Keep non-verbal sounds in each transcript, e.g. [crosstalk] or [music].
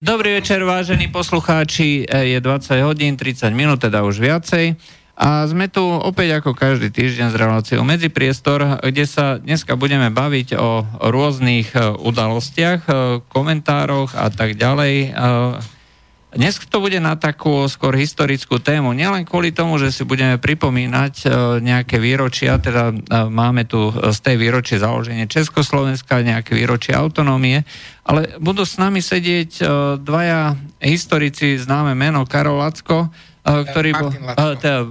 Dobrý večer, vážení poslucháči. Je 20 hodín, 30 minút, teda už viacej. A sme tu opäť ako každý týždeň s reláciou Medzipriestor, kde sa dneska budeme baviť o rôznych e, udalostiach, e, komentároch a tak ďalej. E, dnes to bude na takú skôr historickú tému, nielen kvôli tomu, že si budeme pripomínať nejaké výročia, teda máme tu z tej výročie založenie Československa, nejaké výročie autonómie, ale budú s nami sedieť dvaja historici, známe meno Karol Lacko, ktorý bol... Teda, [laughs]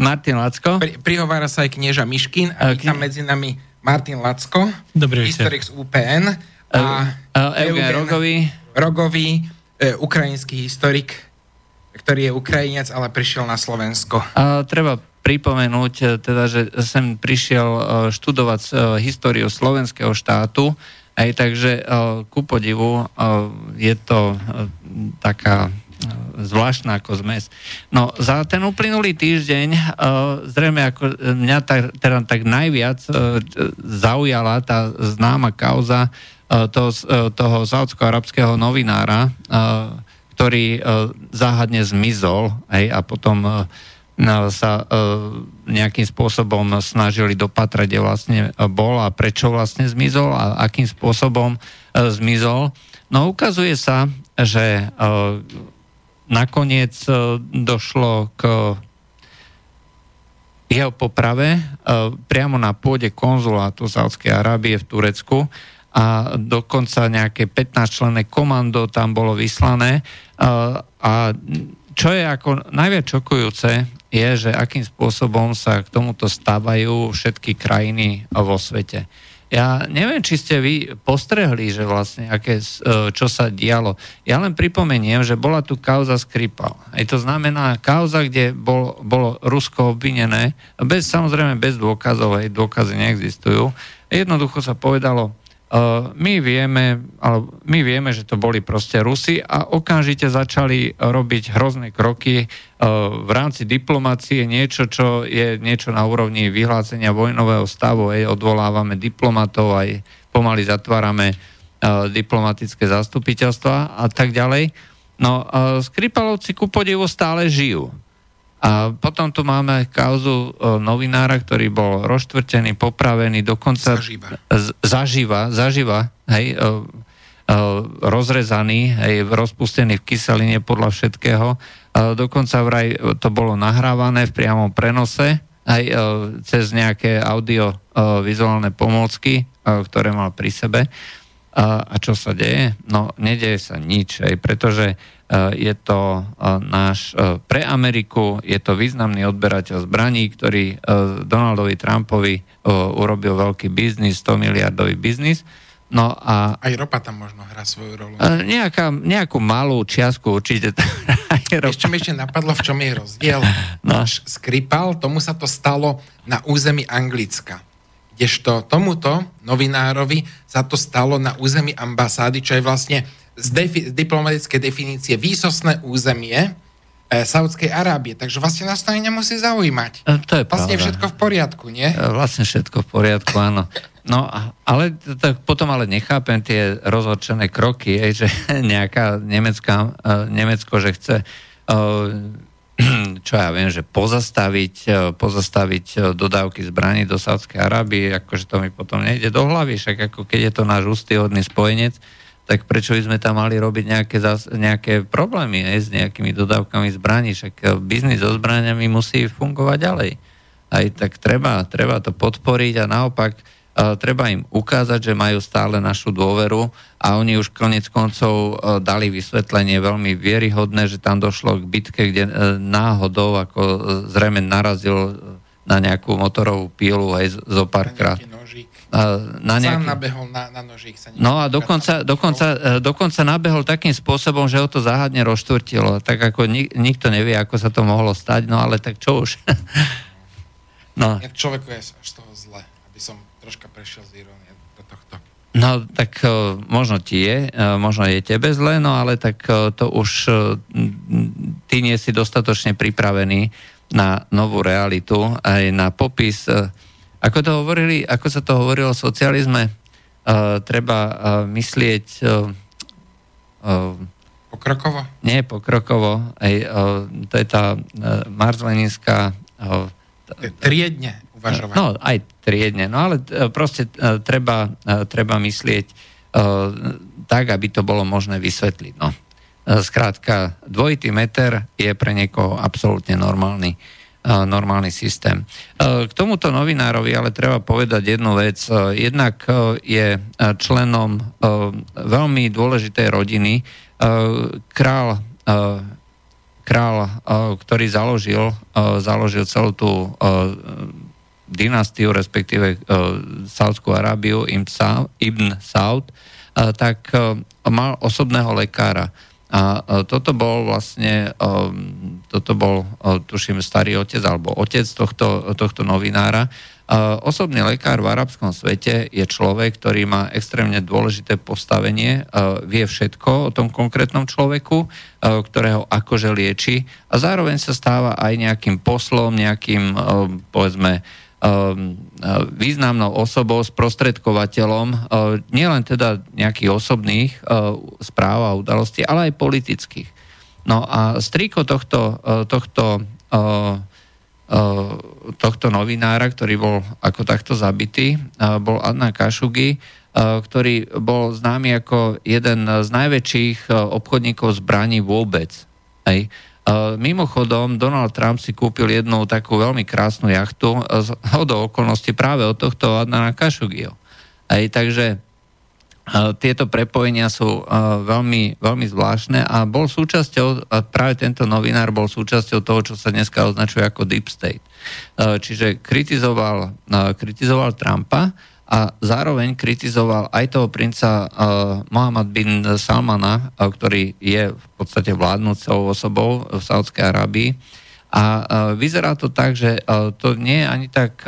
Martin Lacko. Pri, prihovára sa aj knieža Miškin a vítam medzi nami Martin Lacko, Dobrý historik z UPN a, Eugen Rogový. Rogový, e, ukrajinský historik, ktorý je Ukrajinec, ale prišiel na Slovensko. A treba pripomenúť, e, teda, že sem prišiel e, študovať históriu slovenského štátu aj takže ku podivu je to taká zvláštna ako zmes. No za ten uplynulý týždeň zrejme ako mňa tak, teda tak najviac zaujala tá známa kauza toho, uh, toho saudsko-arabského novinára, uh, ktorý záhadne zmizol hej, a potom sa e, nejakým spôsobom snažili dopatrať, kde vlastne bol a prečo vlastne zmizol a akým spôsobom e, zmizol. No ukazuje sa, že e, nakoniec došlo k jeho poprave priamo na pôde konzulátu Saudskej Arábie v Turecku a dokonca nejaké 15 členné komando tam bolo vyslané a čo je ako najviac šokujúce, je, že akým spôsobom sa k tomuto stávajú všetky krajiny vo svete. Ja neviem, či ste vy postrehli, že vlastne aké, e, čo sa dialo. Ja len pripomeniem, že bola tu kauza Skripal. Aj to znamená kauza, kde bol, bolo Rusko obvinené, bez, samozrejme bez dôkazov, aj dôkazy neexistujú. Jednoducho sa povedalo, my vieme, my vieme, že to boli proste Rusi a okamžite začali robiť hrozné kroky v rámci diplomácie, niečo, čo je niečo na úrovni vyhlásenia vojnového stavu. Aj odvolávame diplomatov, aj pomaly zatvárame diplomatické zastupiteľstva a tak ďalej. No, Skripalovci ku podivu stále žijú. A potom tu máme kauzu e, novinára, ktorý bol rozštvrtený, popravený, dokonca zaživa, z, zaživa, zaživa hej, e, e, rozrezaný, hej, rozpustený v kyseline podľa všetkého. Dokonca vraj to bolo nahrávané v priamom prenose aj cez nejaké audio-vizuálne pomôcky, ktoré mal pri sebe. A čo sa deje? No, nedeje sa nič, aj pretože je to náš, pre Ameriku je to významný odberateľ zbraní, ktorý Donaldovi Trumpovi urobil veľký biznis, 100 miliardový biznis. No a... Aj ropa tam možno hrá svoju rolu. Nejaká, nejakú malú čiastku určite tam Ešte mi ešte napadlo, v čom je rozdiel. [laughs] No. Náš Skripal, tomu sa to stalo na území Anglicka. Kdežto tomuto novinárovi sa to stalo na území ambasády, čo je vlastne z, defi- z diplomatickej definície výsostné územie e, Saudskej Arábie. Takže vlastne nás to ani nemusí zaujímať. E, to je vlastne pravda. všetko v poriadku, nie? E, vlastne všetko v poriadku, áno. No, ale tak potom ale nechápem tie rozhorčené kroky, je, že [laughs] nejaká nemecká, uh, Nemecko, že chce uh, [clears throat] čo ja viem, že pozastaviť, pozastaviť dodávky zbraní do Sádskej Arábie, akože to mi potom nejde do hlavy, však ako keď je to náš ústyhodný spojenec, tak prečo by sme tam mali robiť nejaké, zas, nejaké problémy aj s nejakými dodávkami zbraní, však eh, biznis so zbraniami musí fungovať ďalej. Aj tak treba, treba to podporiť a naopak uh, treba im ukázať, že majú stále našu dôveru a oni už konec koncov uh, dali vysvetlenie veľmi vieryhodné, že tam došlo k bitke, kde náhodou ako zrejme narazil na nejakú motorovú pílu aj zo párkrát na nejaký... Sám nabehol na, na nožík. Sa no a dokonca, dokonca, e, dokonca nabehol takým spôsobom, že ho to záhadne rozštvrtilo. Tak ako nik, nikto nevie, ako sa to mohlo stať, no ale tak čo už. [laughs] no. Jak človeku je až toho zle, aby som troška prešiel z irónie do tohto. No, tak uh, možno ti je, uh, možno je tebe zle, no ale tak to už ty nie si dostatočne pripravený na novú realitu, aj na popis ako, to hovorili, ako sa to hovorilo o socializme? treba myslieť pokrokovo? Nie, pokrokovo. Aj, to je tá marzleninská triedne uvažovať. No, aj triedne, no ale proste treba, treba myslieť tak, aby to bolo možné vysvetliť. No. Skrátka, dvojitý meter je pre niekoho absolútne normálny normálny systém. K tomuto novinárovi ale treba povedať jednu vec. Jednak je členom veľmi dôležitej rodiny. Král, král ktorý založil, založil celú tú dynastiu, respektíve Saudskú Arábiu, Ibn Saud, tak mal osobného lekára. A toto bol vlastne, toto bol, tuším, starý otec alebo otec tohto, tohto novinára. Osobný lekár v arabskom svete je človek, ktorý má extrémne dôležité postavenie, vie všetko o tom konkrétnom človeku, ktorého akože lieči a zároveň sa stáva aj nejakým poslom, nejakým, povedzme, významnou osobou, sprostredkovateľom nielen teda nejakých osobných správ a udalostí, ale aj politických. No a striko tohto, tohto, tohto novinára, ktorý bol ako takto zabitý, bol Adnan Kašugi, ktorý bol známy ako jeden z najväčších obchodníkov zbraní vôbec. Hej. Mimochodom, Donald Trump si kúpil jednu takú veľmi krásnu jachtu z hodou okolností práve od tohto Adnana Kašugio. Aj, takže tieto prepojenia sú veľmi, veľmi zvláštne a bol súčasťou, práve tento novinár bol súčasťou toho, čo sa dneska označuje ako Deep State. Čiže kritizoval, kritizoval Trumpa, a zároveň kritizoval aj toho princa Mohamed bin Salmana, ktorý je v podstate vládnúcou osobou v Saudskej Arábii. A vyzerá to tak, že to nie je ani tak,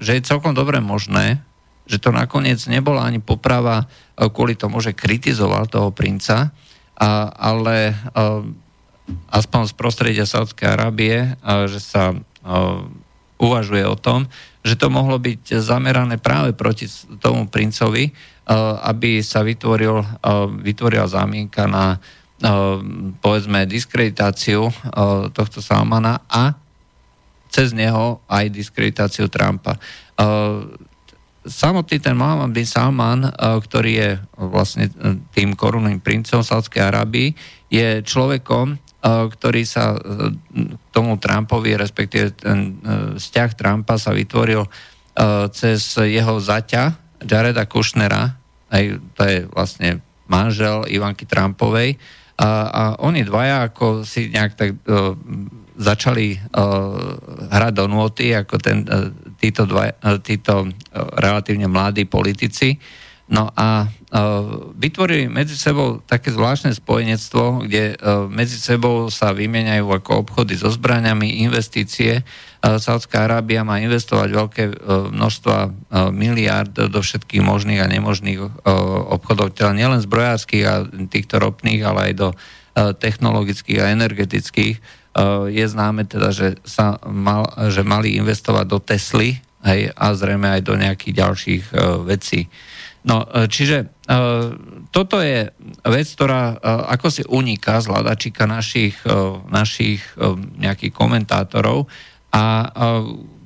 že je celkom dobre možné, že to nakoniec nebola ani poprava uh, kvôli tomu, že kritizoval toho princa, ale uh, aspoň z prostredia Saudskej Arábie, uh, že sa uvažuje o tom, že to mohlo byť zamerané práve proti tomu princovi, aby sa vytvoril, vytvorila zámienka na povedzme diskreditáciu tohto Salmana a cez neho aj diskreditáciu Trumpa. Samotný ten Mohammed bin Salman, ktorý je vlastne tým korunným princom Sádskej Arábii, je človekom, ktorý sa tomu Trumpovi, respektíve ten vzťah Trumpa sa vytvoril cez jeho zaťa Jareda Kushnera, aj to je vlastne manžel Ivanky Trumpovej, a, a oni dvaja ako si nejak tak začali uh, hrať do nôty, ako ten, títo, dva, uh, títo uh, relatívne mladí politici. No a vytvorili medzi sebou také zvláštne spojenectvo, kde medzi sebou sa vymieňajú ako obchody so zbraniami, investície. Saudská Arábia má investovať veľké množstva miliárd do všetkých možných a nemožných obchodov, teda nielen zbrojárských a týchto ropných, ale aj do technologických a energetických. Je známe teda, že, sa mal, že mali investovať do Tesly hej, a zrejme aj do nejakých ďalších vecí. No, e, čiže toto je vec, ktorá ako si uniká z hľadačika našich, našich nejakých komentátorov a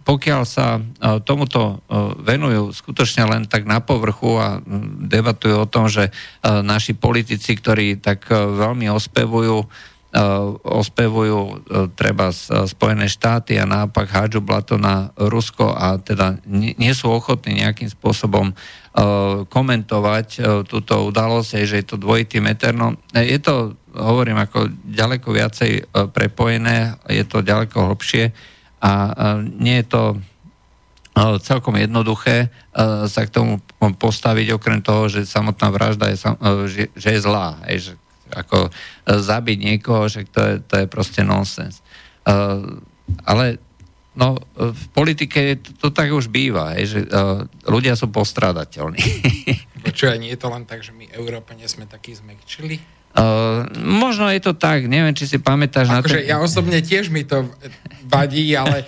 pokiaľ sa tomuto venujú skutočne len tak na povrchu a debatujú o tom, že naši politici, ktorí tak veľmi ospevujú ospevujú treba Spojené štáty a naopak hádžu blato na Rusko a teda nie sú ochotní nejakým spôsobom Eh, komentovať eh, túto udalosť, že je to dvojitý meter. No, je to, hovorím, ako ďaleko viacej eh, prepojené, je to ďaleko hlbšie a nie je to celkom jednoduché sa k tomu postaviť, okrem toho, že samotná vražda je, že, je zlá. Ako zabiť niekoho, že to je, to je proste nonsens. Ale No, v politike to, to tak už býva, že ľudia sú postrádateľní. Čo nie je to len tak, že my Európania sme takí zmekčili? Uh, možno je to tak, neviem, či si pamätáš na to. Akože ja osobne tiež mi to vadí, ale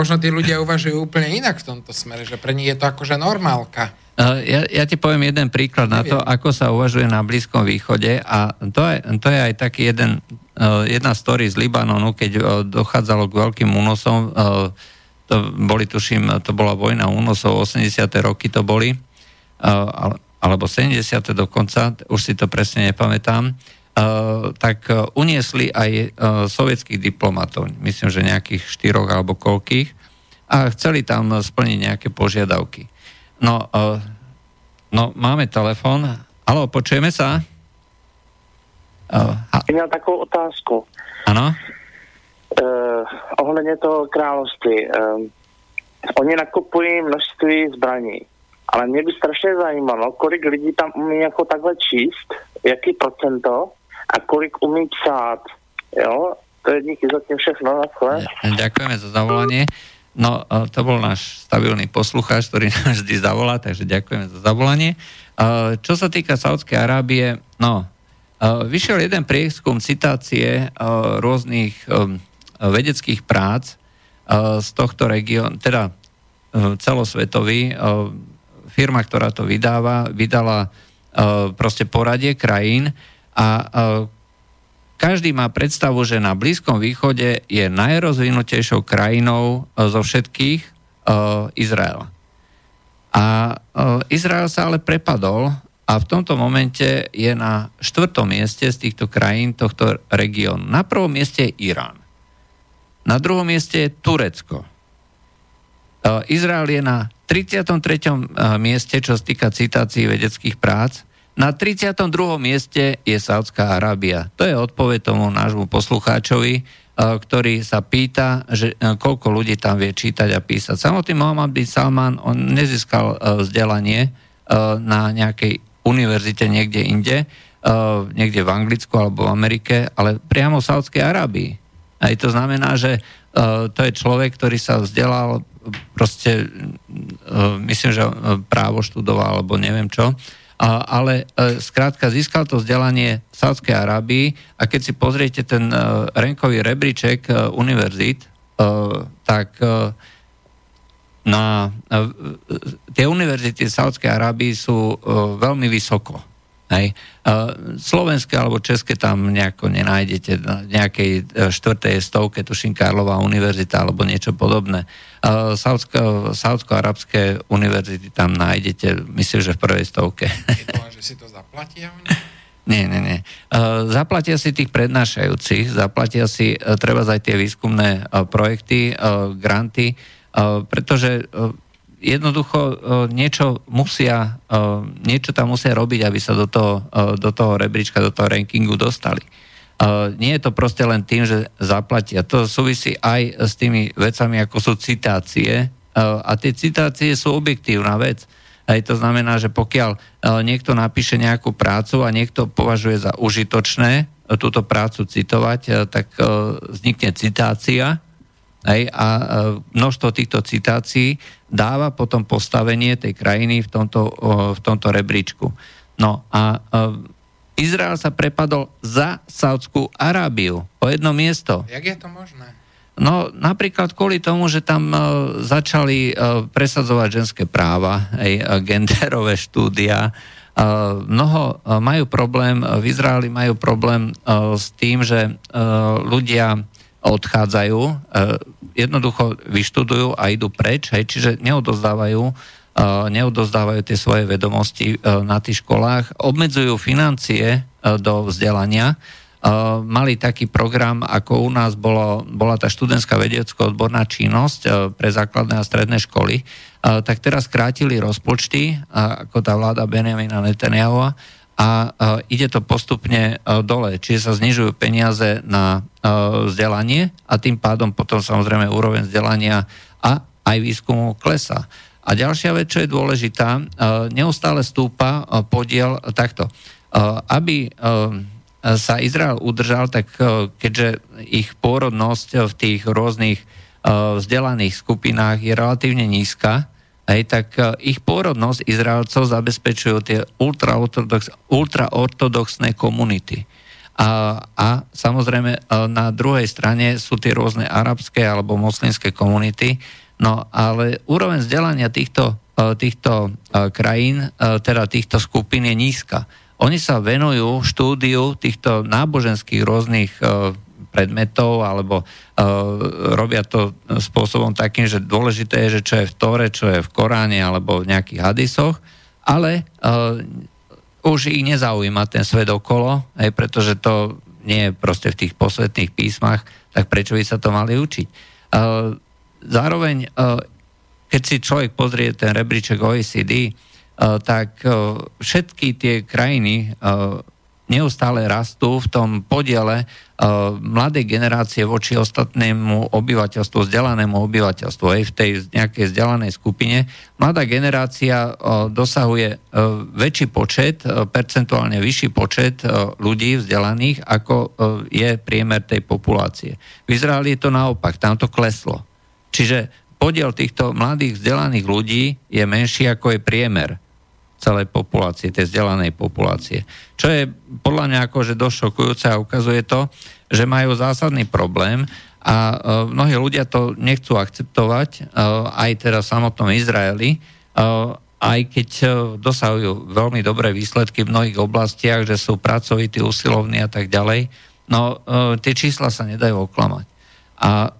možno tí ľudia uvažujú úplne inak v tomto smere, že pre nich je to akože normálka. Uh, ja, ja ti poviem jeden príklad Neviem. na to, ako sa uvažuje na Blízkom východe a to je, to je aj taký jeden, uh, jedna story z Libanonu, keď uh, dochádzalo k veľkým únosom, uh, to boli, tuším, to bola vojna únosov, 80. roky to boli, uh, alebo 70. dokonca, už si to presne nepamätám, Uh, tak uh, uniesli aj uh, sovietských diplomatov, myslím, že nejakých štyroch alebo koľkých, a chceli tam splniť nejaké požiadavky. No, no máme telefon. Halo, počujeme sa? Měl takovou otázku. Ano? Uh, ohledně toho království. Uh, oni nakupují množství zbraní. Ale mě by strašně zajímalo, kolik lidí tam umí jako takhle číst, jaký procento a kolik umí psát. Jo? To je díky za tým všechno. Ďakujeme za zavolanie. No, e, to bol náš stabilný poslucháč, ktorý [laughs] nás vždy zavolá, takže ďakujeme za zavolanie. E, čo sa týka Saudskej Arábie, no, e, vyšiel jeden prieskum citácie rôznych vedeckých prác z tohto regiónu, teda celosvetový firma, ktorá to vydáva, vydala uh, proste poradie krajín a uh, každý má predstavu, že na Blízkom východe je najrozvinutejšou krajinou uh, zo všetkých uh, Izrael. A uh, Izrael sa ale prepadol a v tomto momente je na štvrtom mieste z týchto krajín, tohto regiónu. Na prvom mieste je Irán. Na druhom mieste je Turecko. Izrael je na 33. Eh, mieste, čo sa týka citácií vedeckých prác. Na 32. mieste je Saudská Arábia. To je odpoveď tomu nášmu poslucháčovi, eh, ktorý sa pýta, že eh, koľko ľudí tam vie čítať a písať. Samotný Mohamed bin Salman, on nezískal vzdelanie na nejakej univerzite niekde inde, niekde v Anglicku alebo v Amerike, ale priamo v Saudskej Arábii. Aj to znamená, že to je človek, ktorý sa vzdelal proste, e, myslím, že e, právo študoval, alebo neviem čo, ale e, skrátka získal to vzdelanie v Sádskej Arábii a keď si pozriete ten renkový rebríček univerzít, tak na, tie univerzity v Sádskej Arábii sú veľmi vysoko. Hej. Slovenské alebo české tam nejako nenájdete na nejakej e, štvrtej stovke, tuším Karlová univerzita alebo niečo podobné. Saudsko-arabské univerzity tam nájdete, myslím, že v prvej stovke. Je to, že si to zaplatia [laughs] Nie, nie, nie. Zaplatia si tých prednášajúcich, zaplatia si e, treba aj tie výskumné e, projekty, granty, pretože jednoducho e, niečo musia, e, niečo tam musia robiť, aby sa do toho, e, do toho rebríčka, do toho rankingu dostali. Nie je to proste len tým, že zaplatia. To súvisí aj s tými vecami, ako sú citácie. A tie citácie sú objektívna vec. Aj to znamená, že pokiaľ niekto napíše nejakú prácu a niekto považuje za užitočné túto prácu citovať, tak vznikne citácia Hej, a množstvo týchto citácií dáva potom postavenie tej krajiny v tomto, v tomto rebríčku. No a Izrael sa prepadol za Saudskú Arábiu o jedno miesto. Jak je to možné? No napríklad kvôli tomu, že tam uh, začali uh, presadzovať ženské práva, uh, genderové štúdia. Mnoho majú problém, v Izraeli majú problém s tým, že ľudia odchádzajú, e, jednoducho vyštudujú a idú preč, hej, čiže neodozdávajú, e, neodozdávajú tie svoje vedomosti e, na tých školách, obmedzujú financie do vzdelania. Mali taký program, ako u nás bolo, bola tá študentská vedecko-odborná činnosť pre základné a stredné školy, tak teraz krátili rozpočty, ako tá vláda Benjamina Netanyahu, a ide to postupne dole, čiže sa znižujú peniaze na vzdelanie a tým pádom potom samozrejme úroveň vzdelania a aj výskumu klesa. A ďalšia vec, čo je dôležitá, neustále stúpa podiel takto. Aby sa Izrael udržal, tak keďže ich pôrodnosť v tých rôznych vzdelaných skupinách je relatívne nízka, hej, tak ich pôrodnosť Izraelcov zabezpečujú tie ultraortodox, ultraortodoxné komunity. A, a samozrejme na druhej strane sú tie rôzne arabské alebo moslimské komunity, no ale úroveň vzdelania týchto, týchto krajín, teda týchto skupín je nízka. Oni sa venujú štúdiu týchto náboženských rôznych predmetov alebo robia to spôsobom takým, že dôležité je, že čo je v Tore, čo je v Koráne alebo v nejakých hadisoch, ale už ich nezaujíma ten svet okolo, aj pretože to nie je proste v tých posvetných písmach, tak prečo by sa to mali učiť? Zároveň, keď si človek pozrie ten rebríček OECD, tak všetky tie krajiny neustále rastú v tom podiele uh, mladej generácie voči ostatnému obyvateľstvu, vzdelanému obyvateľstvu, aj v tej nejakej vzdelanej skupine. Mladá generácia uh, dosahuje uh, väčší počet, percentuálne vyšší počet ľudí vzdelaných, ako je priemer tej populácie. V Izraeli je to naopak, tam to kleslo. Čiže podiel týchto mladých vzdelaných ľudí je menší ako je priemer celej populácie, tej vzdelanej populácie. Čo je podľa mňa akože dosť šokujúce a ukazuje to, že majú zásadný problém a uh, mnohí ľudia to nechcú akceptovať, uh, aj teda v samotnom Izraeli, uh, aj keď dosahujú veľmi dobré výsledky v mnohých oblastiach, že sú pracovití, usilovní a tak ďalej, no tie čísla sa nedajú oklamať. A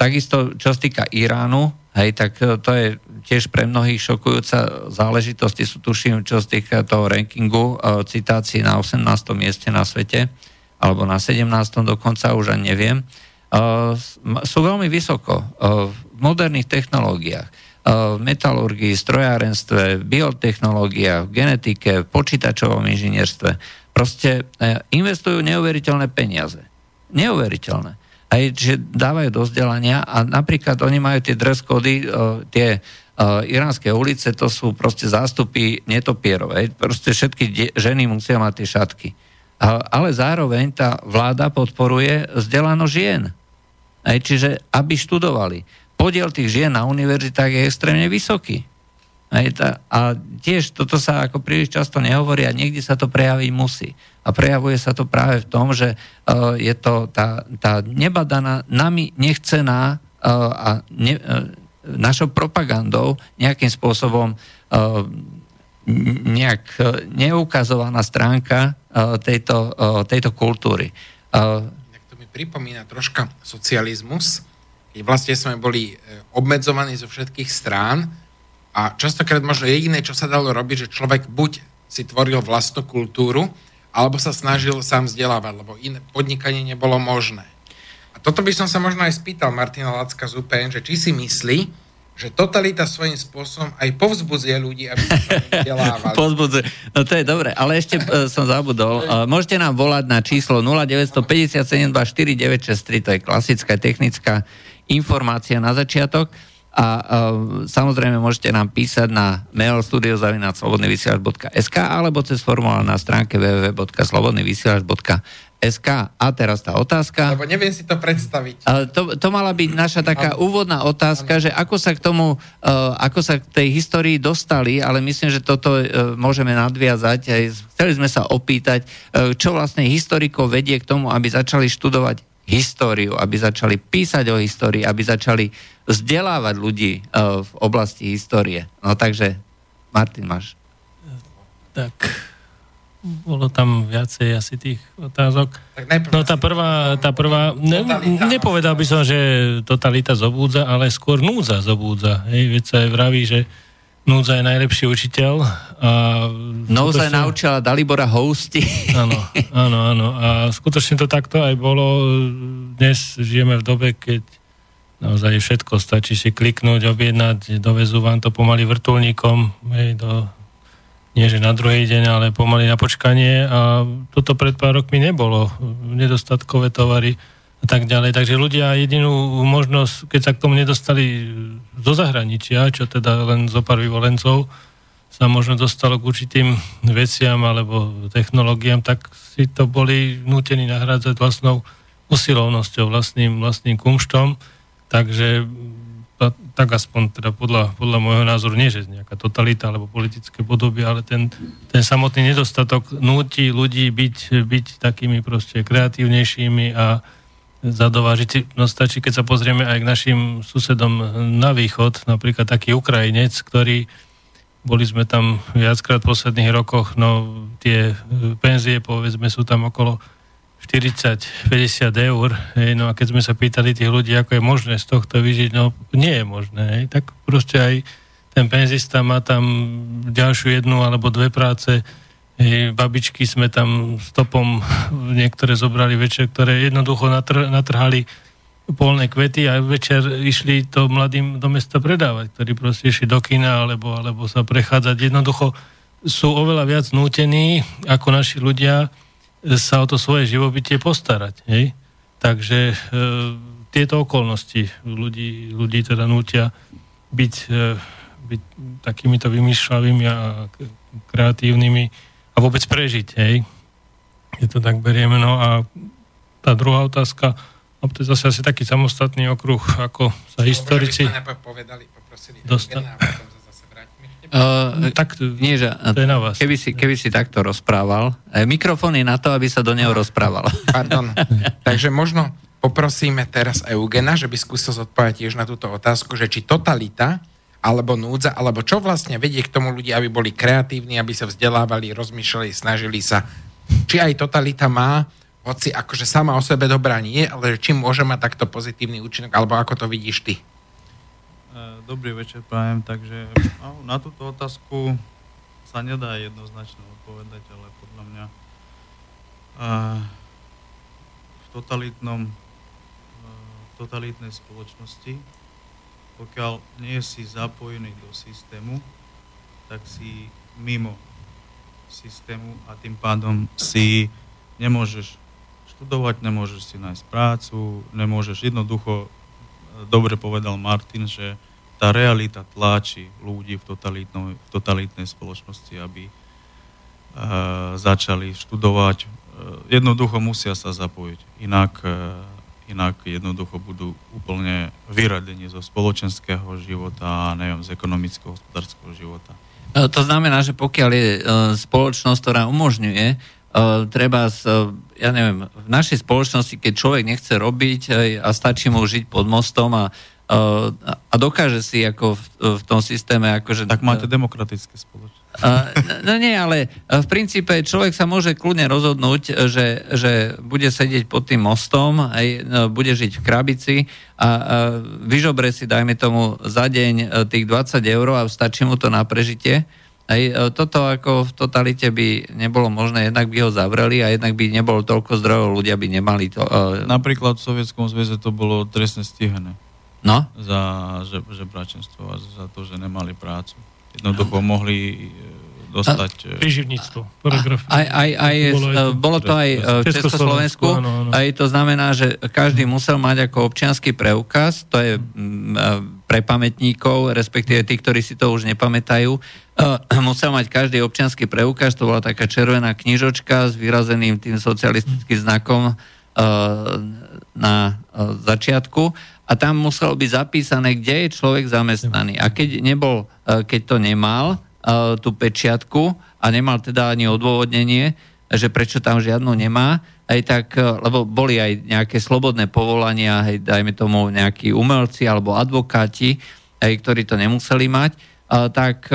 takisto, čo sa týka Iránu, hej, tak to je tiež pre mnohých šokujúca záležitosť. Sú tuším, čo z týka toho rankingu e, citácií na 18. mieste na svete, alebo na 17. dokonca, už ani neviem. E, sú veľmi vysoko e, v moderných technológiách, v metalurgii, strojárenstve, biotechnológiách, genetike, v počítačovom inžinierstve. Proste investujú neuveriteľné peniaze. Neuveriteľné aj že dávajú do vzdelania a napríklad oni majú tie dress kody, tie uh, iránske ulice to sú proste zástupy netopierov. Proste všetky de- ženy musia mať tie šatky. Ale zároveň tá vláda podporuje vzdelano žien. Čiže aby študovali. Podiel tých žien na univerzitách je extrémne vysoký. A tiež toto sa ako príliš často nehovorí a niekde sa to prejaviť musí. A prejavuje sa to práve v tom, že uh, je to tá, tá nebadaná, nami nechcená uh, a ne, uh, našou propagandou nejakým spôsobom nejak neukazovaná stránka tejto, tejto kultúry. Tak to mi pripomína troška socializmus, keď vlastne sme boli obmedzovaní zo všetkých strán a častokrát možno jediné, čo sa dalo robiť, že človek buď si tvoril vlastnú kultúru, alebo sa snažil sám vzdelávať, lebo iné podnikanie nebolo možné toto by som sa možno aj spýtal Martina Lacka z UPN, že či si myslí, že totalita svojím spôsobom aj povzbudzuje ľudí, aby sa vzdelávali. [laughs] povzbudzuje. No to je dobre, ale ešte uh, som zabudol. Uh, môžete nám volať na číslo 0957249963, to je klasická technická informácia na začiatok. A uh, samozrejme môžete nám písať na mail studiozavinac.slobodnyvysielač.sk alebo cez formulár na stránke www.slobodnyvysielač.sk SK. A teraz tá otázka. Lebo neviem si to predstaviť. To, to mala byť naša taká úvodná otázka, že ako sa k tomu, uh, ako sa k tej histórii dostali, ale myslím, že toto uh, môžeme nadviazať. Aj chceli sme sa opýtať, uh, čo vlastne historikov vedie k tomu, aby začali študovať históriu, aby začali písať o histórii, aby začali vzdelávať ľudí v oblasti histórie. No takže, Martin, máš. Tak, bolo tam viacej asi tých otázok. No tá prvá, tá prvá ne, nepovedal by som, že totalita zobúdza, ale skôr núdza zobúdza. Hej, veď sa aj vraví, že núdza je najlepší učiteľ. A Núdza skutočne... naučila Dalibora hosti. Áno, áno, áno. A skutočne to takto aj bolo. Dnes žijeme v dobe, keď naozaj všetko stačí si kliknúť, objednať, dovezú vám to pomaly vrtulníkom hej, do nie že na druhý deň, ale pomaly na počkanie a toto pred pár rokmi nebolo. Nedostatkové tovary a tak ďalej. Takže ľudia jedinú možnosť, keď sa k tomu nedostali zo zahraničia, čo teda len zo pár vyvolencov, sa možno dostalo k určitým veciam alebo technológiám, tak si to boli nútení nahrádzať vlastnou usilovnosťou, vlastným, vlastným kumštom. Takže tak aspoň teda podľa, podľa môjho názoru, nie že nejaká totalita alebo politické podoby, ale ten, ten samotný nedostatok núti ľudí byť, byť takými proste kreatívnejšími a zadovážiť. No stačí, keď sa pozrieme aj k našim susedom na východ, napríklad taký Ukrajinec, ktorý boli sme tam viackrát v posledných rokoch, no tie penzie povedzme sú tam okolo 40-50 eur, hej, no a keď sme sa pýtali tých ľudí, ako je možné z tohto vyžiť, no nie je možné, hej, tak proste aj ten penzista má tam ďalšiu jednu alebo dve práce, babičky sme tam stopom niektoré zobrali večer, ktoré jednoducho natr- natrhali polné kvety a večer išli to mladým do mesta predávať, ktorí proste išli do kina alebo, alebo sa prechádzať. Jednoducho sú oveľa viac nútení ako naši ľudia sa o to svoje živobytie postarať. Hej? Takže e, tieto okolnosti ľudí, ľudí teda nútia byť, e, byť takýmito vymýšľavými a kreatívnymi a vôbec prežiť. Hej? Je to tak berieme. No a tá druhá otázka, no to je zase asi taký samostatný okruh, ako sa historici... Povedali, dostali. Uh, tak nie, že, to je na vás. Keby, si, keby si takto rozprával, e, mikrofón je na to, aby sa do neho rozprával. [laughs] Pardon. Takže možno poprosíme teraz Eugena, že by skúsil zodpovedať tiež na túto otázku, že či totalita alebo núdza, alebo čo vlastne vedie k tomu ľudí, aby boli kreatívni, aby sa vzdelávali, rozmýšľali, snažili sa. Či aj totalita má, hoci akože sama o sebe dobrá nie, ale či môže mať takto pozitívny účinok, alebo ako to vidíš ty? Dobrý večer, prajem. Takže na túto otázku sa nedá jednoznačne odpovedať, ale podľa mňa v totalitnom v totalitnej spoločnosti, pokiaľ nie si zapojený do systému, tak si mimo systému a tým pádom si nemôžeš študovať, nemôžeš si nájsť prácu, nemôžeš jednoducho, dobre povedal Martin, že tá realita tláči ľudí v, v totalitnej spoločnosti, aby uh, začali študovať. Uh, jednoducho musia sa zapojiť, inak, uh, inak jednoducho budú úplne vyradení zo spoločenského života a neviem, z ekonomického, hospodárskeho života. To znamená, že pokiaľ je spoločnosť, ktorá umožňuje, treba, z, ja neviem, v našej spoločnosti, keď človek nechce robiť a stačí mu žiť pod mostom a a dokáže si ako v, v tom systéme akože... Tak máte demokratické spoločnosti. No nie, ale v princípe človek sa môže kľudne rozhodnúť, že, že bude sedieť pod tým mostom, aj, no, bude žiť v krabici a, a vyžobre si, dajme tomu, za deň e, tých 20 eur a stačí mu to na prežitie. Aj e, toto ako v totalite by nebolo možné, jednak by ho zavreli a jednak by nebolo toľko zdrojov, ľudia by nemali to. Uh... Napríklad v Sovietskom zväze to bolo trestne stíhané. No? Za že, žebračenstvo a za to, že nemali prácu. Jednoducho mohli e, dostať... Príživníctvo. Aj, aj, aj, bolo, aj to, bolo to aj v Československu. Áno, áno. Aj to znamená, že každý musel mať ako občianský preukaz, to je pre pamätníkov, respektíve tí, ktorí si to už nepamätajú, [clears throat] musel mať každý občianský preukaz, to bola taká červená knižočka s vyrazeným tým socialistickým znakom na začiatku a tam muselo byť zapísané, kde je človek zamestnaný. A keď, nebol, e, keď to nemal, e, tú pečiatku a nemal teda ani odôvodnenie, že prečo tam žiadnu nemá, aj tak, e, lebo boli aj nejaké slobodné povolania, aj dajme tomu nejakí umelci alebo advokáti, aj ktorí to nemuseli mať, tak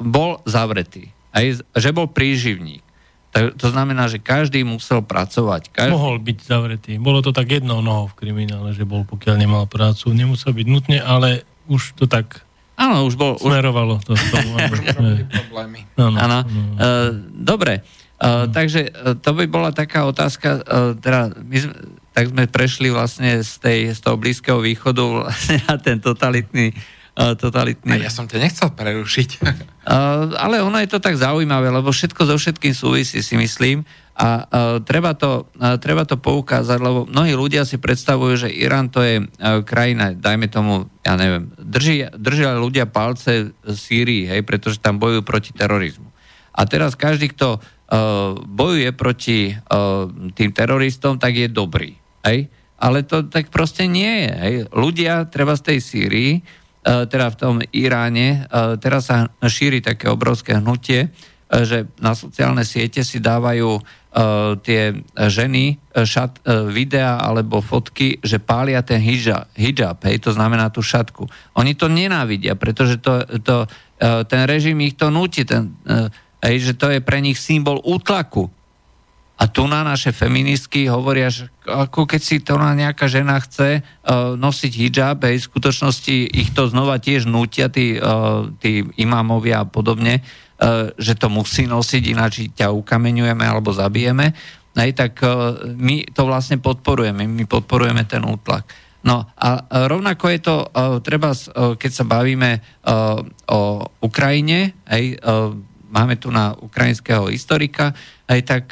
bol zavretý. Aj, že bol príživník. Tak, to znamená, že každý musel pracovať. Každý... Mohol byť zavretý. Bolo to tak jednou nohou v kriminále, že bol, pokiaľ nemal prácu. Nemusel byť nutne, ale už to tak Áno, už bol... Smerovalo to. Tomu, [laughs] problémy. Áno. áno. Uh, dobre, uh, takže uh, to by bola taká otázka, uh, teda my sme, tak sme prešli vlastne z, tej, z toho Blízkeho východu vlastne na ten totalitný uh, totalitný. A ja som ťa nechcel prerušiť. [laughs] ale ono je to tak zaujímavé, lebo všetko so všetkým súvisí, si myslím. A treba to, treba to poukázať, lebo mnohí ľudia si predstavujú, že Irán to je krajina, dajme tomu, ja neviem, drží, držia ľudia palce Sýrii, hej, pretože tam bojujú proti terorizmu. A teraz každý, kto uh, bojuje proti uh, tým teroristom, tak je dobrý. Hej? ale to tak proste nie je. Hej. Ľudia, treba z tej Sýrii, teda v tom Iráne, teraz sa šíri také obrovské hnutie, že na sociálne siete si dávajú tie ženy šat, videa alebo fotky, že pália ten hijab, hijab, hej, to znamená tú šatku. Oni to nenávidia, pretože to, to, ten režim ich to núti, ten, hej, že to je pre nich symbol útlaku. A tu na naše feministky hovoria, že ako keď si to na nejaká žena chce uh, nosiť hijab, hej, v skutočnosti ich to znova tiež nútia, tí, uh, tí imámovia a podobne, E, že to musí nosiť, ináč ťa ukameňujeme alebo zabijeme, hej, tak e, my to vlastne podporujeme, my podporujeme ten útlak. No a rovnako je to, e, treba, keď sa bavíme o Ukrajine, hej, máme tu na ukrajinského historika, hej, tak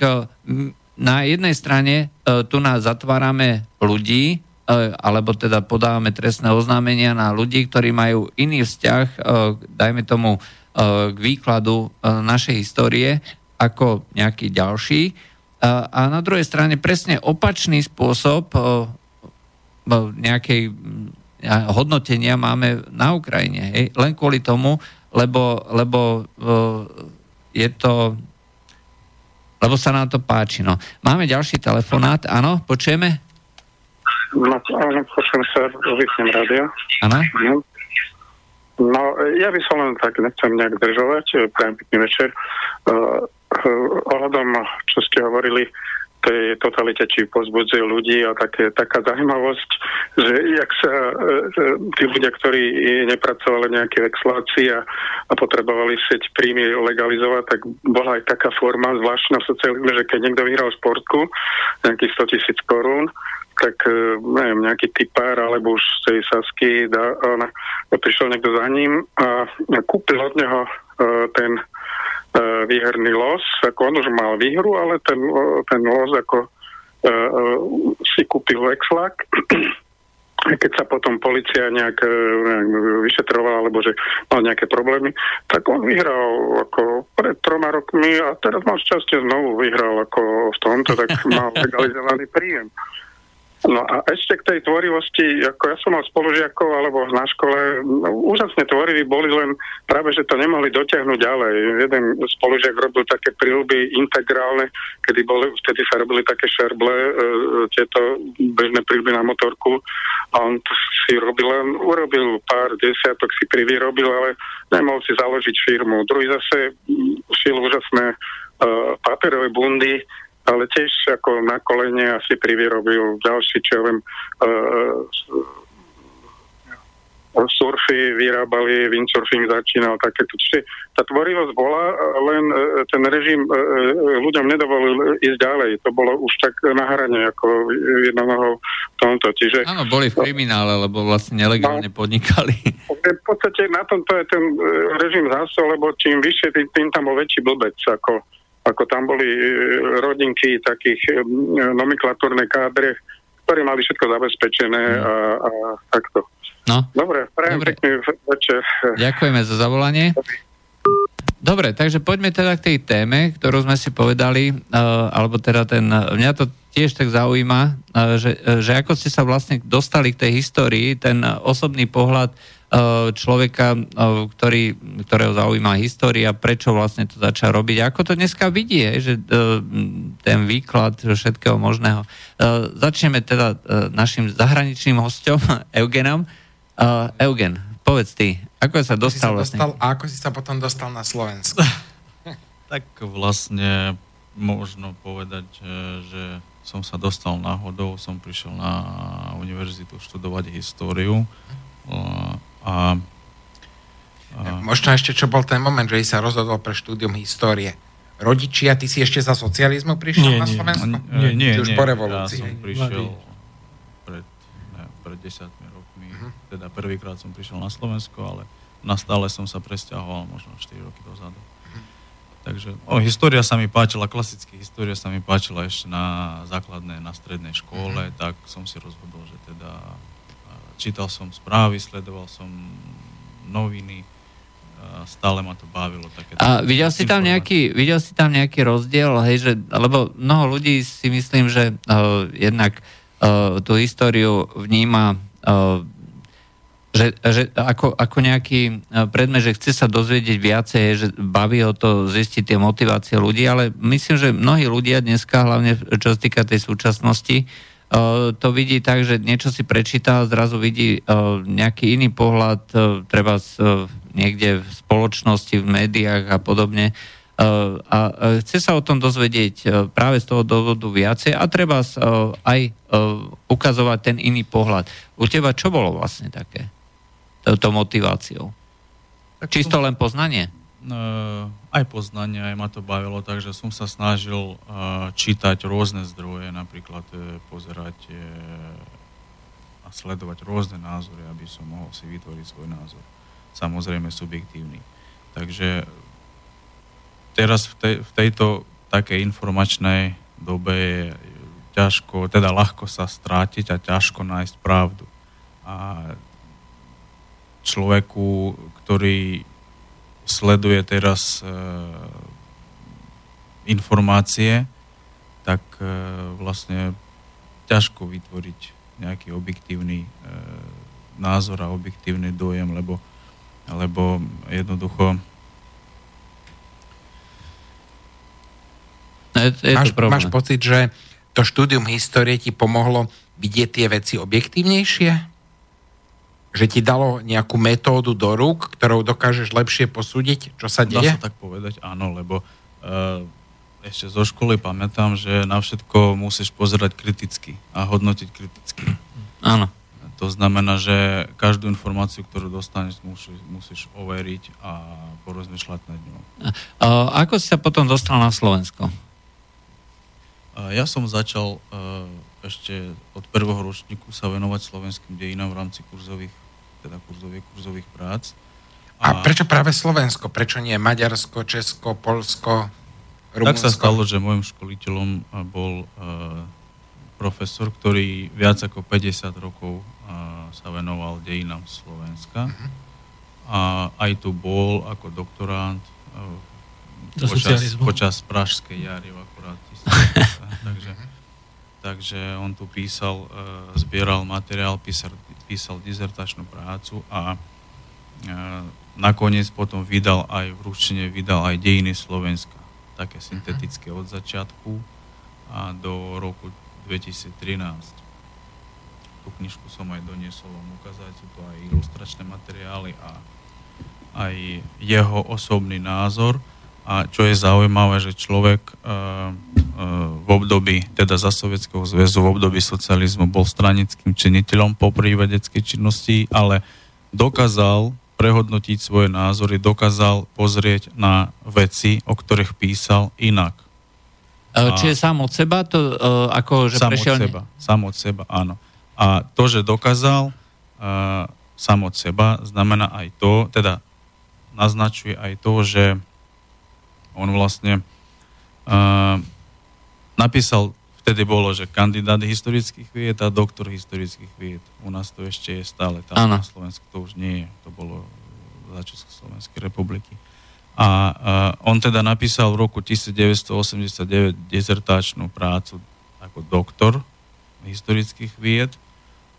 na jednej strane tu nás zatvárame ľudí, alebo teda podávame trestné oznámenia na ľudí, ktorí majú iný vzťah, dajme tomu E, k výkladu e, našej histórie ako nejaký ďalší. A na druhej strane presne opačný spôsob e, nejakej hodnotenia máme na Ukrajine. Hej? Len kvôli tomu, lebo, lebo je to lebo sa nám to páči. No. Máme ďalší telefonát, áno, počujeme? No, áno, počujem sa, vypnem rádio. Áno? No, ja by som len tak, nechcem nejak držovať, prajem pekný večer. Uh, uh, ohľadom, čo ste hovorili, tej totalite, či pozbudzuje ľudí a také, taká zaujímavosť, že jak sa uh, tí ľudia, ktorí nepracovali nejaké exlácii a, a potrebovali sieť príjmy legalizovať, tak bola aj taká forma zvláštna v že keď niekto vyhral sportku, nejakých 100 tisíc korún, tak e, neviem, nejaký typár alebo už z tej Sasky da, ona, prišiel niekto za ním a kúpil od neho uh, ten výherný los, ako on už mal výhru, ale ten, uh, ten los ako uh, si kúpil exlak [clears throat] keď sa potom policia nejak, nejak vyšetrovala, alebo že mal nejaké problémy, tak on vyhral ako pred troma rokmi a teraz mal šťastie znovu vyhral ako v tomto, tak mal legalizovaný príjem. No a ešte k tej tvorivosti, ako ja som mal spolužiakov alebo na škole, no, úžasne tvoriví boli, len práve, že to nemohli dotiahnuť ďalej. Jeden spolužiak robil také príľuby integrálne, kedy boli, vtedy sa robili také šerble, e, tieto bežné príľuby na motorku a on si robil len, urobil pár desiatok, si privyrobil, ale nemohol si založiť firmu. Druhý zase šil úžasné e, papierové bundy, ale tiež ako na kolene asi privyrobil ďalší, čo ja viem, uh, surfy vyrábali, windsurfing začínal takéto. Čiže tá tvorivosť bola, len ten režim ľuďom nedovolil ísť ďalej. To bolo už tak na hrane, ako jednoho tomto. Čiže, Áno, boli v kriminále, lebo vlastne nelegálne no, podnikali. [laughs] V podstate na tomto je ten režim zásol, lebo čím vyššie, tým, tým tam bol väčší blbec. Ako, ako tam boli e, rodinky takých e, nomenklatúrne kádre, ktorí mali všetko zabezpečené mm. a, a takto. No. Dobre, prajem Dobre. pekný večer. Ďakujeme za zavolanie. Dobre, takže poďme teda k tej téme, ktorú sme si povedali, uh, alebo teda ten, mňa to tiež tak zaujíma, uh, že, uh, že ako ste sa vlastne dostali k tej histórii, ten osobný pohľad uh, človeka, eh, ktorý, ktorého zaujíma história, prečo vlastne to začal robiť. Ako to dneska vidí, že eh, ten výklad všetkého možného. Začneme teda našim zahraničným hostom, [laughs] Eugenom. Eugen, povedz ty, ako sa dostal, ako si sa dostal vlastne? A ako si sa potom dostal na Slovensku? [laughs] tak vlastne možno povedať, že som sa dostal náhodou, som prišiel na univerzitu študovať históriu a, a... Možno ešte, čo bol ten moment, že sa rozhodol pre štúdium histórie. Rodičia, ty si ešte za socializmu prišiel nie, na Slovensku? Nie, nie, nie, už nie. po revolúcii. Ja som prišiel pred, ne, pred desiatmi rokmi, uh-huh. teda prvýkrát som prišiel na Slovensko, ale na stále som sa presťahoval možno 4 roky dozadu. Uh-huh. Takže o, história sa mi páčila, klasická história sa mi páčila ešte na základnej, na strednej škole, uh-huh. tak som si rozhodol, že teda čítal som správy, sledoval som noviny, stále ma to bavilo. Také a videl si, tam nejaký, videl si tam nejaký rozdiel, hej, že, lebo mnoho ľudí si myslím, že uh, jednak tú históriu vníma že, že ako, ako nejaký predmet, že chce sa dozvedieť viacej, že baví ho to zistiť tie motivácie ľudí, ale myslím, že mnohí ľudia dneska, hlavne čo sa týka tej súčasnosti, to vidí tak, že niečo si prečíta a zrazu vidí nejaký iný pohľad, treba niekde v spoločnosti, v médiách a podobne. A chce sa o tom dozvedieť práve z toho dôvodu viacej a treba aj ukazovať ten iný pohľad. U teba čo bolo vlastne také? touto motiváciou? Tak Čisto len poznanie? Uh, aj poznanie, aj ma to bavilo, takže som sa snažil uh, čítať rôzne zdroje, napríklad uh, pozerať a sledovať rôzne názory, aby som mohol si vytvoriť svoj názor. Samozrejme subjektívny. Takže teraz v, tej, v tejto takej informačnej dobe je ťažko, teda ľahko sa strátiť a ťažko nájsť pravdu. A človeku, ktorý sleduje teraz e, informácie, tak e, vlastne ťažko vytvoriť nejaký objektívny e, názor a objektívny dojem, lebo, lebo jednoducho je, je máš, máš pocit, že to štúdium histórie ti pomohlo vidieť tie veci objektívnejšie? Že ti dalo nejakú metódu do rúk, ktorou dokážeš lepšie posúdiť, čo sa deje? Dá sa tak povedať, áno, lebo uh, ešte zo školy pamätám, že na všetko musíš pozerať kriticky a hodnotiť kriticky. Áno. To znamená, že každú informáciu, ktorú dostaneš, musíš, musíš overiť a porozmýšľať nad ňou. A ako si sa potom dostal na Slovensko? Ja som začal uh, ešte od prvého ročníku sa venovať slovenským dejinám v rámci kurzových teda kurzových, kurzových prác. A, a prečo práve Slovensko? Prečo nie Maďarsko, Česko, Polsko, Rumunsko? Tak sa stalo, že môjim školiteľom bol uh, profesor, ktorý viac ako 50 rokov uh, sa venoval dejinám Slovenska. Uh-huh. A aj tu bol ako doktorant uh, počas, počas Pražskej jary akurát. [laughs] takže, takže on tu písal, uh, zbieral materiál, písal, písal dizertačnú prácu a e, nakoniec potom vydal aj v ruštine vydal aj dejiny Slovenska, také syntetické od začiatku a do roku 2013. Tú knižku som aj doniesol vám ukázať, sú to aj ilustračné materiály a aj jeho osobný názor. A čo je zaujímavé, že človek uh, v období, teda za Sovietskeho zväzu, v období socializmu bol stranickým činiteľom po vedeckej činnosti, ale dokázal prehodnotiť svoje názory, dokázal pozrieť na veci, o ktorých písal inak. A, Čiže sám od seba? To, uh, ako, že sám prešiel... od seba, sám od seba, áno. A to, že dokázal uh, sám od seba, znamená aj to, teda naznačuje aj to, že on vlastne uh, napísal, vtedy bolo, že kandidát historických vied a doktor historických vied. U nás to ešte je stále, tam na Slovensku to už nie je, to bolo za Československej republiky. A uh, on teda napísal v roku 1989 dizertačnú prácu ako doktor historických vied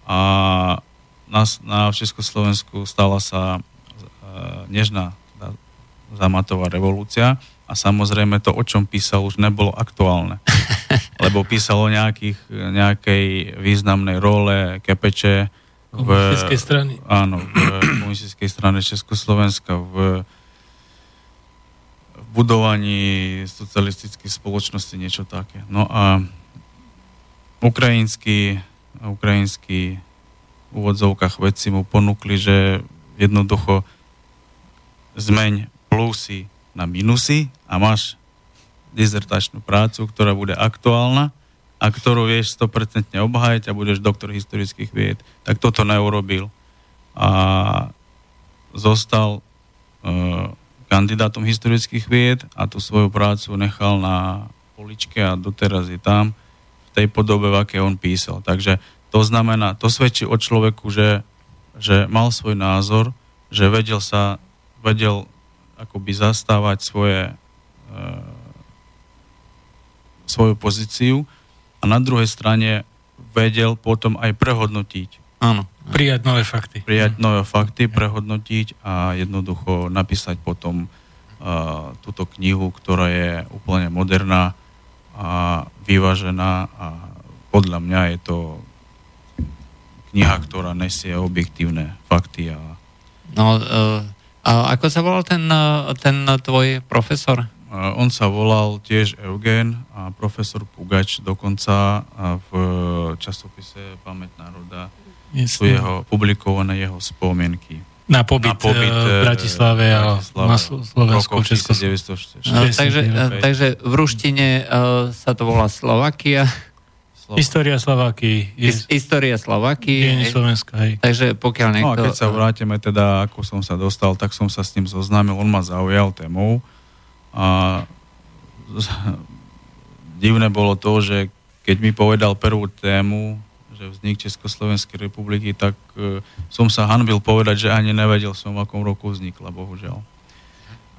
a na, na Československu stala sa uh, nežná zamatová revolúcia a samozrejme to, o čom písal, už nebolo aktuálne. [laughs] Lebo písal o nejakých, nejakej významnej role kepeče v komunistickej strany. Áno, v komunistickej strane Československa v, v budovaní socialistickej spoločnosti, niečo také. No a ukrajinský, ukrajinský v úvodzovkách vedci mu ponúkli, že jednoducho zmeň plusy na minusy a máš dizertačnú prácu, ktorá bude aktuálna a ktorú vieš 100% obhájiť a budeš doktor historických vied. Tak toto neurobil. A zostal uh, kandidátom historických vied a tú svoju prácu nechal na poličke a doteraz je tam v tej podobe, v aké on písal. Takže to znamená, to svedčí o človeku, že, že mal svoj názor, že vedel sa, vedel akoby zastávať svoje, e, svoju pozíciu a na druhej strane vedel potom aj prehodnotiť. Áno. Prijať nové fakty. Prijať mm. nové fakty, prehodnotiť a jednoducho napísať potom uh, túto knihu, ktorá je úplne moderná a vyvážená a podľa mňa je to kniha, ktorá nesie objektívne fakty. A... No, uh, a ako sa volal ten, uh, ten tvoj profesor? Uh, on sa volal tiež Eugen a profesor Pugač dokonca v časopise Pamäť národa sú jeho, publikované jeho spomienky. Na pobyt, na pobyt v Bratislave a na Slovensku, Československu. No, takže, takže v ruštine uh, sa to volá Slovakia. Slova. História Slovaky. Je... História Slovaky. Je Slovenska, hej. Takže pokiaľ niekto... No a keď sa vrátime teda, ako som sa dostal, tak som sa s ním zoznámil, on ma zaujal témou a [laughs] divné bolo to, že keď mi povedal prvú tému, že vznik Československej republiky, tak e, som sa hanbil povedať, že ani nevedel som, v akom roku vznikla, bohužiaľ.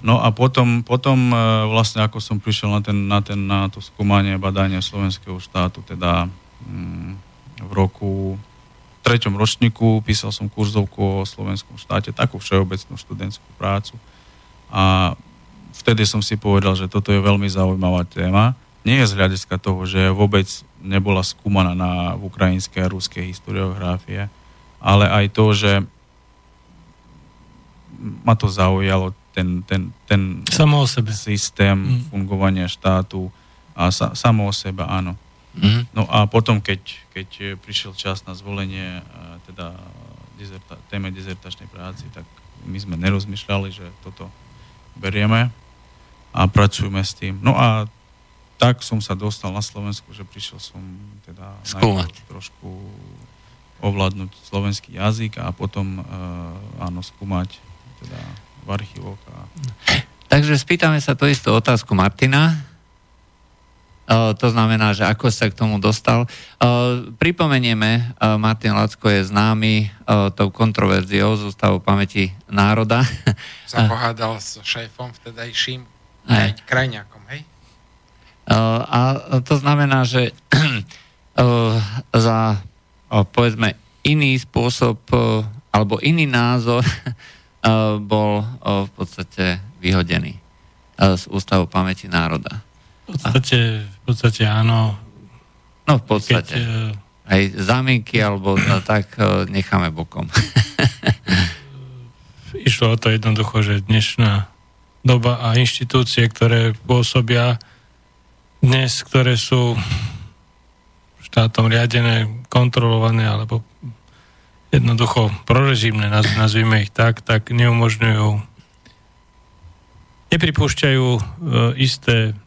No a potom, potom e, vlastne ako som prišiel na, ten, na, ten, na to skúmanie badania slovenského štátu, teda mm, v roku v treťom ročníku písal som kurzovku o slovenskom štáte, takú všeobecnú študentskú prácu. A vtedy som si povedal, že toto je veľmi zaujímavá téma. Nie je z hľadiska toho, že vôbec nebola skúmaná na v ukrajinskej a ruskej historiografie, ale aj to, že ma to zaujalo ten, ten, ten samo o sebe. systém mm. fungovania štátu a sa, samo o sebe, áno. Mm. No a potom, keď, keď prišiel čas na zvolenie teda dizerta, téme dizertačnej práci, tak my sme nerozmýšľali, že toto berieme a pracujeme s tým. No a tak som sa dostal na Slovensku, že prišiel som teda skúmať. trošku ovládnuť slovenský jazyk a potom uh, áno, skúmať teda v archívoch. A... Takže spýtame sa to istú otázku Martina. Uh, to znamená, že ako sa k tomu dostal. Uh, pripomenieme, uh, Martin Lacko je známy uh, tou kontroverziou z Ústavu pamäti národa. [laughs] Sa pohádal s šéfom vtedajším krajňakom, hej? A to znamená, že [clears throat] za povedzme iný spôsob alebo iný názor [laughs] bol v podstate vyhodený z Ústavu pamäti národa. V podstate, v podstate áno. No v podstate. Keď, aj zámienky alebo tak necháme bokom. [laughs] Išlo o to jednoducho, že dnešná doba a inštitúcie, ktoré pôsobia dnes, ktoré sú štátom riadené, kontrolované alebo jednoducho prorežimné, nazvime ich tak, tak neumožňujú, nepripúšťajú e, isté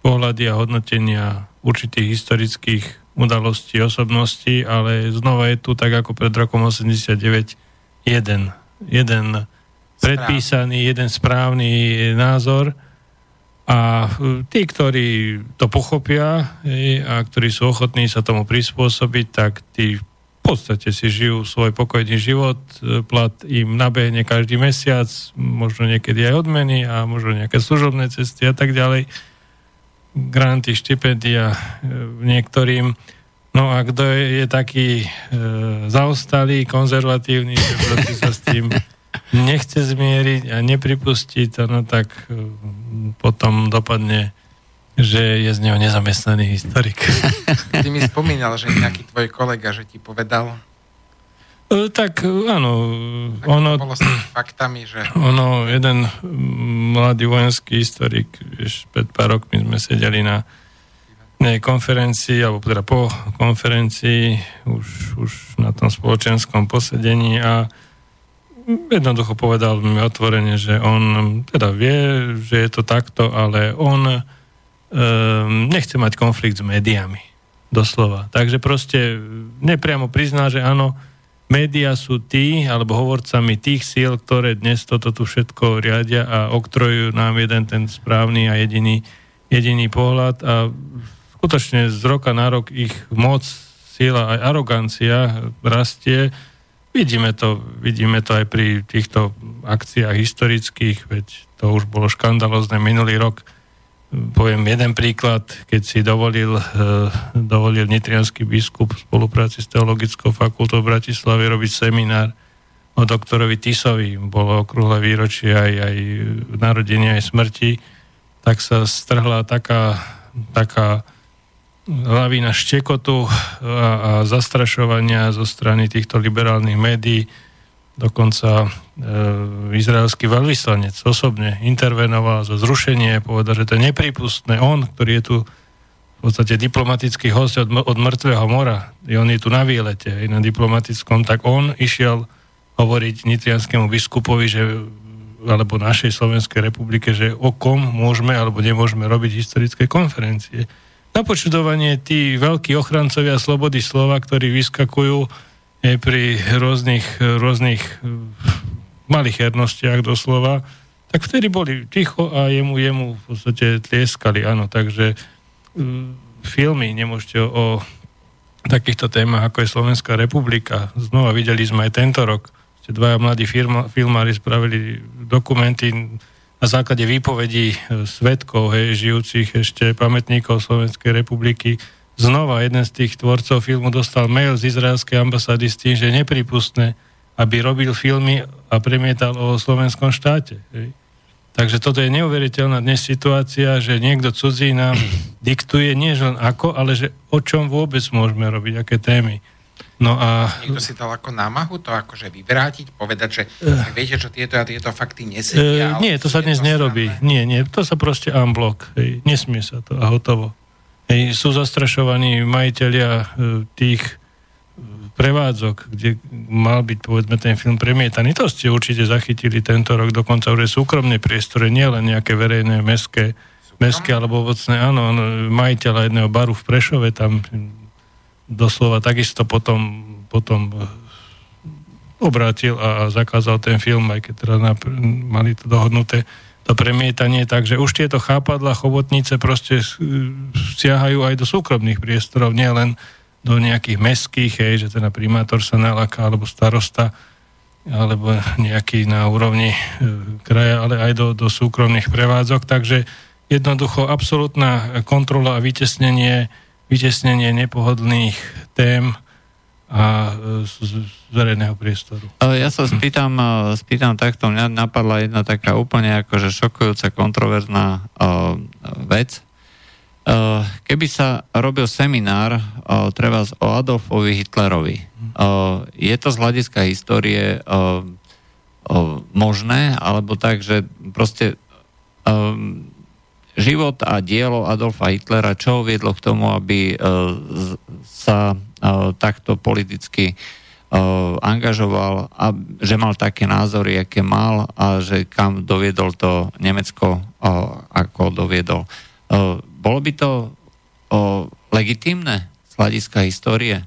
pohľady a hodnotenia určitých historických udalostí, osobností, ale znova je tu tak ako pred rokom 89 jeden, jeden predpísaný, jeden správny názor, a e, tí, ktorí to pochopia a ktorí sú ochotní sa tomu prispôsobiť, tak tí podstate si žijú svoj pokojný život, e, plat im nabehne každý mesiac, možno niekedy aj odmeny a možno nejaké služobné cesty a tak ďalej. Granty, štipendia e, niektorým. No a kto je, je taký e, zaostalý, konzervatívny, že sa s tým nechce zmieriť a nepripustiť no tak e, potom dopadne, že je z neho nezamestnaný historik. [laughs] Ty mi spomínal, že nejaký tvoj kolega, že ti povedal? E, tak áno. Tak ono, bolo s tými faktami, že... Ono, jeden mladý vojenský historik, vieš, pred pár rokmi sme sedeli na nej konferencii, alebo teda po konferencii, už, už na tom spoločenskom posedení a jednoducho povedal mi otvorene, že on teda vie, že je to takto, ale on um, nechce mať konflikt s médiami. Doslova. Takže proste nepriamo prizná, že áno, médiá sú tí, alebo hovorcami tých síl, ktoré dnes toto tu všetko riadia a oktrojujú nám jeden ten správny a jediný, jediný pohľad a skutočne z roka na rok ich moc, síla aj arogancia rastie Vidíme to, vidíme to aj pri týchto akciách historických, veď to už bolo škandalozne minulý rok. Poviem jeden príklad, keď si dovolil, e, dovolil nitrianský biskup v spolupráci s Teologickou fakultou v Bratislave robiť seminár o doktorovi Tisovi, bolo okrúhle výročie aj, aj narodenia, aj smrti, tak sa strhla taká, taká lavína štekotu a, a zastrašovania zo strany týchto liberálnych médií, dokonca e, izraelský veľvyslanec osobne intervenoval za zrušenie, povedal, že to je nepripustné. On, ktorý je tu v podstate diplomatický host od, od mŕtvého mora, on je tu na výlete, aj na diplomatickom, tak on išiel hovoriť nitrianskému biskupovi, že alebo našej Slovenskej republike, že o kom môžeme alebo nemôžeme robiť historické konferencie. Na počudovanie tí veľkí ochrancovia slobody slova, ktorí vyskakujú je pri rôznych, rôznych eh, malých hernostiach doslova, tak vtedy boli ticho a jemu, jemu v podstate tlieskali, áno, takže um, filmy nemôžete o, takýchto témach, ako je Slovenská republika. Znova videli sme aj tento rok, že dvaja mladí firma, filmári spravili dokumenty na základe výpovedí eh, svetkov, hej, žijúcich ešte pamätníkov Slovenskej republiky, znova jeden z tých tvorcov filmu dostal mail z izraelskej ambasády s tým, že je nepripustné, aby robil filmy a premietal o slovenskom štáte. Hej. Takže toto je neuveriteľná dnes situácia, že niekto cudzí nám [clears throat] diktuje nie len ako, ale že o čom vôbec môžeme robiť, aké témy. No a... Niekto si dal ako námahu to akože vyvrátiť, povedať, že uh, viete, že tieto a tieto fakty nesedia. Uh, nie, to sa dnes nerobí. Nie, nie, to sa proste unblock. Hej. Nesmie sa to a hotovo. Hej, sú zastrašovaní majiteľia e, tých e, prevádzok, kde mal byť povedzme ten film premietaný. To ste určite zachytili tento rok, dokonca už súkromné priestore, nie len nejaké verejné mestské, mestské alebo ovocné. Áno, majiteľa jedného baru v Prešove tam doslova takisto potom, potom e, obrátil a zakázal ten film, aj keď teda mali to dohodnuté to premietanie, takže už tieto chápadla, chobotnice proste siahajú aj do súkromných priestorov, nielen do nejakých mestských, hej, že teda primátor sa naláka, alebo starosta, alebo nejaký na úrovni e, kraja, ale aj do, do súkromných prevádzok, takže jednoducho absolútna kontrola a vytesnenie, vytesnenie nepohodlných tém a z, z verejného priestoru. Ja sa spýtam, spýtam takto, mňa napadla jedna taká úplne akože šokujúca, kontroverzná vec. Keby sa robil seminár treba o Adolfovi Hitlerovi, je to z hľadiska histórie možné, alebo tak, že proste život a dielo Adolfa Hitlera, čo viedlo k tomu, aby sa takto politicky uh, angažoval a že mal také názory, aké mal a že kam doviedol to Nemecko, uh, ako doviedol. Bolo by to legitimné z hľadiska histórie?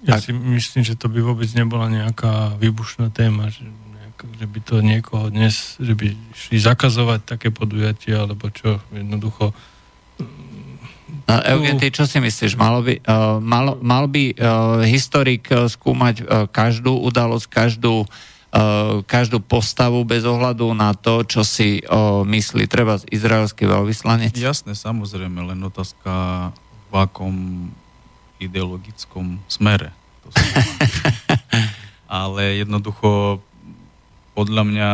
Ja si myslím, že to by vôbec nebola nejaká výbušná téma, že, nejak, že by to niekoho dnes, že by šli zakazovať také podujatia, alebo čo, jednoducho Uh, Eugen, ty čo si myslíš? Malo by, uh, mal, mal by uh, historik uh, skúmať uh, každú udalosť, každú, uh, každú postavu bez ohľadu na to, čo si uh, myslí treba izraelský veľvyslanec? Jasné, samozrejme, len otázka v akom ideologickom smere. To [laughs] Ale jednoducho podľa mňa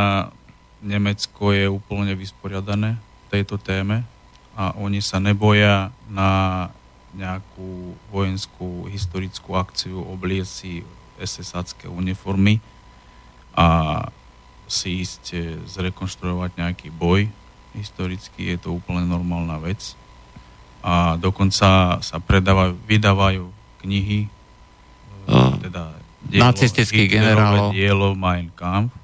Nemecko je úplne vysporiadané v tejto téme a oni sa neboja na nejakú vojenskú historickú akciu obliec si SS-acké uniformy a si ísť zrekonštruovať nejaký boj historicky, je to úplne normálna vec. A dokonca sa predávajú, vydávajú knihy, uh, teda dielo, nacistických generálov. Dielo Mein Kampf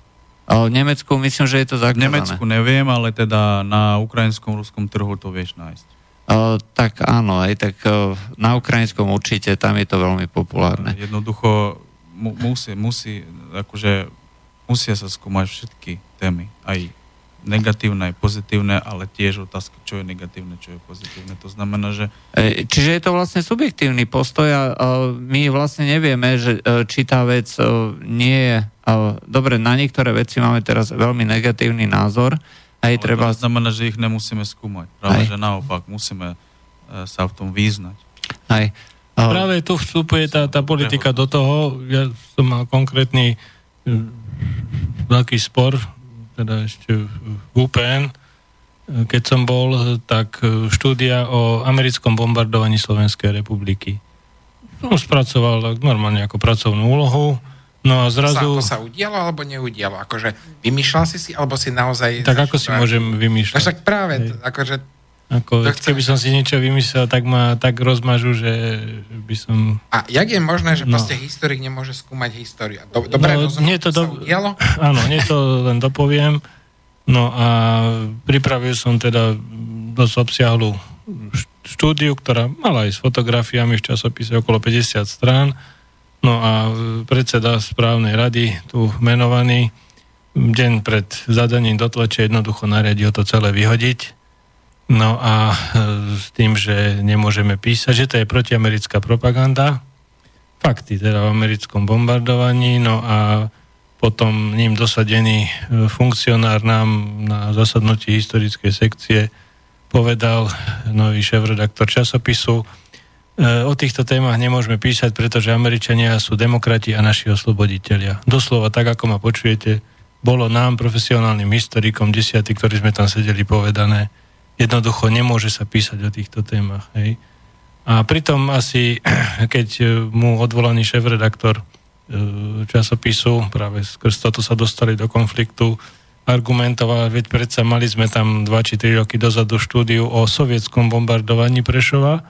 a v Nemecku myslím, že je to zakázané. V Nemecku neviem, ale teda na ukrajinskom ruskom trhu to vieš nájsť. O, tak áno, aj tak o, na ukrajinskom určite, tam je to veľmi populárne. Jednoducho mu, musí, musí, akože musia sa skúmať všetky témy, aj negatívne, aj pozitívne, ale tiež otázka, čo je negatívne, čo je pozitívne. To znamená, že... E, čiže je to vlastne subjektívny postoj a my vlastne nevieme, že e, či tá vec e, nie je... Dobre, na niektoré veci máme teraz veľmi negatívny názor, Aj Ale treba... to znamená, že ich nemusíme skúmať. Práve, Aj. že naopak, musíme sa v tom význať. Aj. Práve tu vstupuje tá, tá politika do toho. Ja som mal konkrétny veľký spor, teda ešte v UPN, e, keď som bol, tak štúdia o americkom bombardovaní Slovenskej republiky. Som spracoval normálne ako pracovnú úlohu No a zrazu... To sa, to sa udialo alebo neudialo? Akože vymýšľal si si, alebo si naozaj... Tak ako si môžem vymýšľať? No však práve, Hej. akože... Ako, keby som si niečo vymyslel, tak ma tak rozmažu, že by som... A jak je možné, že no. proste historik nemôže skúmať históriu? Do, dobre, no, rozumiem, nie to, do... udialo? [laughs] Áno, nie to len dopoviem. No a pripravil som teda dosť obsiahlu štúdiu, ktorá mala aj s fotografiami v časopise okolo 50 strán No a predseda správnej rady, tu menovaný, deň pred zadaním do tlače jednoducho nariadil to celé vyhodiť. No a e, s tým, že nemôžeme písať, že to je protiamerická propaganda, fakty teda v americkom bombardovaní, no a potom ním dosadený e, funkcionár nám na zasadnutí historickej sekcie povedal, nový šéf-redaktor časopisu, E, o týchto témach nemôžeme písať, pretože Američania sú demokrati a naši osloboditeľia. Doslova tak, ako ma počujete, bolo nám, profesionálnym historikom, desiatí, ktorí sme tam sedeli, povedané, jednoducho nemôže sa písať o týchto témach. Hej. A pritom asi, [clears throat] keď mu odvolaný šéf-redaktor e, časopisu, práve skrz toto sa dostali do konfliktu, argumentoval, veď predsa mali sme tam 2 či 3 roky dozadu štúdiu o sovietskom bombardovaní Prešova,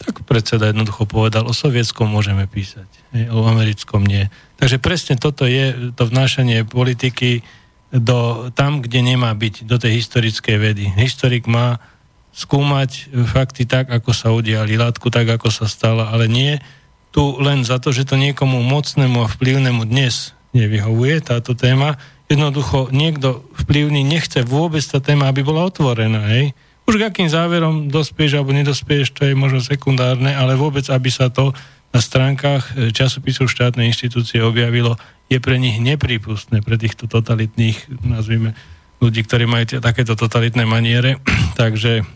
tak predseda jednoducho povedal, o sovietskom môžeme písať, o americkom nie. Takže presne toto je to vnášanie politiky do, tam, kde nemá byť, do tej historickej vedy. Historik má skúmať fakty tak, ako sa udiali, látku tak, ako sa stala, ale nie tu len za to, že to niekomu mocnému a vplyvnému dnes nevyhovuje táto téma. Jednoducho niekto vplyvný nechce vôbec tá téma, aby bola otvorená. Hej? Už k akým záverom dospieš alebo nedospieš, to je možno sekundárne, ale vôbec, aby sa to na stránkach e, časopisu štátnej inštitúcie objavilo, je pre nich neprípustné, pre týchto totalitných, nazvime, ľudí, ktorí majú takéto totalitné maniere. [clears throat] takže,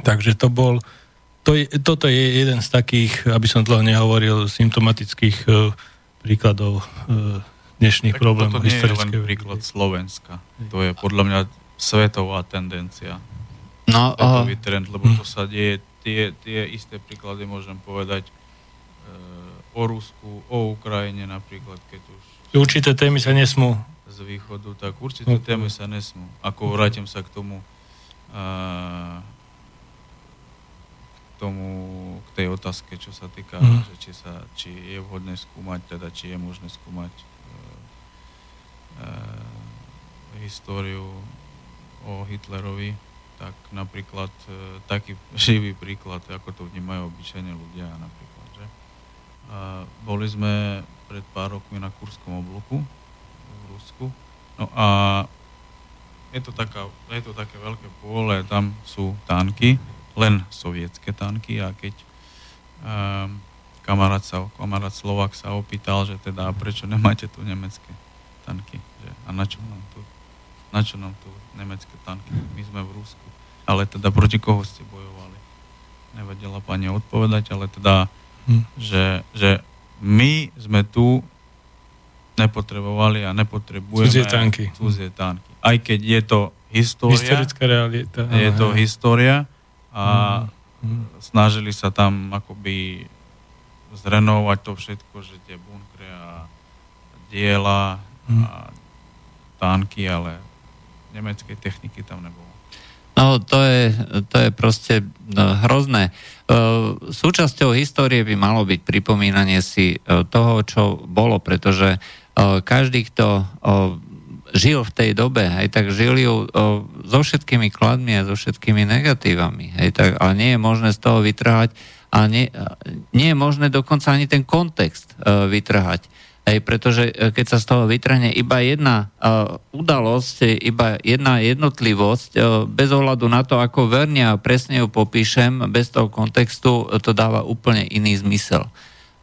takže to bol, to je, toto je jeden z takých, aby som dlho nehovoril, symptomatických uh, príkladov uh, dnešných tak problémov. To nie je len príklad Slovenska. To je podľa mňa svetová tendencia. No, svetový trend, lebo to sa deje, tie, tie isté príklady môžem povedať o Rusku, o Ukrajine napríklad, keď už... Určité témy sa nesmú. Z východu, tak určité okay. témy sa nesmú. Ako vrátim sa k tomu, k tomu, k tej otázke, čo sa týka, mm. že či, sa, či je vhodné skúmať, teda či je možné skúmať e, e, históriu o Hitlerovi tak napríklad e, taký [laughs] živý príklad, ako to vnímajú obyčajní ľudia napríklad, boli sme pred pár rokmi na Kurskom obloku v Rusku, no a je to, taká, je to také veľké pole, tam sú tanky, len sovietské tanky. A keď um, kamarát, sa, kamarát Slovak sa opýtal, že teda prečo nemáte tu nemecké tanky, že, a na čo nám tu, na čo nám tu nemecké tanky, my sme v Rusku. Ale teda proti koho ste bojovali. Nevedela pani odpovedať, ale teda, hm. že, že my sme tu nepotrebovali a nepotrebujeme cudzie tanky. cudzie tanky. Aj keď je to história, historická realita. Je to história a mm. snažili sa tam akoby zrenovať to všetko, že tie bunkre a diela mm. a tanky, ale nemeckej techniky tam nebolo. No, to je, to je proste no, hrozné. E, súčasťou histórie by malo byť pripomínanie si e, toho, čo bolo, pretože e, každý, kto žil v tej dobe, aj tak žil ju so všetkými kladmi a so všetkými negatívami. Hej, tak, ale nie je možné z toho vytrhať a nie, nie je možné dokonca ani ten kontext vytrhať. Hej, pretože e, keď sa z toho vytrhne iba jedna uh, udalosť, iba jedna jednotlivosť, uh, bez ohľadu na to, ako verne a presne ju popíšem, bez toho kontextu, uh, to dáva úplne iný zmysel.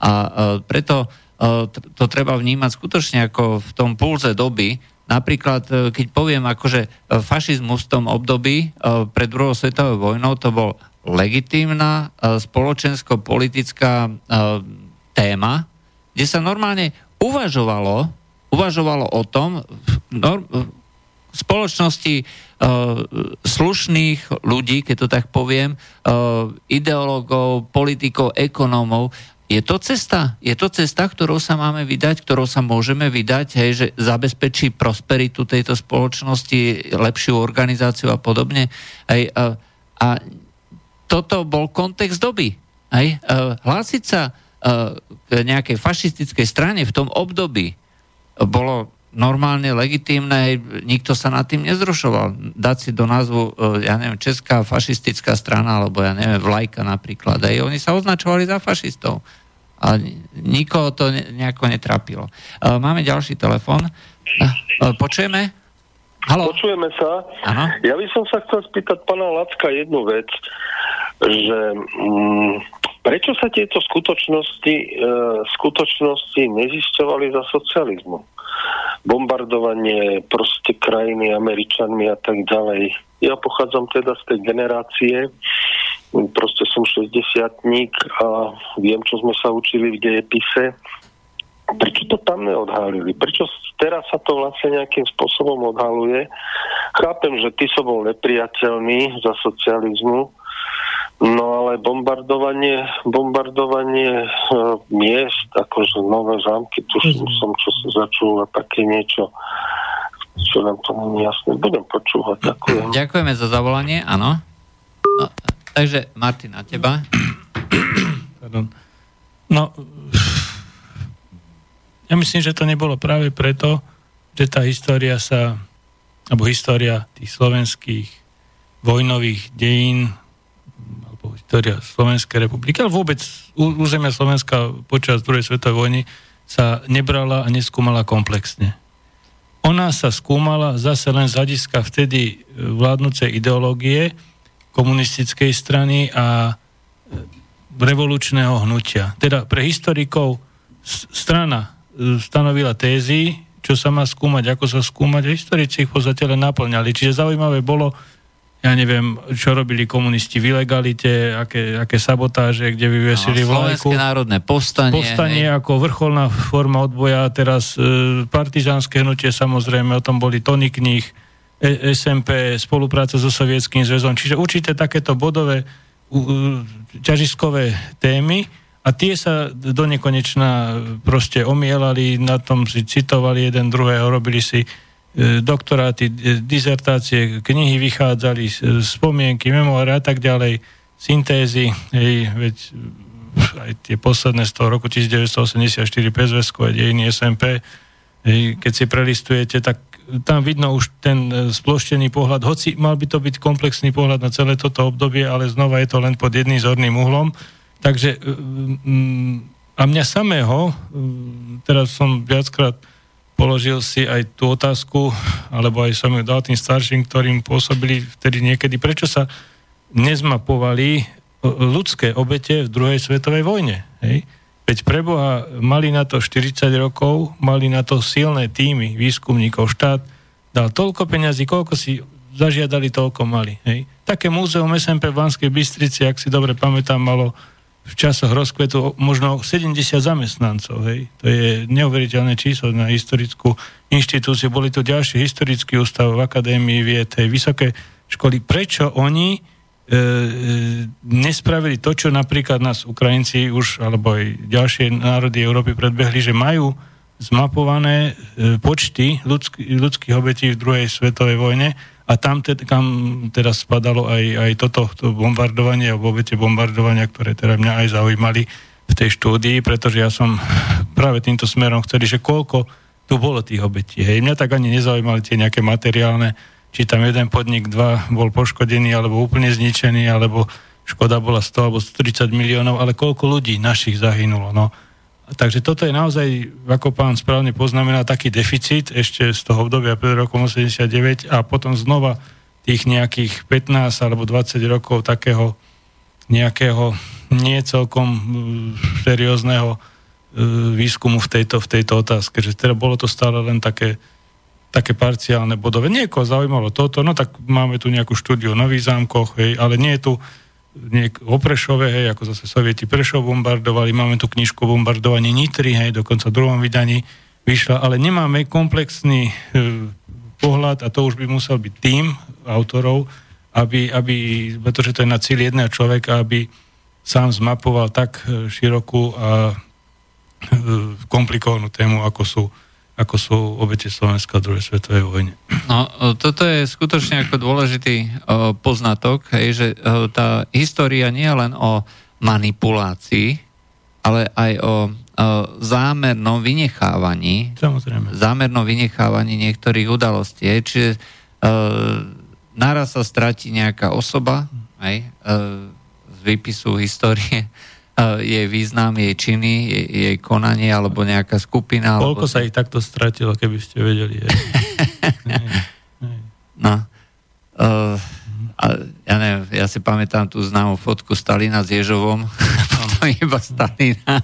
A uh, preto uh, to treba vnímať skutočne ako v tom pulze doby, napríklad, e, keď poviem, akože fašizmus v tom období pred druhou svetovou vojnou, to bol legitímna spoločensko-politická téma, kde sa normálne uvažovalo, uvažovalo o tom v spoločnosti slušných ľudí, keď to tak poviem, ideológov, politikov, ekonómov, je to cesta? Je to cesta, ktorou sa máme vydať, ktorou sa môžeme vydať, hej, že zabezpečí prosperitu tejto spoločnosti, lepšiu organizáciu a podobne. Hej, a, a toto bol kontext doby. Hej, hlásiť sa k nejakej fašistickej strane v tom období bolo normálne, legitímne, nikto sa nad tým nezrušoval. Dať si do názvu, ja neviem, Česká fašistická strana, alebo ja neviem, Vlajka napríklad. Aj oni sa označovali za fašistov. A nikoho to nejako netrapilo. Máme ďalší telefon. Počujeme? Halo? Počujeme sa. Ano? Ja by som sa chcel spýtať pana Lacka jednu vec, že mm, prečo sa tieto skutočnosti, e, skutočnosti nezisťovali za socializmu? Bombardovanie proste krajiny Američanmi a tak ďalej. Ja pochádzam teda z tej generácie, proste som 60 a viem, čo sme sa učili v dejepise. Prečo to tam neodhalili? Prečo teraz sa to vlastne nejakým spôsobom odhaluje? Chápem, že ty som bol nepriateľný za socializmu, no ale bombardovanie, bombardovanie e, miest, akože nové zámky, tu mm-hmm. som čo sa začul a také niečo čo nám to nie je jasné. Budem počúvať. Ďakujem. Ďakujeme za zavolanie, áno. No, Takže, Martin, a teba? Pardon. No, ja myslím, že to nebolo práve preto, že tá história sa, alebo história tých slovenských vojnových dejín, história Slovenskej republiky, ale vôbec územia Slovenska počas druhej svetovej vojny sa nebrala a neskúmala komplexne. Ona sa skúmala zase len z hľadiska vtedy vládnucej ideológie, komunistickej strany a revolučného hnutia. Teda pre historikov strana e, stanovila tézy, čo sa má skúmať, ako sa skúmať a historici ich v podstate len naplňali. Čiže zaujímavé bolo, ja neviem, čo robili komunisti v ilegalite, aké, aké sabotáže, kde vyvesili no, vlajku. Slovenské národné povstanie. Povstanie hej. ako vrcholná forma odboja, teraz e, partizánske hnutie, samozrejme, o tom boli tony kníh, SMP, spolupráca so Sovietským zväzom, čiže určité takéto bodové ťažiskové témy a tie sa do nekonečna proste omielali, na tom si citovali jeden druhého, robili si e, doktoráty, e, dizertácie, knihy vychádzali, spomienky, memoáre a tak ďalej, syntézy, hej, veď aj tie posledné z toho roku 1984 PSVskové dejiny SMP, hej, keď si prelistujete, tak tam vidno už ten e, sploštený pohľad, hoci mal by to byť komplexný pohľad na celé toto obdobie, ale znova je to len pod jedným zorným uhlom. Takže e, a mňa samého, e, teraz som viackrát položil si aj tú otázku, alebo aj som ju dal tým starším, ktorým pôsobili vtedy niekedy, prečo sa nezmapovali ľudské obete v druhej svetovej vojne. Hej? Veď preboha mali na to 40 rokov, mali na to silné týmy výskumníkov. Štát dal toľko peňazí, koľko si zažiadali, toľko mali. Hej. Také múzeum SMP v Banskej Bystrici, ak si dobre pamätám, malo v časoch rozkvetu možno 70 zamestnancov. Hej. To je neuveriteľné číslo na historickú inštitúciu. Boli tu ďalšie historický ústav v Akadémii vied, hej, vysoké školy. Prečo oni E, e, nespravili to, čo napríklad nás Ukrajinci už, alebo aj ďalšie národy Európy predbehli, že majú zmapované e, počty ľudský, ľudských obetí v druhej svetovej vojne a tam, te, kam teraz spadalo aj, aj toto to bombardovanie alebo obete bombardovania, ktoré teda mňa aj zaujímali v tej štúdii, pretože ja som [laughs] práve týmto smerom chceli, že koľko tu bolo tých obetí. Hej, mňa tak ani nezaujímali tie nejaké materiálne či tam jeden podnik, dva bol poškodený alebo úplne zničený, alebo škoda bola 100 alebo 130 miliónov, ale koľko ľudí našich zahynulo. No. Takže toto je naozaj, ako pán správne poznamená, taký deficit ešte z toho obdobia pred rokom 89 a potom znova tých nejakých 15 alebo 20 rokov takého nejakého nie celkom seriózneho výskumu v tejto, v tejto otázke. Že teda bolo to stále len také také parciálne bodové. Niekoho zaujímalo toto, no tak máme tu nejakú štúdiu o Nových zámkoch, hej, ale nie je tu niek- o Prešove, hej, ako zase sovieti Prešov bombardovali, máme tu knižku o bombardovaní Nitry, hej, dokonca v druhom vydaní vyšla, ale nemáme komplexný e, pohľad a to už by musel byť tým autorov, aby, aby, pretože to je na cíl jedného človeka, aby sám zmapoval tak e, širokú a e, komplikovanú tému, ako sú ako sú obete Slovenska v druhej svetovej vojne. No, toto je skutočne ako dôležitý uh, poznatok, hej, že uh, tá história nie je len o manipulácii, ale aj o uh, zámernom vynechávaní. Samozrejme. Zámernom vynechávaní niektorých udalostí. Hej, čiže naraz sa stratí nejaká osoba hej, z výpisu histórie jej význam, jej činy, jej, jej konanie alebo nejaká skupina. Koľko alebo... sa ich takto stratilo, keby ste vedeli? [laughs] no. Uh, a ja neviem, ja si pamätám tú známu fotku Stalina s Ježovom, [laughs] potom iba Stalina.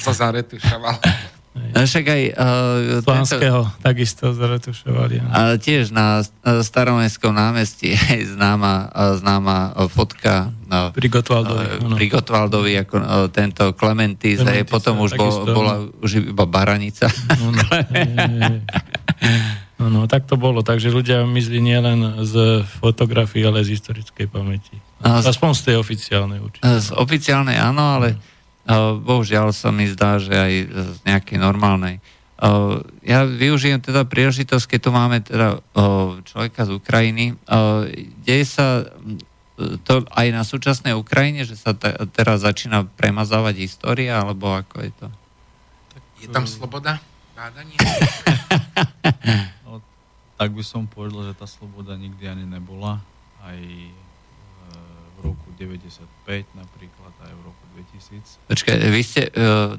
sa zaretušoval. [laughs] No však aj... Uh, Slanského tento, takisto zretušovali. A tiež na staromestskom námestí [laughs] je známa, známa fotka uh, pri Gotwaldovi. Uh, pri Gotwaldovi ako uh, tento Clementis, Clementis potom už bol, bola už iba Baranica. No, no, [laughs] no, no, tak to bolo. Takže ľudia myslí nielen z fotografií, ale z historickej pamäti. Aspoň z tej oficiálnej určite. Z oficiálnej áno, ale bohužiaľ sa mi zdá, že aj z nejakej normálnej. Ja využijem teda príležitosť, keď tu máme teda človeka z Ukrajiny. Deje sa to aj na súčasnej Ukrajine, že sa teraz začína premazávať história, alebo ako je to? Je tam sloboda? Bádanie? [laughs] no, tak by som povedal, že tá sloboda nikdy ani nebola. Aj roku 95 napríklad aj v roku 2000. Počkaj, vy ste e,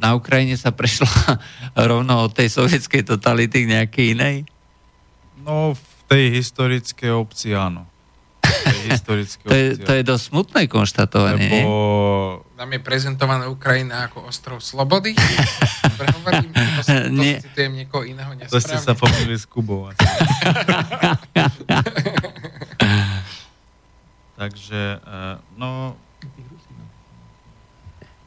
na Ukrajine sa prešla [laughs] rovno od tej sovietskej totality k nejakej inej? No, v tej historickej obci áno. [laughs] to, je, to je dosť smutné konštatovanie. Lebo... Nám je prezentovaná Ukrajina ako ostrov slobody. Hovorím, [laughs] to, Nie. citujem niekoho iného nesprávne. To ste sa pomýlili s Kubou. Takže, eh, no,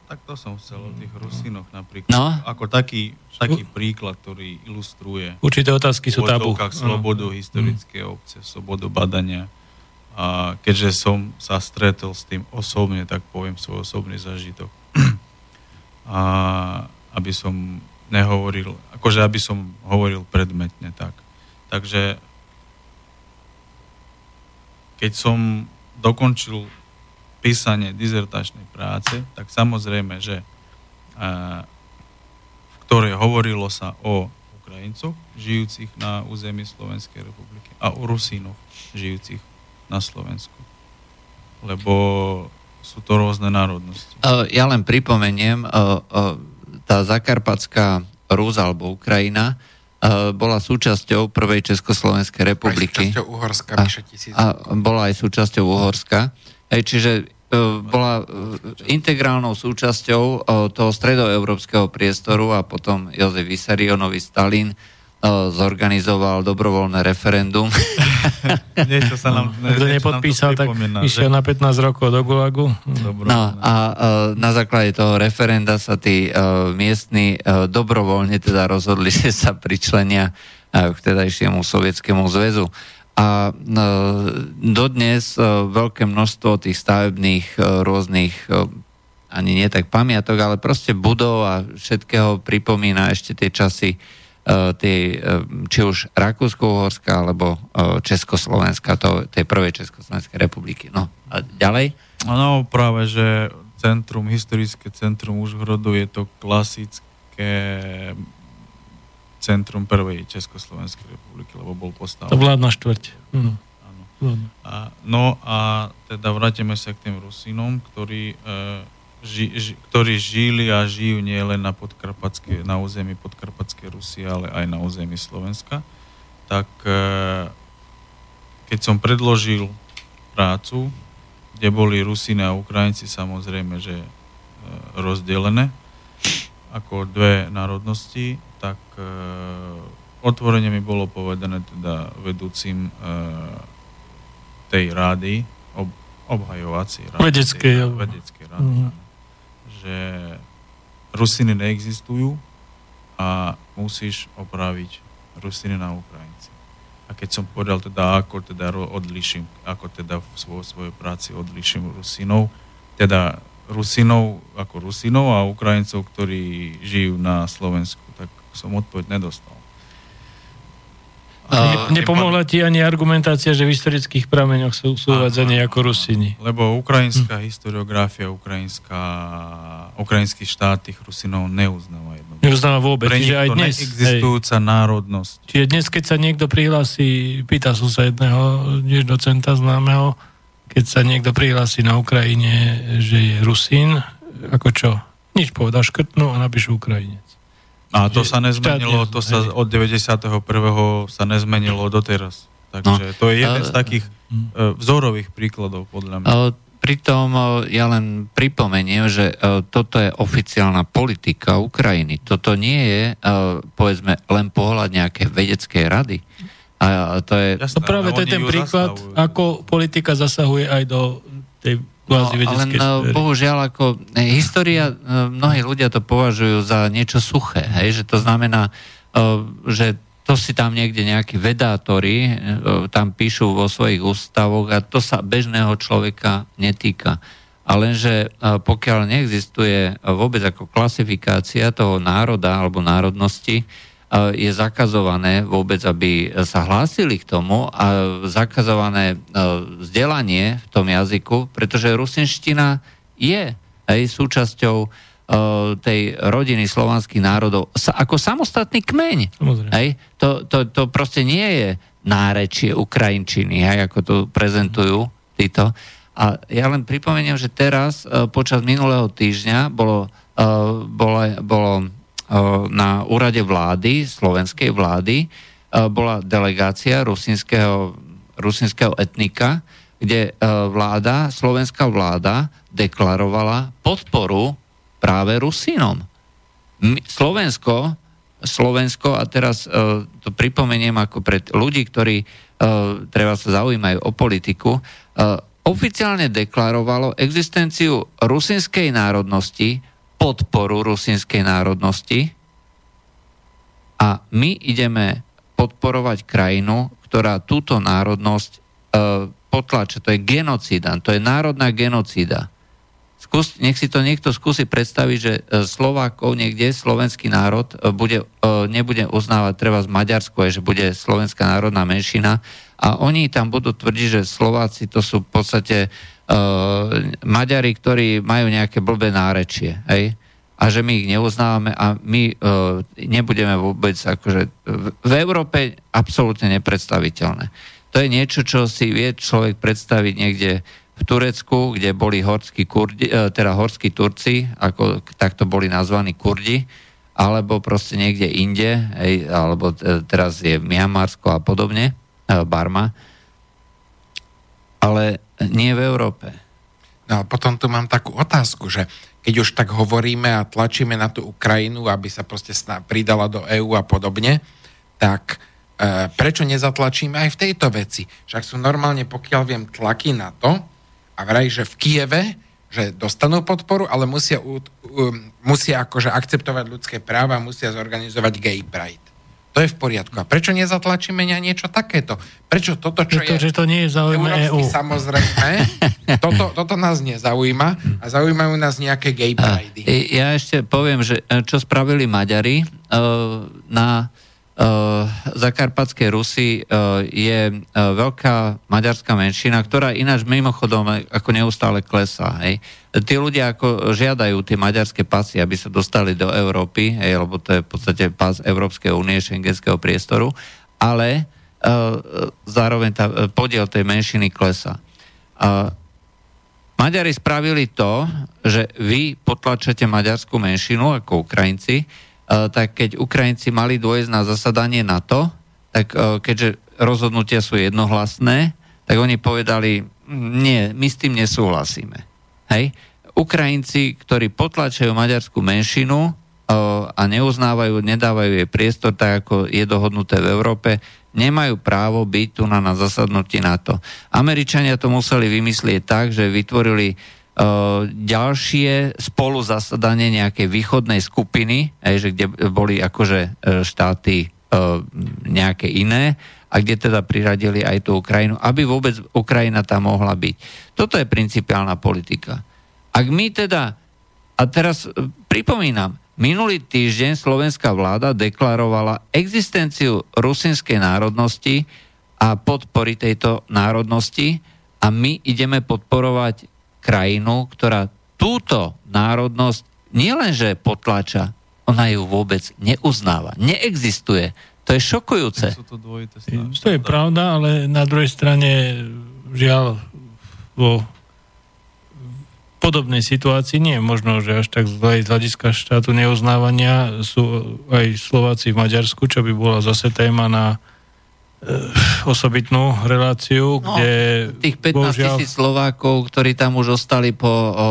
tak to som chcel o tých Rusinoch napríklad. No? Ako taký, taký príklad, ktorý ilustruje určité otázky sú tabu. slobodu, no. historické obce, slobodu badania. A keďže som sa stretol s tým osobne, tak poviem svoj osobný zažitok. [clears throat] A aby som nehovoril, akože aby som hovoril predmetne tak. Takže keď som dokončil písanie dizertačnej práce, tak samozrejme, že v ktorej hovorilo sa o Ukrajincoch, žijúcich na území Slovenskej republiky a o Rusínoch, žijúcich na Slovensku. Lebo sú to rôzne národnosti. Ja len pripomeniem, tá zakarpatská Rus alebo Ukrajina bola súčasťou prvej Československej republiky. Aj súčasťou Uhorska, a, a bola aj súčasťou Uhorska. Hej, čiže uh, bola uh, integrálnou súčasťou uh, toho stredoeurópskeho priestoru a potom Jozef Vysarionovi Stalin zorganizoval dobrovoľné referendum. [laughs] niečo sa nám... Ne, Kto nepodpísal, tak išiel na 15 rokov do Gulagu. No a na základe toho referenda sa tí uh, miestni uh, dobrovoľne teda rozhodli, [laughs] že sa pričlenia uh, k tedajšiemu sovietskému zväzu. A no, dodnes e, veľké množstvo tých stavebných e, rôznych e, ani nie tak pamiatok, ale proste budov a všetkého pripomína ešte tie časy tie, či už Rakúsko-Uhorska alebo Československa, to, tej prvej Československej republiky. No a ďalej? No práve, že centrum, historické centrum Užhrodu je to klasické centrum prvej Československej republiky, lebo bol postavený. To vládna štvrť. No. A, no a teda vrátime sa k tým Rusinom, ktorí, e, ži, ži, ktorí žili a žijú nie len na, podkarpatské, na území podkarpatskej Rusy, ale aj na území Slovenska. Tak e, keď som predložil prácu, kde boli Rusiny a Ukrajinci samozrejme, že e, rozdelené ako dve národnosti, tak e, otvorene mi bolo povedané teda vedúcim tej rády, ob, obhajovací rády, vedeckej, tej, vedeckej rády, mm. že Rusiny neexistujú a musíš opraviť Rusiny na Ukrajinci. A keď som povedal teda, ako teda odliším, ako teda v svojej, svojej práci odliším Rusinov, teda Rusinov ako Rusinov a Ukrajincov, ktorí žijú na Slovensku, som odpoveď nedostal. A ne, nepomohla ti ani argumentácia, že v historických prameňoch sú, sú uvádzaní ako Rusini. Lebo ukrajinská hm. historiografia, ukrajinská, ukrajinský štát tých Rusinov neuznáva jedno. Neuznáva vôbec. Pre nich aj dnes, neexistujúca hej. národnosť. Čiže dnes, keď sa niekto prihlási, pýta som sa jedného tiež docenta známeho, keď sa niekto prihlási na Ukrajine, že je Rusín, ako čo? Nič povedal, škrtnú a napíšu Ukrajinec. A to sa nezmenilo, to sa od 91. sa nezmenilo doteraz. Takže no, to je jeden z takých uh, vzorových príkladov, podľa mňa. Pritom uh, ja len pripomeniem, že uh, toto je oficiálna politika Ukrajiny. Toto nie je, povedzme, len pohľad nejakej vedeckej rady. A to je... Jasné, no práve to je ten príklad, zasahujú. ako politika zasahuje aj do tej No, ale no, bohužiaľ, ako e, história, e, mnohí ľudia to považujú za niečo suché, hej, že to znamená, e, že to si tam niekde nejakí vedátori tam píšu vo svojich ústavoch a to sa bežného človeka netýka. A lenže pokiaľ neexistuje vôbec ako klasifikácia toho národa alebo národnosti, je zakazované vôbec, aby sa hlásili k tomu a zakazované e, vzdelanie v tom jazyku, pretože rusinština je aj súčasťou e, tej rodiny slovanských národov ako samostatný kmeň. Hej? To, to, to proste nie je nárečie Ukrajinčiny, hej, ako to prezentujú títo. A ja len pripomeniem, že teraz počas minulého týždňa bolo, bolo, bolo na úrade vlády, slovenskej vlády, bola delegácia rusinského, rusinského etnika, kde vláda, slovenská vláda deklarovala podporu práve Rusinom. Slovensko, Slovensko, a teraz to pripomeniem ako pred ľudí, ktorí treba sa zaujímajú o politiku, oficiálne deklarovalo existenciu rusinskej národnosti podporu rusinskej národnosti a my ideme podporovať krajinu, ktorá túto národnosť e, potlača. To je genocída, to je národná genocída. Skús, nech si to niekto skúsi predstaviť, že e, Slovákov niekde, slovenský národ, e, bude, e, nebude uznávať treba z Maďarsko, že bude slovenská národná menšina a oni tam budú tvrdiť, že Slováci to sú v podstate Maďari, ktorí majú nejaké blbé nárečie. Hej? a že my ich neuznávame a my uh, nebudeme vôbec akože v Európe absolútne nepredstaviteľné. To je niečo, čo si vie človek predstaviť niekde v Turecku, kde boli horskí, kurdi, uh, teda horskí Turci, ako takto boli nazvaní Kurdi, alebo proste niekde inde, alebo teraz je Miamarsko a podobne, Barma, ale nie v Európe. No a potom tu mám takú otázku, že keď už tak hovoríme a tlačíme na tú Ukrajinu, aby sa proste pridala do EÚ a podobne, tak e, prečo nezatlačíme aj v tejto veci? Však sú normálne, pokiaľ viem, tlaky na to a vraj, že v Kieve, že dostanú podporu, ale musia, um, musia akože akceptovať ľudské práva, musia zorganizovať gay pride. To je v poriadku. A prečo nezatlačíme na niečo takéto? Prečo toto, čo to, je... Že to nie je zaujímavé EU. Samozrejme, [laughs] toto, toto nás nezaujíma a zaujímajú nás nejaké gay pride. Ja ešte poviem, že e, čo spravili Maďari uh, na uh, Zakarpatskej Rusy uh, je uh, veľká maďarská menšina, ktorá ináč mimochodom ako neustále klesá. Hej. Tí ľudia ako žiadajú tie maďarské pasy, aby sa dostali do Európy, hej, lebo to je v podstate pas Európskej únie, šengenského priestoru, ale zároveň tá, podiel tej menšiny klesá. Maďari spravili to, že vy potlačate maďarskú menšinu ako Ukrajinci, Eh, tak keď Ukrajinci mali dôjsť na zasadanie NATO, tak eh, keďže rozhodnutia sú jednohlasné, tak oni povedali, mm, nie, my s tým nesúhlasíme. Hej? Ukrajinci, ktorí potlačajú maďarskú menšinu, a neuznávajú, nedávajú jej priestor, tak ako je dohodnuté v Európe, nemajú právo byť tu na, na zasadnutí NATO. Američania to museli vymyslieť tak, že vytvorili ďalšie spolu zasadanie nejakej východnej skupiny, že kde boli akože uh, štáty uh, nejaké iné a kde teda priradili aj tú Ukrajinu, aby vôbec Ukrajina tam mohla byť. Toto je principiálna politika. Ak my teda, a teraz pripomínam, Minulý týždeň slovenská vláda deklarovala existenciu rusinskej národnosti a podpory tejto národnosti a my ideme podporovať krajinu, ktorá túto národnosť nielenže potlača, ona ju vôbec neuznáva. Neexistuje. To je šokujúce. To, to je pravda, ale na druhej strane žiaľ vo podobnej situácii nie je možno, že až tak z hľadiska štátu neuznávania sú aj Slováci v Maďarsku, čo by bola zase téma na osobitnú reláciu, no, kde... Tých 15 bohužiaľ... tisíc Slovákov, ktorí tam už ostali po o,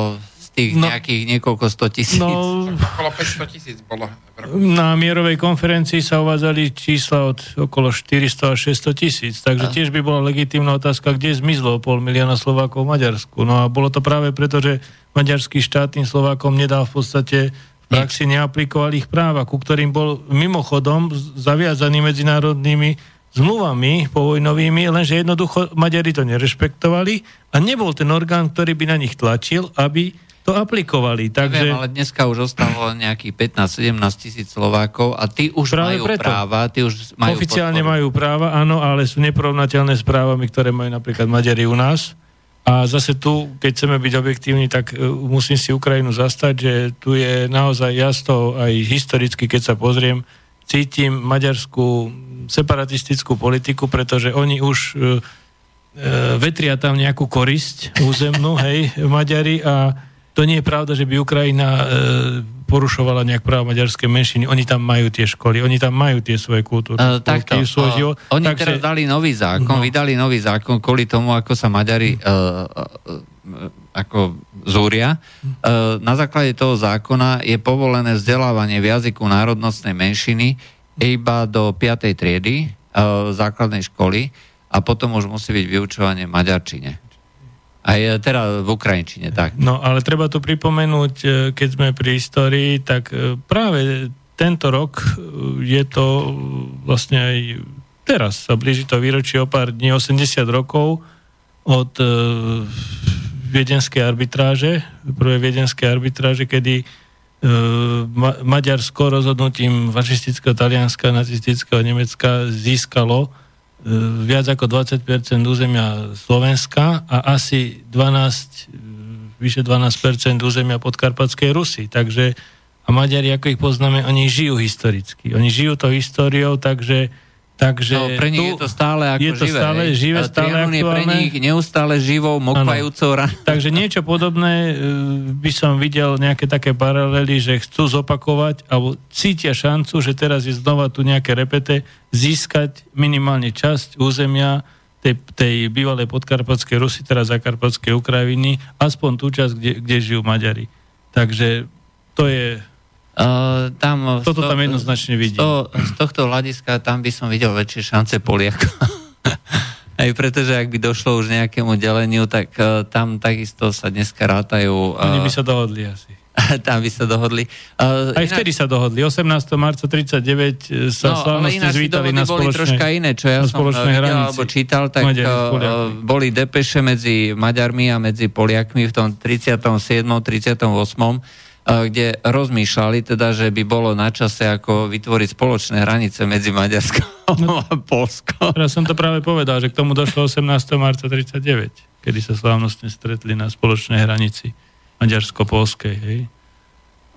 tých no, nejakých niekoľko sto tisíc. No, okolo 500 tisíc bolo. Na mierovej konferencii sa uvádzali čísla od okolo 400 až 600 tisíc, takže a. tiež by bola legitímna otázka, kde zmizlo pol milióna Slovákov v Maďarsku. No a bolo to práve preto, že maďarský štát tým Slovákom nedal v podstate v praxi neaplikoval ich práva, ku ktorým bol mimochodom zaviazaný medzinárodnými zmluvami povojnovými, lenže jednoducho Maďari to nerešpektovali a nebol ten orgán, ktorý by na nich tlačil, aby to aplikovali. Takže... Neviem, ale dneska už ostalo nejakých 15-17 tisíc Slovákov a tí už Práve majú preto. práva, tí už majú Oficiálne podporu. majú práva, áno, ale sú neporovnateľné s právami, ktoré majú napríklad Maďari u nás. A zase tu, keď chceme byť objektívni, tak uh, musím si Ukrajinu zastať, že tu je naozaj jasno aj historicky, keď sa pozriem, cítim maďarskú separatistickú politiku, pretože oni už uh, uh, vetria tam nejakú korisť územnú, [laughs] hej, Maďari a to nie je pravda, že by Ukrajina e, porušovala nejak práva maďarské menšiny. Oni tam majú tie školy, oni tam majú tie svoje kultúry. Uh, takto, svoj život. Oni Takže, teraz dali nový zákon, no. vydali nový zákon kvôli tomu, ako sa Maďari uh, uh, ako zúria. Uh, na základe toho zákona je povolené vzdelávanie v jazyku národnostnej menšiny iba do 5. triedy uh, základnej školy a potom už musí byť vyučovanie maďarčine. Aj e, teda v Ukrajinčine, tak. No, ale treba to pripomenúť, e, keď sme pri histórii, tak e, práve tento rok je to vlastne aj teraz sa blíži to výročie o pár dní, 80 rokov od e, viedenskej arbitráže, prvej viedenskej arbitráže, kedy e, Ma- Maďarsko rozhodnutím fašistického, talianska, nacistického Nemecka získalo E, viac ako 20% územia Slovenska a asi 12, e, vyše 12% územia podkarpatskej Rusy. Takže a Maďari, ako ich poznáme, oni žijú historicky. Oni žijú to históriou, takže Takže no, pre nich tu, je to stále ako je to živé. Stále živé, stále je pre nich neustále živou, mokvajúcou ranou. Takže niečo podobné e, by som videl nejaké také paralely, že chcú zopakovať, alebo cítia šancu, že teraz je znova tu nejaké repete, získať minimálne časť územia tej, tej bývalej podkarpatskej Rusy, teraz zakarpatskej Ukrajiny, aspoň tú časť, kde, kde žijú Maďari. Takže to je Uh, tam, Toto tam jednoznačne vidím. To, z tohto hľadiska tam by som videl väčšie šance Poliakov. Aj [laughs] pretože ak by došlo už nejakému deleniu, tak uh, tam takisto sa dneska rátajú... Uh, Oni by sa dohodli asi. [laughs] tam by sa dohodli. Uh, Aj inak... vtedy sa dohodli. 18. marca 39 sa no, slávnosti zvítali na spoločné, boli troška iné, čo ja som videl hranici. alebo čítal, tak uh, boli depeše medzi Maďarmi a medzi Poliakmi v tom 37. 38 kde rozmýšľali teda, že by bolo na čase ako vytvoriť spoločné hranice medzi Maďarskom [laughs] no, a Polskom. Teraz som to práve povedal, že k tomu došlo 18. marca 39, kedy sa slávnostne stretli na spoločnej hranici maďarsko-polskej, hej.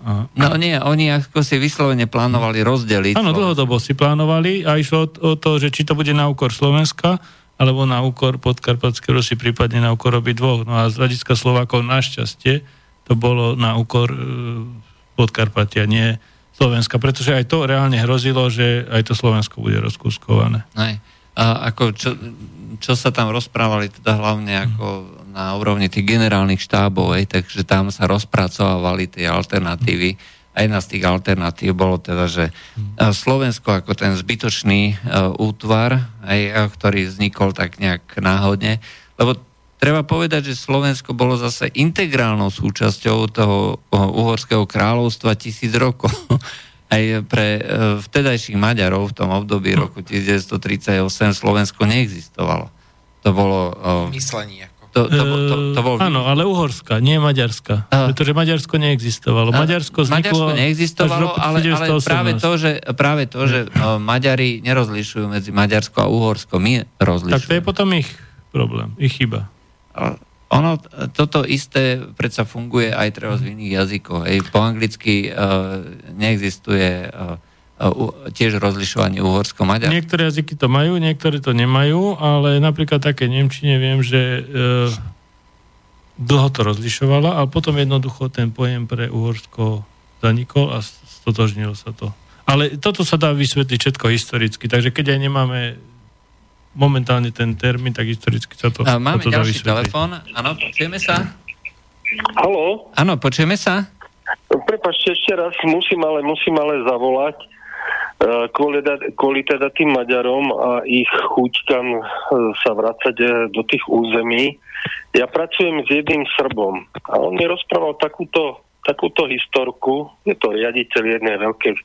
A... No nie, oni ako si vyslovene plánovali rozdeliť. Áno, dlhodobo si plánovali a išlo o, o to, že či to bude na úkor Slovenska, alebo na úkor podkarpatského Rusy, prípadne na úkor obi dvoch. No a z hľadiska Slovákov našťastie to bolo na úkor e, Podkarpatia, nie Slovenska, pretože aj to reálne hrozilo, že aj to Slovensko bude rozkúskované. Aj. A ako čo, čo sa tam rozprávali, teda hlavne ako na úrovni tých generálnych štábov, aj, takže tam sa rozpracovávali tie alternatívy. A jedna z tých alternatív bolo teda, že Slovensko ako ten zbytočný útvar, aj, ktorý vznikol tak nejak náhodne, lebo treba povedať, že Slovensko bolo zase integrálnou súčasťou toho uhorského kráľovstva tisíc rokov. [laughs] Aj pre vtedajších Maďarov v tom období roku 1938 Slovensko neexistovalo. To bolo... Myslenie. To, to, to, to bol... Áno, ale Uhorska, nie Maďarska. Uh, pretože Maďarsko neexistovalo. Maďarsko vzniklo... Maďarsko neexistovalo, ale, ale práve to, že, práve to, že Maďari nerozlišujú medzi Maďarsko a Uhorsko, my rozlišujeme. Tak to je potom ich problém, ich chyba. Uh, ono, toto isté predsa funguje aj treba v iných jazykoch. Hej. Po anglicky uh, neexistuje uh, tiež rozlišovanie uhorsko-maďarsko. Niektoré jazyky to majú, niektoré to nemajú, ale napríklad také Nemčine viem, že e, dlho to rozlišovala, ale potom jednoducho ten pojem pre Uhorsko zanikol a stotožnilo sa to. Ale toto sa dá vysvetliť všetko historicky, takže keď aj nemáme momentálne ten termín, tak historicky sa to, a máme to ďalší telefón. Áno, počujeme sa? Haló? Áno, počujeme sa? Prepačte, ešte raz musím ale, musím ale zavolať. E, kvôli, kvôli teda tým Maďarom a ich chuťkam e, sa vrácať e, do tých území. Ja pracujem s jedným Srbom a on mi rozprával takúto, takúto historku. Je to riaditeľ jednej veľkej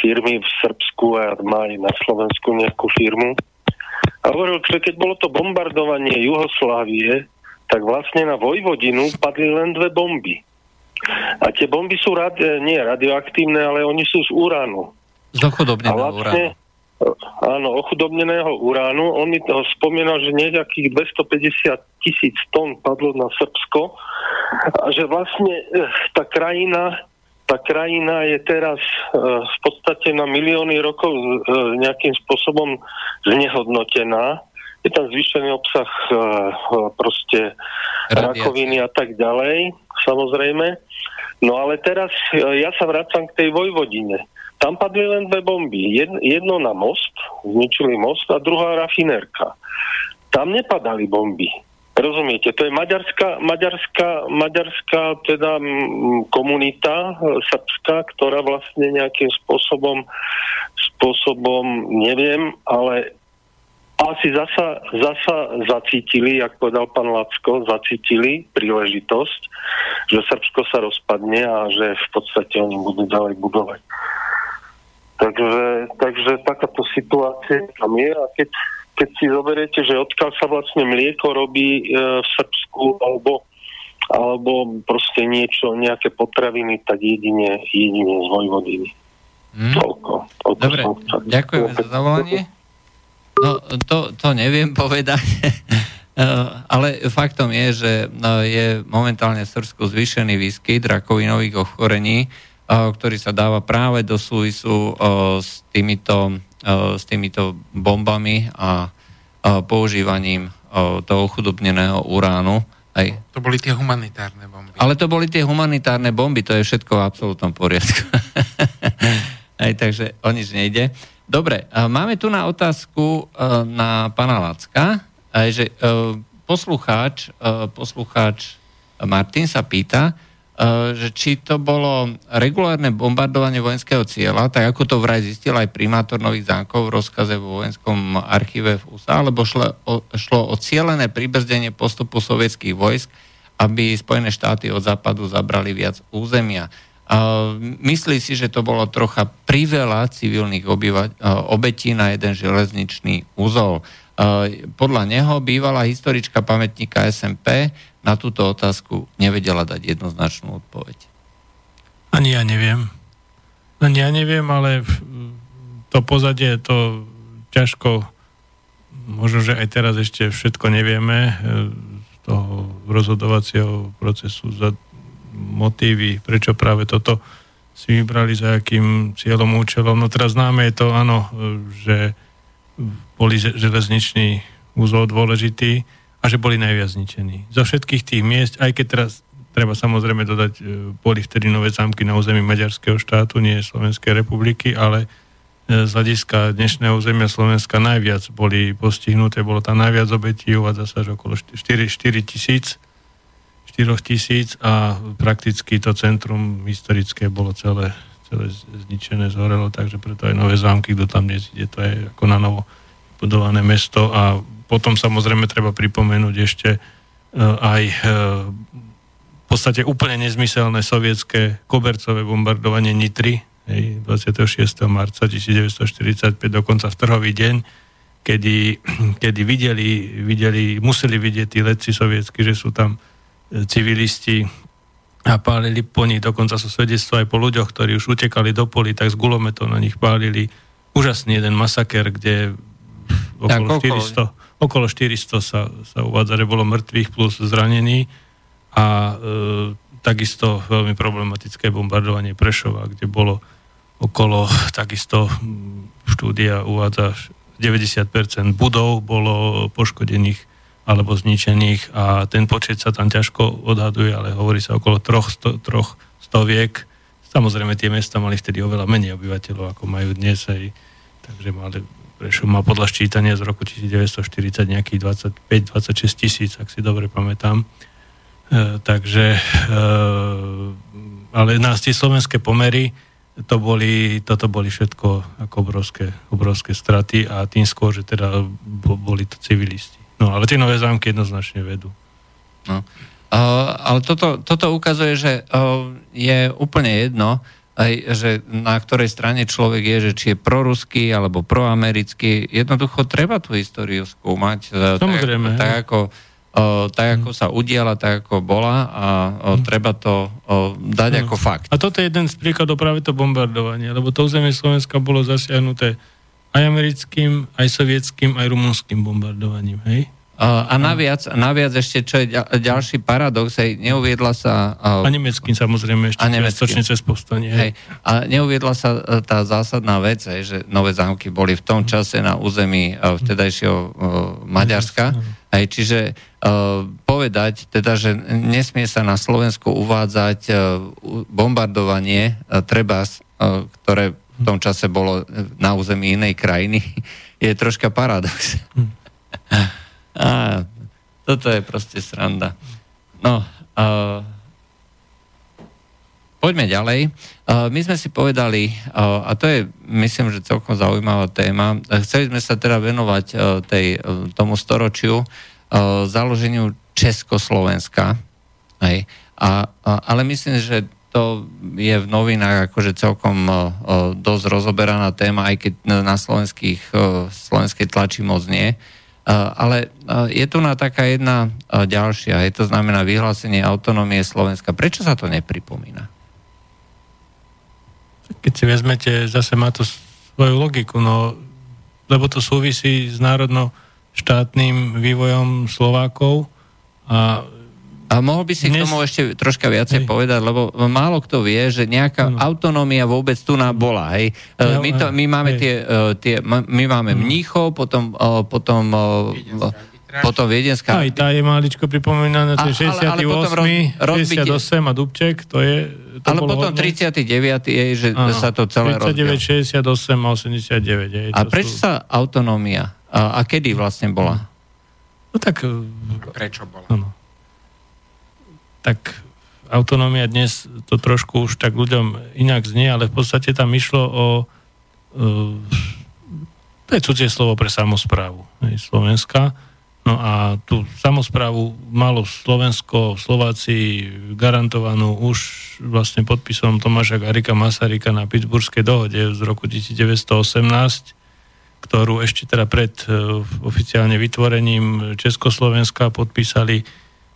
firmy v Srbsku a má aj na Slovensku nejakú firmu. A hovoril, že keď bolo to bombardovanie Juhoslávie, tak vlastne na Vojvodinu padli len dve bomby. A tie bomby sú radi- nie radioaktívne, ale oni sú z uránu. Z ochudobneného vlastne, uránu. Áno, ochudobneného uránu. On mi to spomínal, že nejakých 250 tisíc tón padlo na Srbsko a že vlastne eh, tá krajina tá krajina je teraz uh, v podstate na milióny rokov uh, nejakým spôsobom znehodnotená. Je tam zvýšený obsah uh, proste Radiaci. rakoviny a tak ďalej, samozrejme. No ale teraz ja sa vrácam k tej Vojvodine. Tam padli len dve bomby. Jedno na most, zničili most a druhá rafinérka. Tam nepadali bomby. Rozumiete, to je maďarská, maďarská, maďarská teda komunita e, srbská, ktorá vlastne nejakým spôsobom, spôsobom neviem, ale asi zasa, zasa zacítili, ako povedal pán Lacko, zacítili príležitosť, že Srbsko sa rozpadne a že v podstate oni budú ďalej budovať. Takže, takže takáto situácia tam je a keď, keď si zoberiete, že odkiaľ sa vlastne mlieko robí e, v Srbsku alebo, alebo proste niečo, nejaké potraviny, tak jedine, jedine z Vojvodiny. Hmm. Toľko, toľko Dobre, ďakujem za zavolanie. No, to, to neviem [laughs] povedať, e, ale faktom je, že no, je momentálne v Srbsku zvýšený výskyt rakovinových ochorení, ktorý sa dáva práve do súvisu s týmito, s týmito bombami a používaním toho chudobneného uránu. Aj. To boli tie humanitárne bomby. Ale to boli tie humanitárne bomby, to je všetko v absolútnom poriadku. [laughs] Aj, takže o nič nejde. Dobre, máme tu na otázku na pana Lacka, aj, že poslucháč, poslucháč Martin sa pýta, že či to bolo regulárne bombardovanie vojenského cieľa, tak ako to vraj zistil aj primátor Nových zámkov v rozkaze vo vojenskom archíve v USA, alebo šlo o, šlo o cieľené pribrzdenie postupu sovietských vojsk, aby Spojené štáty od západu zabrali viac územia. Uh, myslí si, že to bolo trocha priveľa civilných obyva- uh, obetí na jeden železničný úzol. Podľa neho bývalá historička pamätníka SMP na túto otázku nevedela dať jednoznačnú odpoveď. Ani ja neviem. Ani ja neviem, ale to pozadie, to ťažko, možno, že aj teraz ešte všetko nevieme, z toho rozhodovacieho procesu za motívy, prečo práve toto si vybrali za akým cieľom, účelom. No teraz známe je to, áno, že boli železničný úzol dôležitý, a že boli najviac zničení. Zo všetkých tých miest, aj keď teraz treba samozrejme dodať, e, boli vtedy nové zámky na území Maďarského štátu, nie Slovenskej republiky, ale e, z hľadiska dnešného územia Slovenska najviac boli postihnuté, bolo tam najviac obetí, uvádza sa, že okolo 4, 4 tisíc 4 tisíc a prakticky to centrum historické bolo celé, celé zničené, zhorelo, takže preto aj nové zámky, kto tam dnes ide, to je ako na novo budované mesto a potom samozrejme treba pripomenúť ešte aj v podstate úplne nezmyselné sovietské kobercové bombardovanie Nitry, hej, 26. marca 1945, dokonca v trhový deň, kedy, kedy videli, videli, museli vidieť tí letci sovietsky, že sú tam e, civilisti a pálili po nich, dokonca sú svedectvo aj po ľuďoch, ktorí už utekali do poli, tak z gulometov na nich pálili úžasný jeden masaker, kde okolo, tak, 400, okolo 400 sa, sa uvádza, že bolo mŕtvych plus zranení a e, takisto veľmi problematické bombardovanie Prešova, kde bolo okolo, takisto štúdia uvádza 90% budov bolo poškodených alebo zničených a ten počet sa tam ťažko odhaduje, ale hovorí sa okolo troch, sto, troch stoviek. Samozrejme, tie mesta mali vtedy oveľa menej obyvateľov, ako majú dnes aj, takže mali, Prešov má podľa ščítania z roku 1940 nejakých 25-26 tisíc, ak si dobre pamätám. E, takže, e, ale nás tie slovenské pomery, to boli, toto boli všetko ako obrovské, obrovské straty a tým skôr, že teda boli to civilisti. No ale tie nové zámky jednoznačne vedú. No. Uh, ale toto, toto ukazuje, že uh, je úplne jedno, aj, že na ktorej strane človek je, že či je proruský alebo proamerický. Jednoducho treba tú históriu skúmať. Samozrejme. Tak, tak ako o, tak ako sa udiala, tak ako bola a o, mhm. treba to o, dať no. ako fakt. A toto je jeden z príkladov práve to bombardovanie, lebo to územie Slovenska bolo zasiahnuté aj americkým, aj sovietským, aj rumunským bombardovaním, hej? A naviac, naviac ešte, čo je ďalší paradox, hej, neuviedla sa... A nemeckým samozrejme ešte, a nemeckým. cez povstanie. Hej. hej. A neuviedla sa e, tá zásadná vec, hej, že nové zámky boli v tom čase na území e, vtedajšieho uh, Maďarska. Hej, čiže povedať, teda, že nesmie sa na Slovensku uvádzať bombardovanie Trebas, ktoré v tom čase bolo na území inej krajiny, [laughs] je troška paradox. Hm. [laughs] A toto je proste sranda. No, uh, poďme ďalej. Uh, my sme si povedali, uh, a to je, myslím, že celkom zaujímavá téma, chceli sme sa teda venovať uh, tej, uh, tomu storočiu, uh, založeniu Československa. Hej. A, uh, ale myslím, že to je v novinách akože celkom uh, dosť rozoberaná téma, aj keď na slovenských, uh, slovenskej tlači moc nie. Uh, ale je tu na taká jedna ďalšia, je to znamená vyhlásenie autonómie Slovenska. Prečo sa to nepripomína? Keď si vezmete, zase má to svoju logiku, no, lebo to súvisí s národno-štátnym vývojom Slovákov a a mohol by si Dnes... k tomu ešte troška viacej hej. povedať, lebo málo kto vie, že nejaká no. autonómia vôbec tu nám bola. Hej. Ja, my, to, my máme tie, e, tie, my máme mhm. Mníchov, potom, e, potom potom Viedenská. Aj tá je maličko pripomínaná, to je 68, ale, ale roz, 68 a Dubček, to je... To ale potom hodne. 39 je, že ano, sa to celé 39, 68 a 89. Je, a prečo sú... sa autonómia? A, a kedy vlastne bola? No tak... Prečo bola? No, tak autonómia dnes to trošku už tak ľuďom inak znie, ale v podstate tam išlo o uh, to je cudzie slovo pre samozprávu Slovenska. No a tú samozprávu malo Slovensko, Slováci garantovanú už vlastne podpisom Tomáša Garika Masarika na Pittsburghskej dohode z roku 1918, ktorú ešte teda pred uh, oficiálne vytvorením Československa podpísali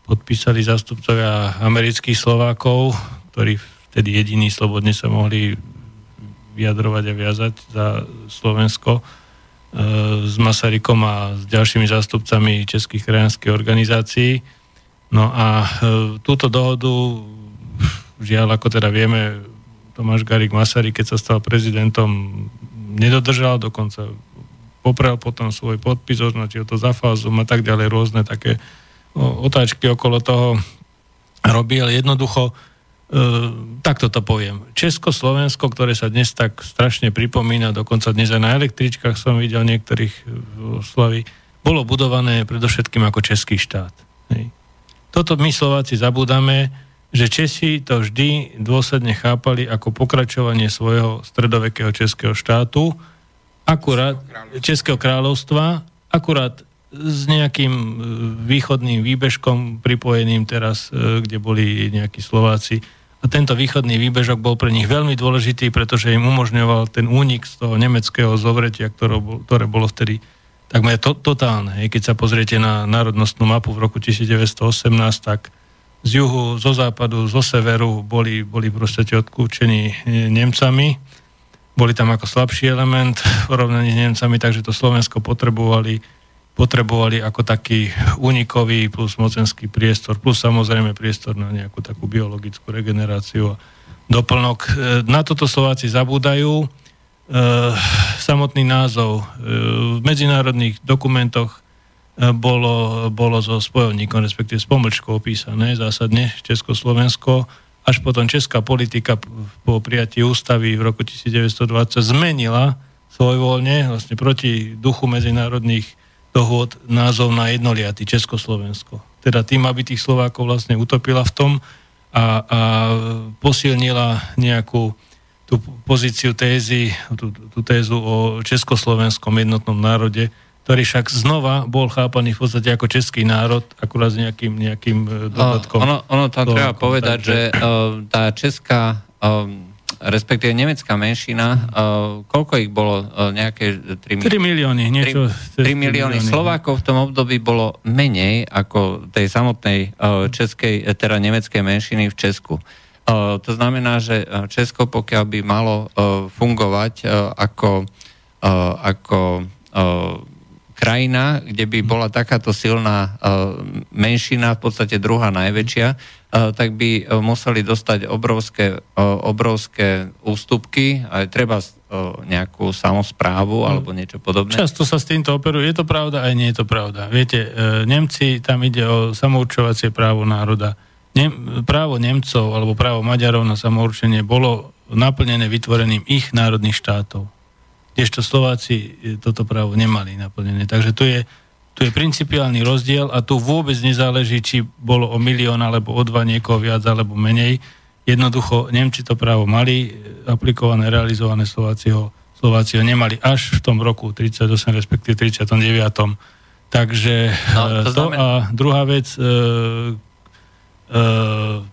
podpísali zástupcovia amerických Slovákov, ktorí vtedy jediní slobodne sa mohli vyjadrovať a viazať za Slovensko e, s Masarykom a s ďalšími zástupcami českých krajanských organizácií. No a e, túto dohodu, žiaľ, ako teda vieme, Tomáš Garik Masaryk, keď sa stal prezidentom, nedodržal, dokonca poprel potom svoj podpis, označil to za fázum a tak ďalej, rôzne také otáčky okolo toho robil. Jednoducho, e, takto to poviem. Československo, ktoré sa dnes tak strašne pripomína, dokonca dnes aj na električkách som videl niektorých e, slovy, bolo budované predovšetkým ako český štát. Hej. toto my Slováci zabúdame, že Česi to vždy dôsledne chápali ako pokračovanie svojho stredovekého českého štátu, akurát Českého kráľovstva, akurát s nejakým e, východným výbežkom pripojeným teraz, e, kde boli nejakí Slováci. A tento východný výbežok bol pre nich veľmi dôležitý, pretože im umožňoval ten únik z toho nemeckého zovretia, ktoré, bolo vtedy takmer to, totálne. Keď sa pozriete na národnostnú mapu v roku 1918, tak z juhu, zo západu, zo severu boli, boli proste odkúčení e, Nemcami. Boli tam ako slabší element v porovnaní s Nemcami, takže to Slovensko potrebovali, potrebovali ako taký unikový plus mocenský priestor, plus samozrejme priestor na nejakú takú biologickú regeneráciu a doplnok. E, na toto Slováci zabúdajú. E, samotný názov v medzinárodných dokumentoch bolo, bolo so spojovníkom, respektíve s pomlčkou opísané zásadne Československo, až potom česká politika po prijatí ústavy v roku 1920 zmenila svojvoľne, vlastne proti duchu medzinárodných dohôd názov na jednoliaty Československo. Teda tým, aby tých Slovákov vlastne utopila v tom a, a posilnila nejakú tú pozíciu tézy, tú, tú tézu o československom jednotnom národe, ktorý však znova bol chápaný v podstate ako český národ, akurát s nejakým, nejakým e, dodatkom. Ono, ono tam treba povedať, takže... že uh, tá česká, uh, respektíve nemecká menšina, uh, koľko ich bolo? Uh, nejaké 3, 3 milióny, niečo. 3, 3 milióny Slovákov v tom období bolo menej ako tej samotnej uh, českej, teda nemeckej menšiny v Česku. Uh, to znamená, že Česko, pokiaľ by malo uh, fungovať uh, ako, uh, ako uh, krajina, kde by bola takáto silná uh, menšina, v podstate druhá najväčšia, uh, tak by uh, museli dostať obrovské, obrovské ústupky, aj treba nejakú samozprávu mm. alebo niečo podobné. Často sa s týmto operuje. Je to pravda, aj nie je to pravda. Viete, Nemci, tam ide o samoučovacie právo národa. Nem, právo Nemcov alebo právo Maďarov na samourčenie bolo naplnené vytvorením ich národných štátov kdežto Slováci e, toto právo nemali naplnené. Takže tu je, tu je principiálny rozdiel a tu vôbec nezáleží, či bolo o milión alebo o dva niekoho viac alebo menej. Jednoducho Nemci to právo mali, e, aplikované, realizované Slováci ho, Slováci ho nemali až v tom roku 38, respektíve 39. Takže no, to, to znamená... a druhá vec, e, e,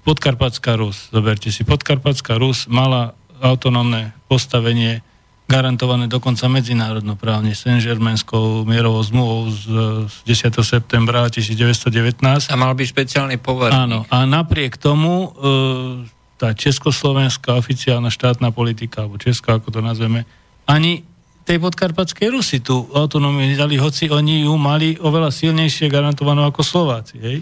Podkarpatská Rus, zoberte si, Podkarpatská Rus mala autonómne postavenie garantované dokonca medzinárodnoprávne Saint-Germainskou mierovou zmluvou z, z 10. septembra 1919. A mal byť špeciálny poverník. Áno, a napriek tomu e, tá československá oficiálna štátna politika, alebo česká, ako to nazveme, ani tej podkarpatskej Rusy tú autonómiu nedali, hoci oni ju mali oveľa silnejšie garantovanú ako Slováci. Hej?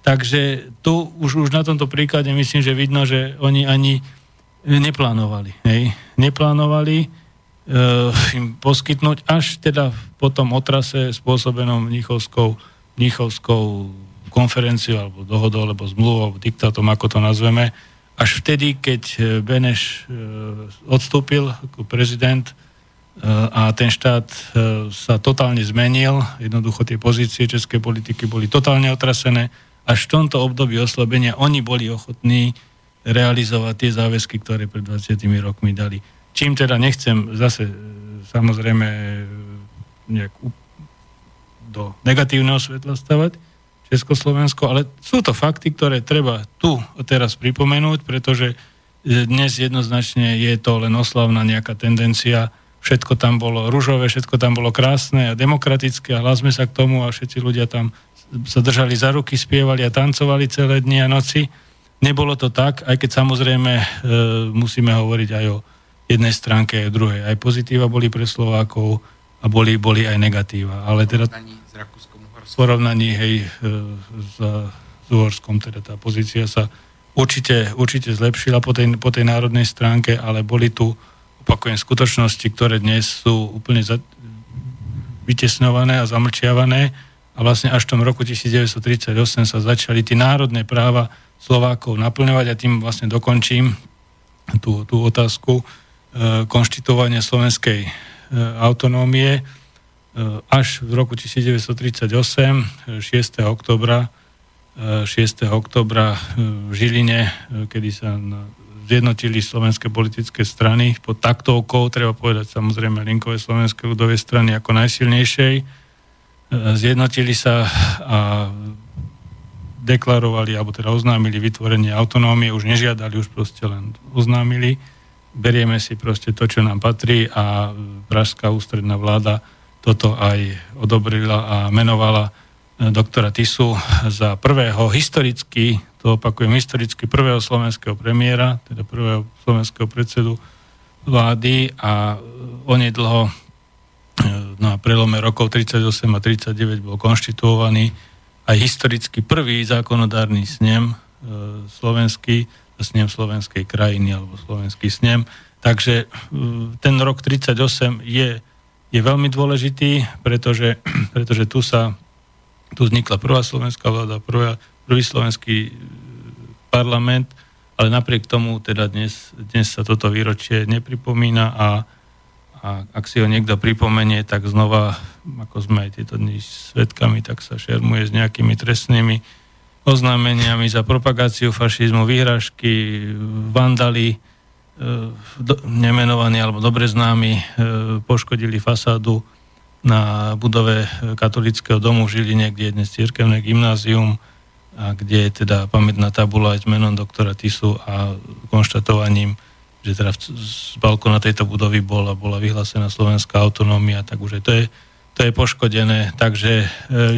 Takže tu už, už na tomto príklade myslím, že vidno, že oni ani neplánovali. Hej? Neplánovali im poskytnúť až teda po tom otrase spôsobenom mnichovskou, mnichovskou konferenciou alebo dohodou, alebo zmluvou, alebo diktátom, ako to nazveme, až vtedy, keď eh, Beneš uh, odstúpil ako prezident a ten štát sa totálne zmenil, jednoducho tie pozície českej politiky boli totálne otrasené, až v tomto období oslabenia oni boli ochotní realizovať tie záväzky, ktoré pred 20 rokmi dali. Čím teda nechcem zase e, samozrejme e, nejak do negatívneho svetla stavať Československo, ale sú to fakty, ktoré treba tu teraz pripomenúť, pretože e, dnes jednoznačne je to len oslavná nejaká tendencia, všetko tam bolo ružové, všetko tam bolo krásne a demokratické a hlásme sa k tomu a všetci ľudia tam sa držali za ruky, spievali a tancovali celé dni a noci. Nebolo to tak, aj keď samozrejme e, musíme hovoriť aj o jednej stránke aj druhej. Aj pozitíva boli pre Slovákov a boli, boli aj negatíva. Ale teda v porovnaní hej, e, s, s Uhorskom, teda tá pozícia sa určite, určite zlepšila po tej, po tej národnej stránke, ale boli tu, opakujem, skutočnosti, ktoré dnes sú úplne za, vytesňované a zamlčiavané a vlastne až v tom roku 1938 sa začali tie národné práva Slovákov naplňovať a tým vlastne dokončím tú, tú otázku konštitovania slovenskej e, autonómie e, až v roku 1938, 6. oktobra, 6. oktobra v Žiline, kedy sa zjednotili slovenské politické strany pod taktovkou, treba povedať samozrejme Linkové slovenské ľudové strany ako najsilnejšej. Zjednotili sa a deklarovali, alebo teda oznámili vytvorenie autonómie, už nežiadali, už proste len oznámili. Berieme si proste to, čo nám patrí a Pražská ústredná vláda toto aj odobrila a menovala doktora Tisu [laughs] za prvého historicky, to opakujem, historicky prvého slovenského premiéra, teda prvého slovenského predsedu vlády a onedlho na prelome rokov 38 a 39 bol konštituovaný aj historicky prvý zákonodárny snem e, slovenský, snem slovenskej krajiny alebo slovenský snem. Takže e, ten rok 38 je, je veľmi dôležitý, pretože, [clears throat] pretože tu sa tu vznikla prvá slovenská vláda, prvá, prvý slovenský e, parlament, ale napriek tomu teda dnes, dnes sa toto výročie nepripomína a, a ak si ho niekto pripomenie, tak znova, ako sme aj tieto dni svetkami, tak sa šermuje s nejakými trestnými oznámeniami za propagáciu fašizmu, výhražky, vandali, e, nemenovaní alebo dobre známi, e, poškodili fasádu na budove katolického domu v Žiline, kde je dnes cirkevné gymnázium a kde je teda pamätná tabula aj s menom doktora Tisu a konštatovaním, že teda z balkona tejto budovy bola, bola vyhlásená slovenská autonómia, tak už je, to, je, to je poškodené. Takže e,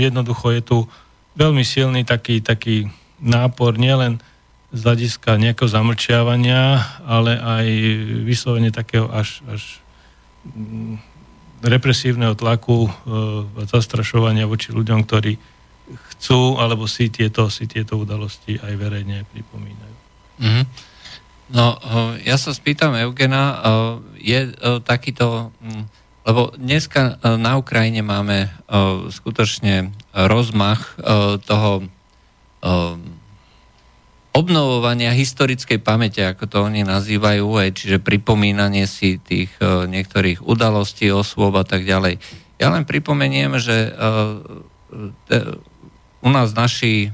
jednoducho je tu veľmi silný taký, taký nápor nielen z hľadiska nejakého zamlčiavania, ale aj vyslovene takého až, až represívneho tlaku, e, zastrašovania voči ľuďom, ktorí chcú alebo si tieto, si tieto udalosti aj verejne pripomínajú. Mm-hmm. No, e, ja sa spýtam Eugena, e, je takýto, lebo dneska na Ukrajine máme skutočne rozmach toho obnovovania historickej pamäte, ako to oni nazývajú, aj, čiže pripomínanie si tých uh, niektorých udalostí, osôb a tak ďalej. Ja len pripomeniem, že u nás naši,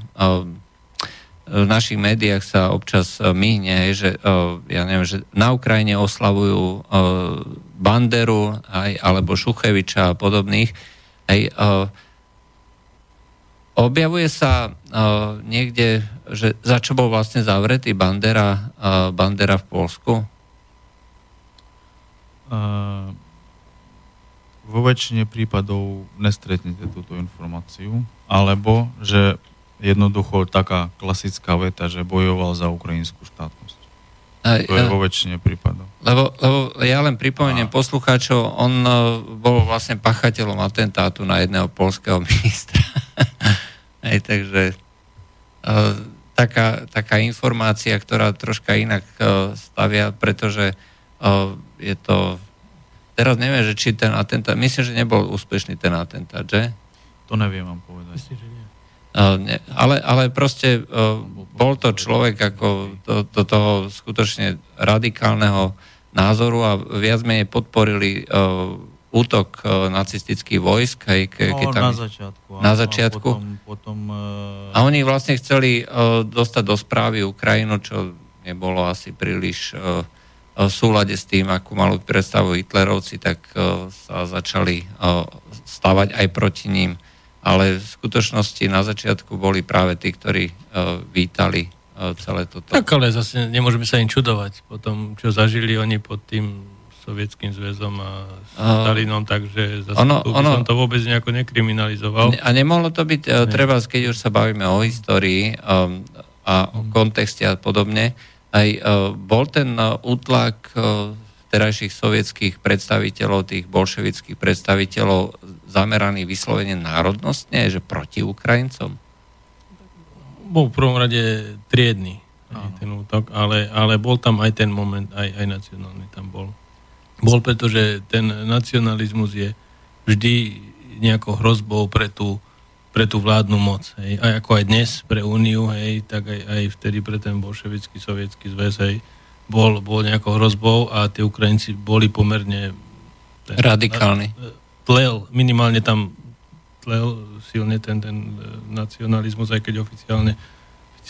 v našich médiách sa občas myhne, že, ja neviem, že na Ukrajine oslavujú Banderu aj, alebo Šucheviča a podobných. Aj, objavuje sa uh, niekde že za čo bol vlastne zavretý Bandera, uh, Bandera v Polsku? Uh, vo väčšine prípadov nestretnete túto informáciu, alebo že jednoducho taká klasická veta, že bojoval za ukrajinskú štátnosť. A, to je vo väčšine prípadov. Lebo, lebo ja len pripomeniem a... poslucháčov, on bol vlastne pachateľom atentátu na jedného polského ministra. [laughs] Hej, takže uh, taká, taká informácia, ktorá troška inak uh, stavia, pretože uh, je to... Teraz neviem, že či ten atentát... Myslím, že nebol úspešný ten atentát, že? To neviem vám povedať. Myslím, že nie. Uh, ne, ale, ale proste uh, bol to človek ako to, to, toho skutočne radikálneho názoru a viac menej podporili uh, útok uh, nacistických vojsk. Hej, ke, no, tam, na začiatku. Na začiatku. A, potom, potom, uh, a oni vlastne chceli uh, dostať do správy Ukrajinu, čo nebolo asi príliš v súlade s tým, akú malú predstavu Hitlerovci, tak sa začali stavať aj proti ním. Ale v skutočnosti na začiatku boli práve tí, ktorí vítali celé toto. Tak ale zase nemôžeme sa im čudovať po tom, čo zažili oni pod tým Sovietským zväzom a Stalinom, takže zase ono, tu ono, som to vôbec nejako nekriminalizoval. A nemohlo to byť, ne. treba, keď už sa bavíme o histórii um, a o kontexte a podobne, aj uh, bol ten uh, útlak uh, terajších sovietských predstaviteľov, tých bolševických predstaviteľov zameraný vyslovene národnostne, že proti Ukrajincom? Bol v prvom rade triedny ten útok, ale, ale bol tam aj ten moment, aj, aj nacionálny tam bol bol, pretože ten nacionalizmus je vždy nejakou hrozbou pre tú, pre tú vládnu moc. Hej. Aj ako aj dnes pre Úniu, hej, tak aj, aj vtedy pre ten bolševický sovietský zväz hej, bol, bol nejakou hrozbou a tí Ukrajinci boli pomerne ten, radikálni. Tlel, minimálne tam tlel silne ten, ten nacionalizmus, aj keď oficiálne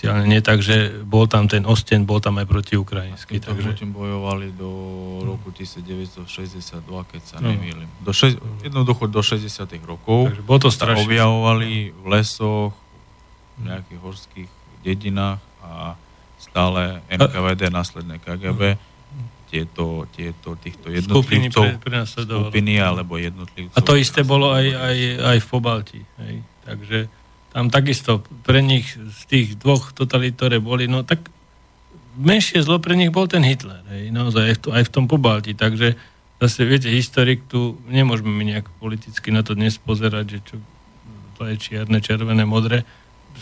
oficiálne nie, takže bol tam ten Osten, bol tam aj protiukrajinský. A takže... bojovali do roku 1962, keď sa no. nemýlim. Do še- jednoducho do 60 rokov. Takže bolo to strašné. objavovali v lesoch, v nejakých horských dedinách a stále NKVD, následné KGB, tieto, tieto týchto jednotlivcov, skupiny, skupiny alebo jednotlivcov. A to isté bolo aj, aj, aj v Pobalti. Hej. Takže tam takisto pre nich z tých dvoch totalít, ktoré boli, no tak menšie zlo pre nich bol ten Hitler, hej, naozaj aj v, aj v tom Pobalti, takže zase, viete, historik tu, nemôžeme my nejak politicky na to dnes pozerať, že čo to je čierne, červené, modré,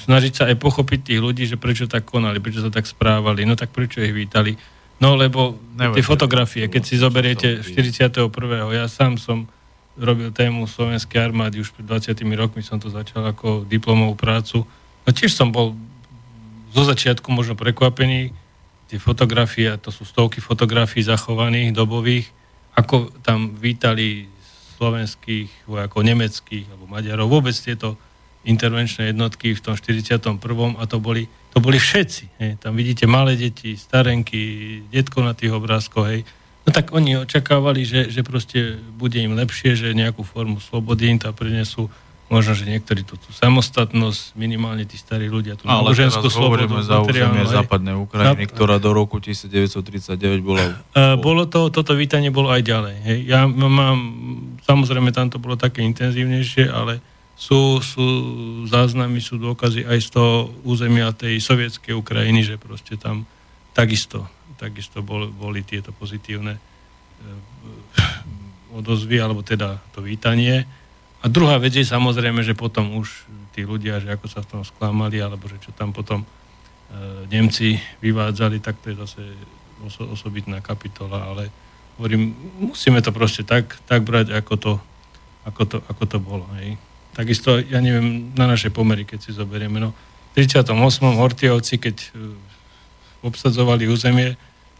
snažiť sa aj pochopiť tých ľudí, že prečo tak konali, prečo sa tak správali, no tak prečo ich vítali. No lebo Neviem, tie fotografie, keď si zoberiete 41. ja sám som robil tému slovenskej armády, už pred 20 rokmi som to začal ako diplomovú prácu. No tiež som bol zo začiatku možno prekvapený, tie fotografie, to sú stovky fotografií zachovaných, dobových, ako tam vítali slovenských vojakov, nemeckých alebo Maďarov, vôbec tieto intervenčné jednotky v tom 41. a to boli, to boli všetci. Hej. Tam vidíte malé deti, starenky, detko na tých obrázkoch, hej. No tak oni očakávali, že, že proste bude im lepšie, že nejakú formu slobody im tam prinesú možno, že niektorí tú, tú samostatnosť, minimálne tí starí ľudia, tú Ale náboženskú slobodu. Ale za územie západnej Ukrajiny, Zap... ktorá do roku 1939 bola... Uh, bolo to, toto vítanie bolo aj ďalej. Hej. Ja mám, samozrejme tam to bolo také intenzívnejšie, ale sú, sú záznamy, sú dôkazy aj z toho územia tej sovietskej Ukrajiny, že proste tam takisto takisto bol, boli tieto pozitívne eh, odozvy, alebo teda to vítanie. A druhá vec je samozrejme, že potom už tí ľudia, že ako sa v tom sklamali, alebo že čo tam potom e, Nemci vyvádzali, tak to je zase oso, osobitná kapitola, ale hovorím, musíme to proste tak, tak brať, ako to, ako to, ako to bolo. Hej. Takisto, ja neviem, na naše pomery, keď si zoberieme, no v 38. Hortiovci, keď e, obsadzovali územie,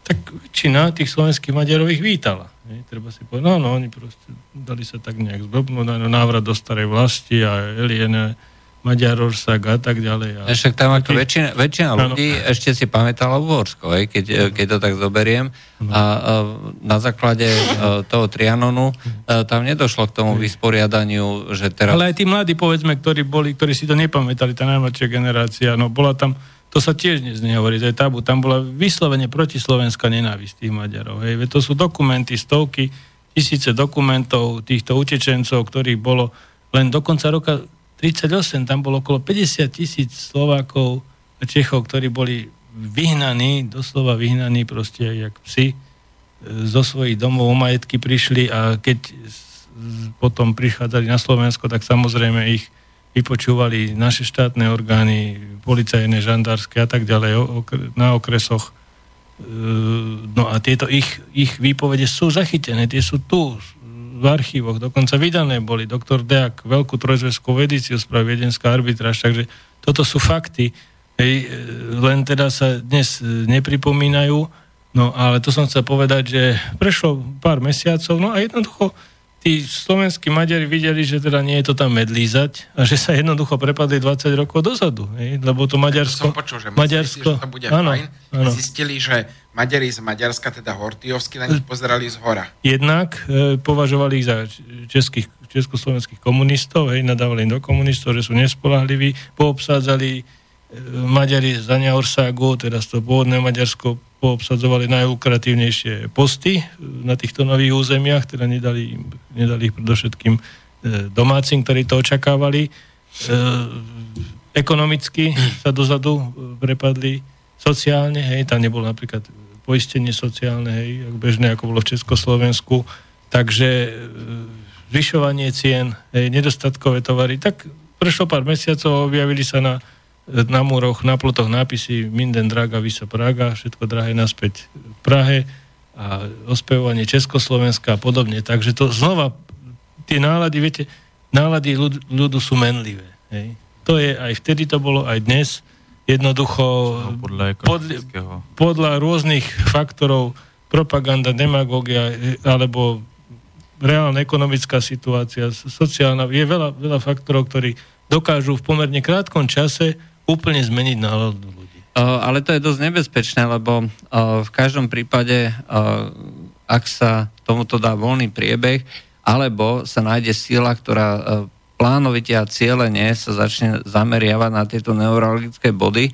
tak väčšina tých slovenských Maďarov ich vítala. Nie? Treba si povedať, no, no, oni proste dali sa tak nejak zblbnúť na návrat do starej vlasti a Eliene, Maďar Orsak a tak ďalej. A Však tam ako väčšina, väčšina ľudí ano. ešte si pamätala Uhorsko, keď, keď to tak zoberiem. A, a na základe a, toho Trianonu a, tam nedošlo k tomu vysporiadaniu, že teraz... Ale aj tí mladí, povedzme, ktorí boli, ktorí si to nepamätali, tá najmladšia generácia, no bola tam to sa tiež dnes nehovorí, to je tabu. Tam bola vyslovene protislovenská nenávisť tých Maďarov. Hej. To sú dokumenty, stovky, tisíce dokumentov týchto utečencov, ktorých bolo len do konca roka 38, tam bolo okolo 50 tisíc Slovákov a Čechov, ktorí boli vyhnaní, doslova vyhnaní proste jak psi, e, zo svojich domov o majetky prišli a keď potom prichádzali na Slovensko, tak samozrejme ich vypočúvali naše štátne orgány, policajné, žandárske a tak ďalej na okresoch. E, no a tieto ich, ich výpovede sú zachytené, tie sú tu v archívoch, dokonca vydané boli. Doktor Deak veľkú trojzveskú edíciu spravil viedenská arbitráž, takže toto sú fakty. Hej, e, len teda sa dnes nepripomínajú, no ale to som chcel povedať, že prešlo pár mesiacov, no a jednoducho tí slovenskí Maďari videli, že teda nie je to tam medlízať a že sa jednoducho prepadli 20 rokov dozadu. Hej? Lebo to Maďarsko... To som počul, že Maďarsko, si, že to bude áno, fajn. Áno. Zistili, že Maďari z Maďarska, teda Hortiovsky, na nich pozerali z hora. Jednak e, považovali ich za českých, československých komunistov, hej, nadávali do komunistov, že sú nespolahliví, poobsádzali e, Maďari z Orságu, teda z toho pôvodného Maďarsko, poobsadzovali najlukratívnejšie posty na týchto nových územiach, teda nedali, nedali ich predovšetkým e, domácim, ktorí to očakávali. E, ekonomicky sa dozadu prepadli sociálne, hej, tam nebolo napríklad poistenie sociálne, hej, bežné, ako bolo v Československu, takže e, zvyšovanie cien, hej, nedostatkové tovary, tak prešlo pár mesiacov, objavili sa na na múroch, na plotoch nápisy Minden Draga, Visa Praga, všetko drahé naspäť v Prahe a ospevovanie Československa a podobne. Takže to znova, tie nálady, viete, nálady ľud, ľudu sú menlivé. Hej. To je aj vtedy to bolo, aj dnes. Jednoducho podľa, podľa, podľa rôznych faktorov propaganda, demagogia alebo reálna ekonomická situácia, sociálna, je veľa, veľa faktorov, ktorí dokážu v pomerne krátkom čase úplne zmeniť náladu ľudí. Ale to je dosť nebezpečné, lebo v každom prípade, ak sa tomuto dá voľný priebeh, alebo sa nájde sila, ktorá plánovite a cieľene sa začne zameriavať na tieto neurologické body,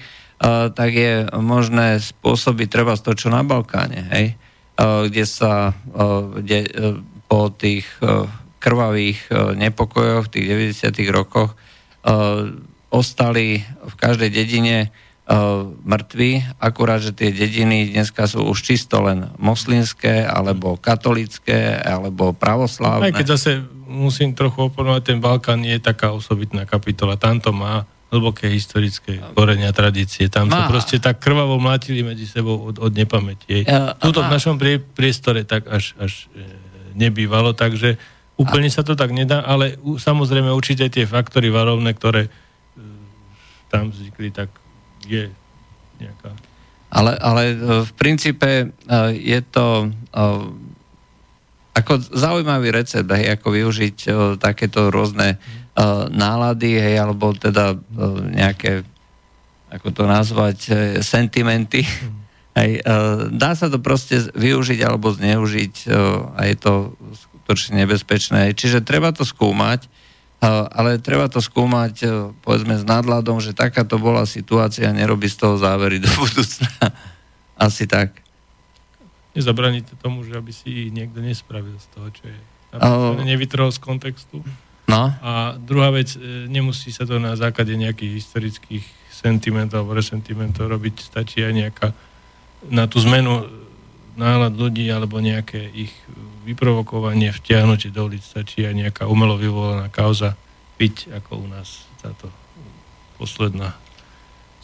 tak je možné spôsobiť treba to, čo na Balkáne, hej? kde sa kde, po tých krvavých nepokojoch v tých 90. rokoch ostali v každej dedine mŕtvi, akurát, že tie dediny dneska sú už čisto len moslimské, alebo katolické, alebo pravoslávne. Aj keď zase musím trochu oponovať, ten Balkán je taká osobitná kapitola. Tam to má hlboké historické korenia tradície. Tam sa proste tak krvavo mlátili medzi sebou od, od nepamäti. Ja, Tuto v našom prie, priestore tak až, až e, nebývalo, takže úplne a... sa to tak nedá, ale samozrejme určite tie faktory varovné, ktoré tam vznikli, tak je nejaká... Ale, ale e, v princípe e, je to e, ako zaujímavý recept, hej, ako využiť takéto rôzne nálady, hej, alebo teda nejaké, ako to nazvať, sentimenty. Hej, dá sa to proste využiť alebo zneužiť a je to skutočne nebezpečné. Čiže treba to skúmať ale treba to skúmať, e, povedzme, s nadladom, že takáto bola situácia, nerobí z toho závery do [laughs] budúcna. Asi tak. Nezabraníte tomu, že aby si niekto nespravil z toho, čo je. Aby nevytrhol z kontextu. No. A druhá vec, e, nemusí sa to na základe nejakých historických sentimentov alebo resentimentov robiť, stačí aj nejaká na tú zmenu nálad ľudí alebo nejaké ich vyprovokovanie, vtiahnutie do ulic, stačí aj nejaká umelo vyvolaná kauza piť, ako u nás táto posledná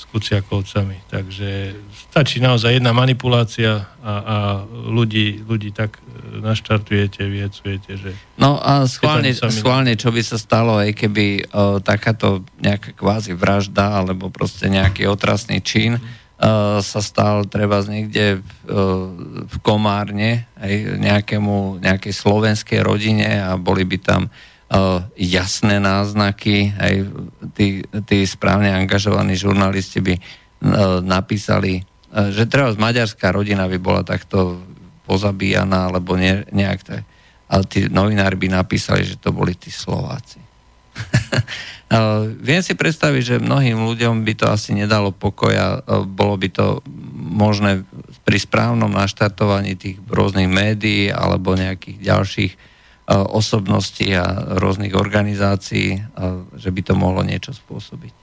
s Kuciakovcami. Takže stačí naozaj jedna manipulácia a, a ľudí, ľudí tak e, naštartujete, viecujete, že... No a schválne, schválne čo by sa stalo, aj keby o, takáto nejaká kvázi vražda alebo proste nejaký otrasný čin mm sa stal treba niekde v, v Komárne aj nejakému, nejakej slovenskej rodine a boli by tam uh, jasné náznaky, aj tí, tí správne angažovaní žurnalisti by napísali, že treba z maďarská rodina by bola takto pozabíjaná, alebo ne, nejak tak. Ale tí novinári by napísali, že to boli tí Slováci. [laughs] Viem si predstaviť, že mnohým ľuďom by to asi nedalo pokoja, bolo by to možné pri správnom naštartovaní tých rôznych médií alebo nejakých ďalších osobností a rôznych organizácií, že by to mohlo niečo spôsobiť.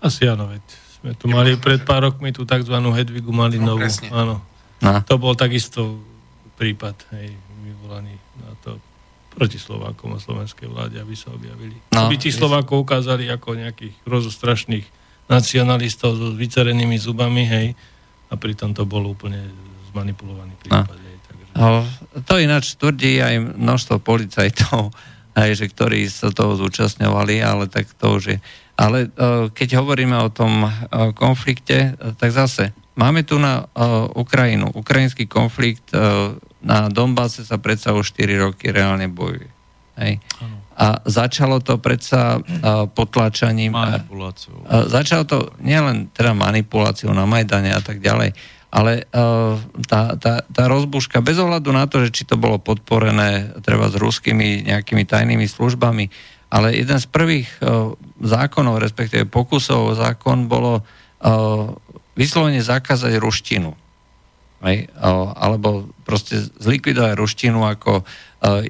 Asi áno, veď sme tu mali pred pár rokmi tú tzv. Hedvigu Malinovú. No, áno. No. To bol takisto prípad, hej, vyvolaný proti Slovákom a slovenskej vláde, aby sa objavili. No, aby tí Slovákov ukázali ako nejakých rozostrašných nacionalistov s vycerenými zubami, hej, a pritom to bol úplne zmanipulovaný prípad. No. Hej, takže... no, to ináč tvrdí aj množstvo policajtov, [laughs] aj, že ktorí sa toho zúčastňovali, ale tak to už je. Ale uh, keď hovoríme o tom uh, konflikte, uh, tak zase máme tu na Ukrajinu, ukrajinský konflikt na Donbase sa predsa už 4 roky reálne bojuje. Hej. A začalo to predsa uh, potlačaním. Manipuláciou. Uh, začalo to nielen teda manipuláciou na Majdane a tak ďalej, ale uh, tá, tá, tá rozbuška, bez ohľadu na to, že či to bolo podporené treba s ruskými nejakými tajnými službami, ale jeden z prvých uh, zákonov, respektíve pokusov o zákon bolo uh, vyslovene zakázať ruštinu. Hej, alebo proste zlikvidovať ruštinu ako e,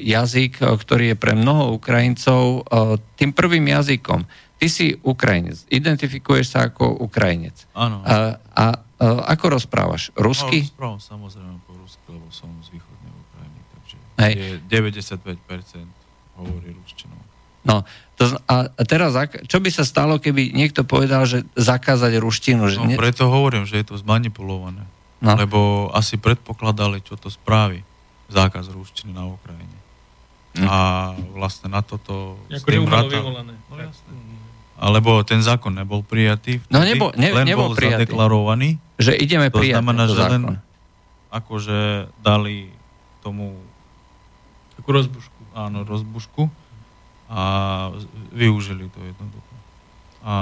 jazyk, e, ktorý je pre mnoho Ukrajincov e, tým prvým jazykom. Ty si Ukrajinec, identifikuješ sa ako Ukrajinec. Áno. A, a, a ako rozprávaš? Rusky? No, rozprávam samozrejme po rusky, lebo som z východnej Ukrajiny, takže Hej. je 95% hovorí ruštinu. No, to, a teraz, čo by sa stalo, keby niekto povedal, že zakázať ruštinu? Že no, preto hovorím, že je to zmanipulované. No. Lebo asi predpokladali, čo to spraví. Zákaz rúštiny na Ukrajine. Hm. A vlastne na toto... Ako rata... No, jasne. Alebo ten zákon nebol prijatý. Vtedy, no nebol, ne, len nebol bol prijatý. zadeklarovaný. Že ideme to prijať znamená, že zákon. len akože dali tomu Takú rozbušku. Áno, rozbušku a využili to jednoducho. A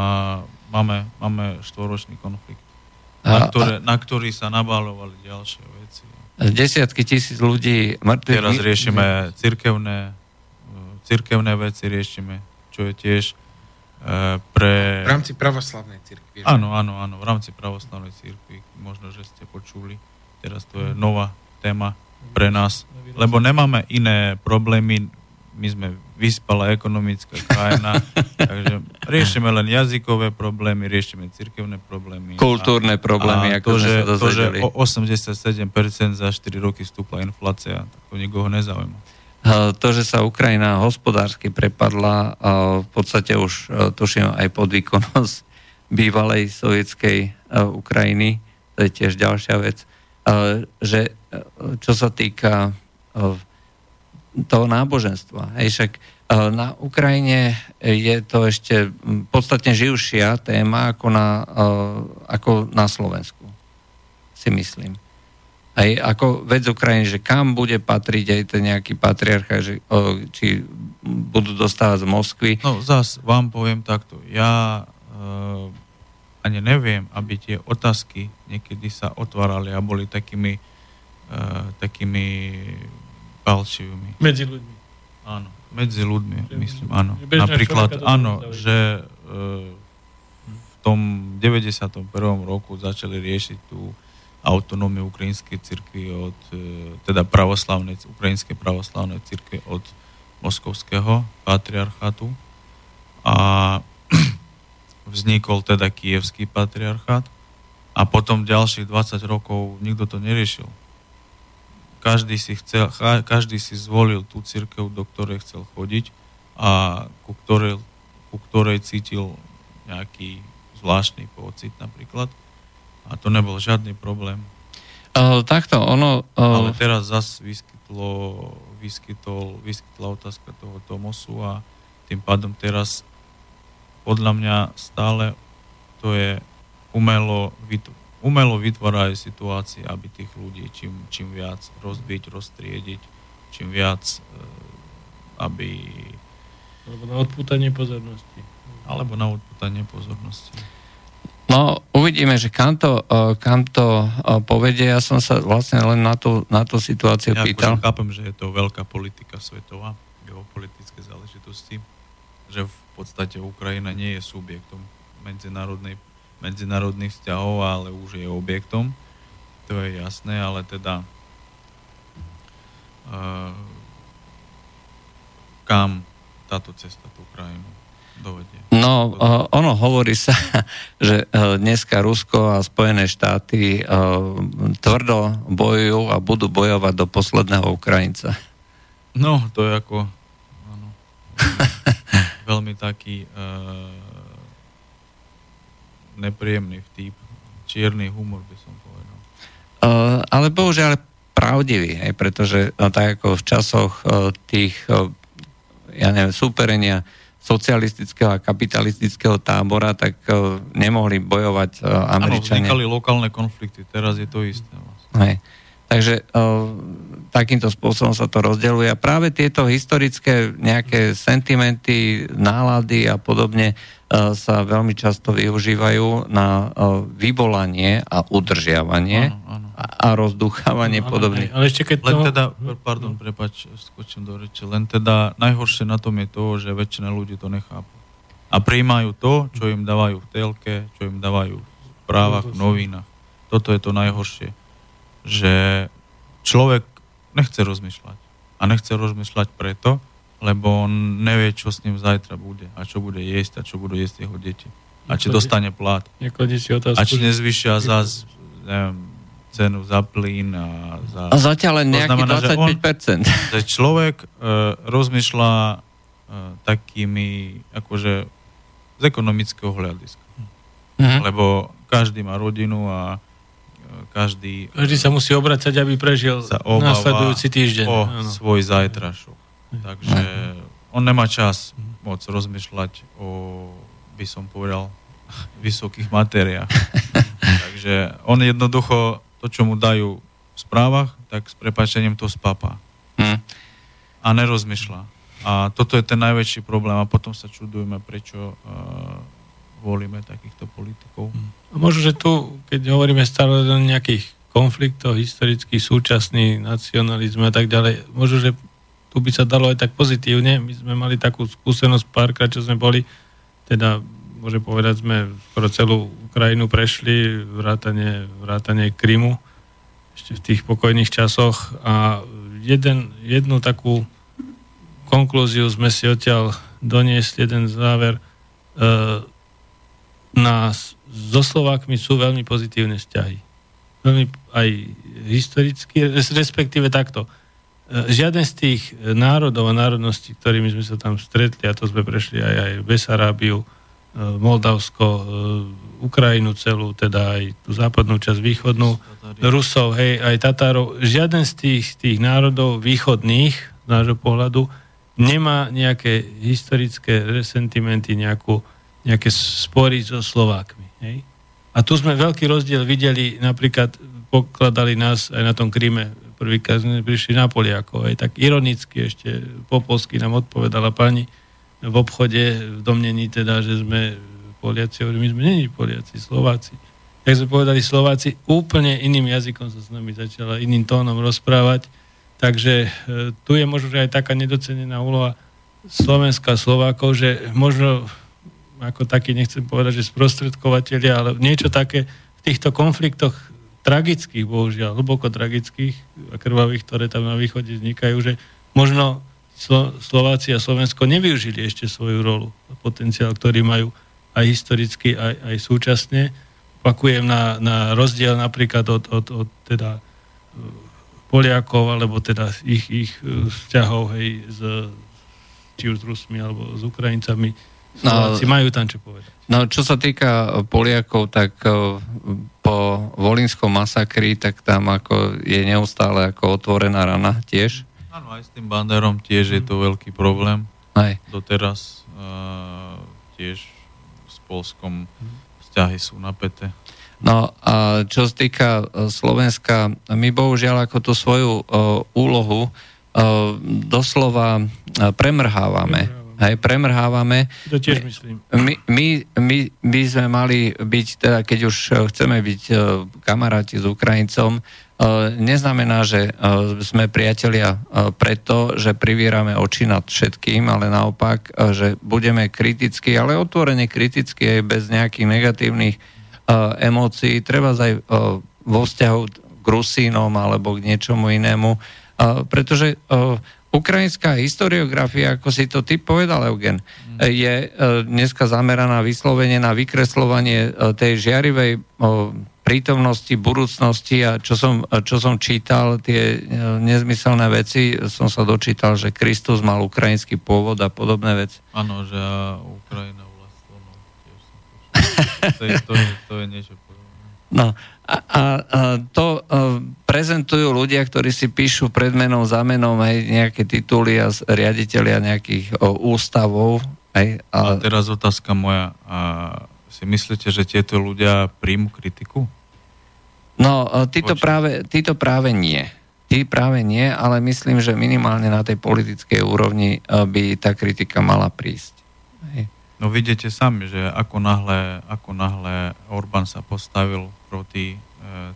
máme, máme štvoročný konflikt, na, ktoré, na ktorý sa nabálovali ďalšie veci. Desiatky tisíc ľudí mŕtvych. Teraz riešime cirkevné, cirkevné veci, riešime, čo je tiež e, pre... V rámci pravoslavnej cirkvi. Áno, áno, áno, v rámci pravoslavnej cirkvi. Možno, že ste počuli. Teraz to je nová téma pre nás, lebo nemáme iné problémy my sme vyspalá ekonomická krajina, [laughs] takže riešime len jazykové problémy, riešime cirkevné problémy. Kultúrne problémy, a ako to, že, to, že o 87% za 4 roky stúpla inflácia, tak to nikoho nezaujíma. To, že sa Ukrajina hospodársky prepadla, v podstate už tuším aj pod výkonnosť bývalej sovietskej Ukrajiny, to je tiež ďalšia vec, že čo sa týka toho náboženstva. Hej, však e, na Ukrajine je to ešte podstatne živšia téma ako na, e, ako na Slovensku, si myslím. Aj ako vec Ukrajiny, že kam bude patriť aj ten nejaký patriarcha, že, či budú dostávať z Moskvy. No zas vám poviem takto. Ja uh, ani neviem, aby tie otázky niekedy sa otvárali a boli takými, takými palčivými. Medzi ľuďmi. Áno, medzi ľuďmi, že, myslím, áno. Napríklad, áno, že e, v tom 91. roku začali riešiť tú autonómiu ukrajinskej cirkvi od, e, teda pravoslavnej, ukrajinskej pravoslavnej cirkvi od moskovského patriarchátu a [clears throat] vznikol teda kievský patriarchát a potom ďalších 20 rokov nikto to neriešil každý si, chcel, každý si zvolil tú církev, do ktorej chcel chodiť a ku ktorej, ku ktorej cítil nejaký zvláštny pocit napríklad. A to nebol žiadny problém. Uh, takto, ono... Uh... Ale teraz zase vyskytlo, vyskytol, vyskytla otázka toho Tomosu a tým pádom teraz podľa mňa stále to je umelo umelo vytvárajú situácie, aby tých ľudí čím, čím viac rozbiť, roztriediť, čím viac, e, aby... Alebo na odputanie pozornosti. Alebo na odputanie pozornosti. No, uvidíme, že kam to, e, kam to e, povedie. Ja som sa vlastne len na tú, na tú situáciu ja pýtal. Ja chápem, že je to veľká politika svetová, geopolitické záležitosti, že v podstate Ukrajina nie je subjektom medzinárodnej medzinárodných vzťahov, ale už je objektom. To je jasné, ale teda uh, kam táto cesta tú krajinu dovedie? No, uh, ono hovorí sa, [laughs] že uh, dneska Rusko a Spojené štáty tvrdo bojujú a budú bojovať do posledného Ukrajinca. No, to je ako áno, [laughs] veľmi taký uh, nepríjemný vtip. Čierny humor by som povedal. Uh, ale bohužiaľ pravdivý, hej, pretože no, tak ako v časoch uh, tých, uh, ja neviem, súperenia socialistického a kapitalistického tábora, tak uh, nemohli bojovať uh, Američania. Áno, vznikali lokálne konflikty, teraz je to isté. Vlastne. Hej. Takže uh, takýmto spôsobom sa to rozdeľuje a práve tieto historické nejaké sentimenty, nálady a podobne sa veľmi často využívajú na e, vyvolanie a udržiavanie áno, áno. a rozduchávanie áno, podobných. Ale ešte keď len to... teda, pardon, prepač, skočím do reči, len teda najhoršie na tom je to, že väčšina ľudí to nechápu. A prijímajú to, čo im dávajú v telke, čo im dávajú v správach, v novinách. Toto je to najhoršie. Že človek nechce rozmýšľať. A nechce rozmýšľať preto, lebo on nevie, čo s ním zajtra bude a čo bude jesť a čo budú jesť jeho deti. A či dostane plat. A či nezvyšia zás, neviem, cenu za plyn a za... A zatiaľ len nejaký znamená, 25%. Že, on, [laughs] že človek uh, rozmýšľa uh, takými, akože z ekonomického hľadiska. Mhm. Lebo každý má rodinu a e, každý... Každý sa musí obracať, aby prežil sa následujúci týždeň. o ano. svoj zajtrašok. Takže on nemá čas moc rozmýšľať o, by som povedal, [laughs] vysokých matériách. [laughs] Takže on jednoducho to, čo mu dajú v správach, tak s prepačením to spápa. Hmm. a nerozmýšľa. A toto je ten najväčší problém a potom sa čudujeme, prečo uh, volíme takýchto politikov. A možno, že tu, keď hovoríme stále o nejakých konfliktoch historických, súčasný nacionalizm a tak ďalej, možno, že tu by sa dalo aj tak pozitívne. My sme mali takú skúsenosť párkrát, čo sme boli, teda môže povedať, sme skoro celú Ukrajinu prešli, vrátanie, vrátanie Krymu, ešte v tých pokojných časoch a jeden, jednu takú konklúziu sme si odtiaľ doniesli, jeden záver. E, nás so Slovákmi sú veľmi pozitívne vzťahy. Veľmi aj historicky, respektíve takto. Žiaden z tých národov a národností, ktorými sme sa tam stretli, a to sme prešli aj, aj Besarábiu, E, Moldavsko, e, Ukrajinu celú, teda aj tú západnú časť východnú, Rusov, hej, aj Tatárov. Žiaden z tých, tých národov východných, z nášho pohľadu, nemá nejaké historické resentimenty, nejakú, nejaké spory so Slovákmi. Hej? A tu sme veľký rozdiel videli, napríklad pokladali nás aj na tom Kríme, prvýkrát sme prišli na Poliakov, aj tak ironicky ešte po polsky nám odpovedala pani, v obchode v domnení teda, že sme Poliaci, my sme není Poliaci, Slováci. Jak sme povedali Slováci, úplne iným jazykom sa s nami začala, iným tónom rozprávať. Takže e, tu je možno že aj taká nedocenená úloha Slovenska Slovákov, že možno ako taký, nechcem povedať, že sprostredkovateľia, ale niečo také v týchto konfliktoch tragických, bohužiaľ, hlboko tragických a krvavých, ktoré tam na východe vznikajú, že možno Slo- Slováci a Slovensko nevyužili ešte svoju rolu a potenciál, ktorý majú aj historicky, aj, aj súčasne. Pakujem na, na rozdiel napríklad od, od, od teda e, Poliakov, alebo teda ich, ich e, vzťahov hej, z, či už s Rusmi, alebo s Ukrajincami. No, Slováci no, majú tam čo povedať. No, čo sa týka Poliakov, tak e, po Volinskom masakri, tak tam ako je neustále ako otvorená rana tiež Áno, aj s tým banderom tiež je to veľký problém. Aj. Doteraz uh, tiež s Polskom vzťahy sú napäté. No a čo sa týka Slovenska, my bohužiaľ ako tú svoju uh, úlohu uh, doslova uh, premrhávame. Hej, premrhávame. To tiež myslím. My, my, my, my sme mali byť, teda keď už chceme byť uh, kamaráti s Ukrajincom, E, neznamená, že e, sme priatelia e, preto, že privierame oči nad všetkým, ale naopak, že budeme kriticky, ale otvorene kriticky aj bez nejakých negatívnych emócií, treba aj vo vzťahu k Rusínom alebo k niečomu inému, pretože ukrajinská historiografia, ako si to ty povedal, Eugen, je dneska zameraná vyslovene na vykreslovanie tej žiarivej prítomnosti, budúcnosti a čo som, čo som čítal, tie e, nezmyselné veci, som sa dočítal, že Kristus mal ukrajinský pôvod a podobné veci. Áno, že Ukrajina vlastne, no, tiež som to, je, to, je, to je niečo podobné. No, a, a, a to a, e, prezentujú ľudia, ktorí si píšu pred menom, za menom nejaké tituly a riaditeľia nejakých o, ústavov. Aj, a... a teraz otázka moja. A si myslíte, že tieto ľudia príjmu kritiku? No, e, títo práve, títo práve nie. Tí práve nie, ale myslím, že minimálne na tej politickej úrovni e, by tá kritika mala prísť. No vidíte sami, že ako náhle, ako náhle Orbán sa postavil proti e,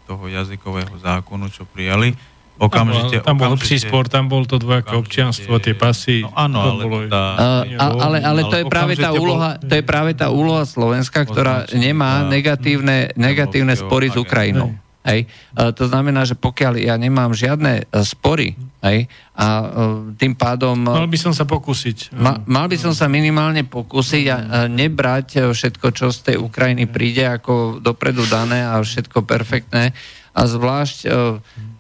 toho jazykového zákonu, čo prijali, Okamžite, tam bol lepší sport, tam bol to dvojaké občianstvo, tie pasy. No áno, ale, bolo, tá, uh, ale, ale to je práve tá úloha, to je práve tá úloha Slovenska, ktorá nemá negatívne, negatívne spory s Ukrajinou. Hej. Uh, to znamená, že pokiaľ ja nemám žiadne uh, spory, hej, a uh, tým pádom... Mal by som sa pokúsiť. Ma, mal by som sa minimálne pokúsiť a nebrať všetko, čo z tej Ukrajiny príde, ako dopredu dané a všetko perfektné. A zvlášť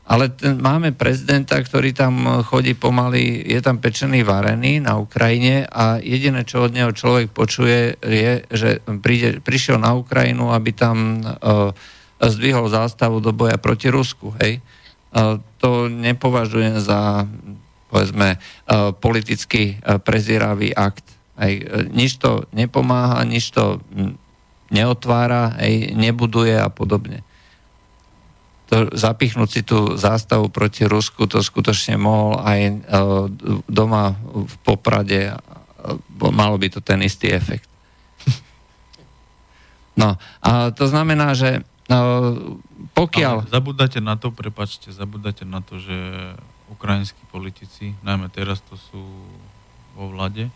ale ten, máme prezidenta, ktorý tam chodí pomaly, je tam pečený varený na Ukrajine a jediné, čo od neho človek počuje, je, že príde, prišiel na Ukrajinu, aby tam uh, zdvihol zástavu do boja proti Rusku. Hej? Uh, to nepovažujem za povedzme, uh, politicky uh, prezieravý akt. Hej. Uh, nič to nepomáha, nič to neotvára, hej, nebuduje a podobne. to, zapichnúť si tú zástavu proti Rusku, to skutočne mohol aj doma v Poprade, malo by to ten istý efekt. [laughs] No, a to znamená, že pokiaľ... Ale zabudáte na to, prepačte, zabudáte na to, že ukrajinskí politici, najmä teraz to sú vo vlade,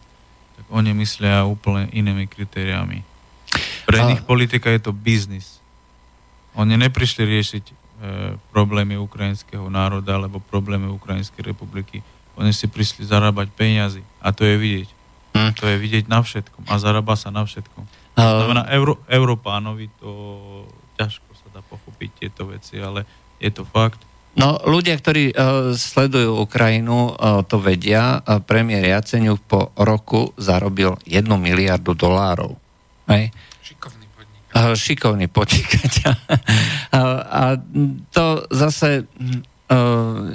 tak oni myslia úplne inými kritériami. Pre a... nich politika je to biznis. Oni neprišli riešiť e, problémy ukrajinského národa alebo problémy Ukrajinskej republiky. Oni si prišli zarábať peniazy. A to je vidieť. Hm. To je vidieť na všetkom. A zarába sa na všetkom. To znamená, Euró- Európánovi to ťažko sa dá pochopiť tieto veci, ale je to fakt. No, ľudia, ktorí uh, sledujú Ukrajinu, uh, to vedia. Uh, premiér Jaceňuk po roku zarobil 1 miliardu dolárov. Hej? Šikovný podnikateľ. Uh, šikovný podnikateľ. uh, [laughs] a to zase uh,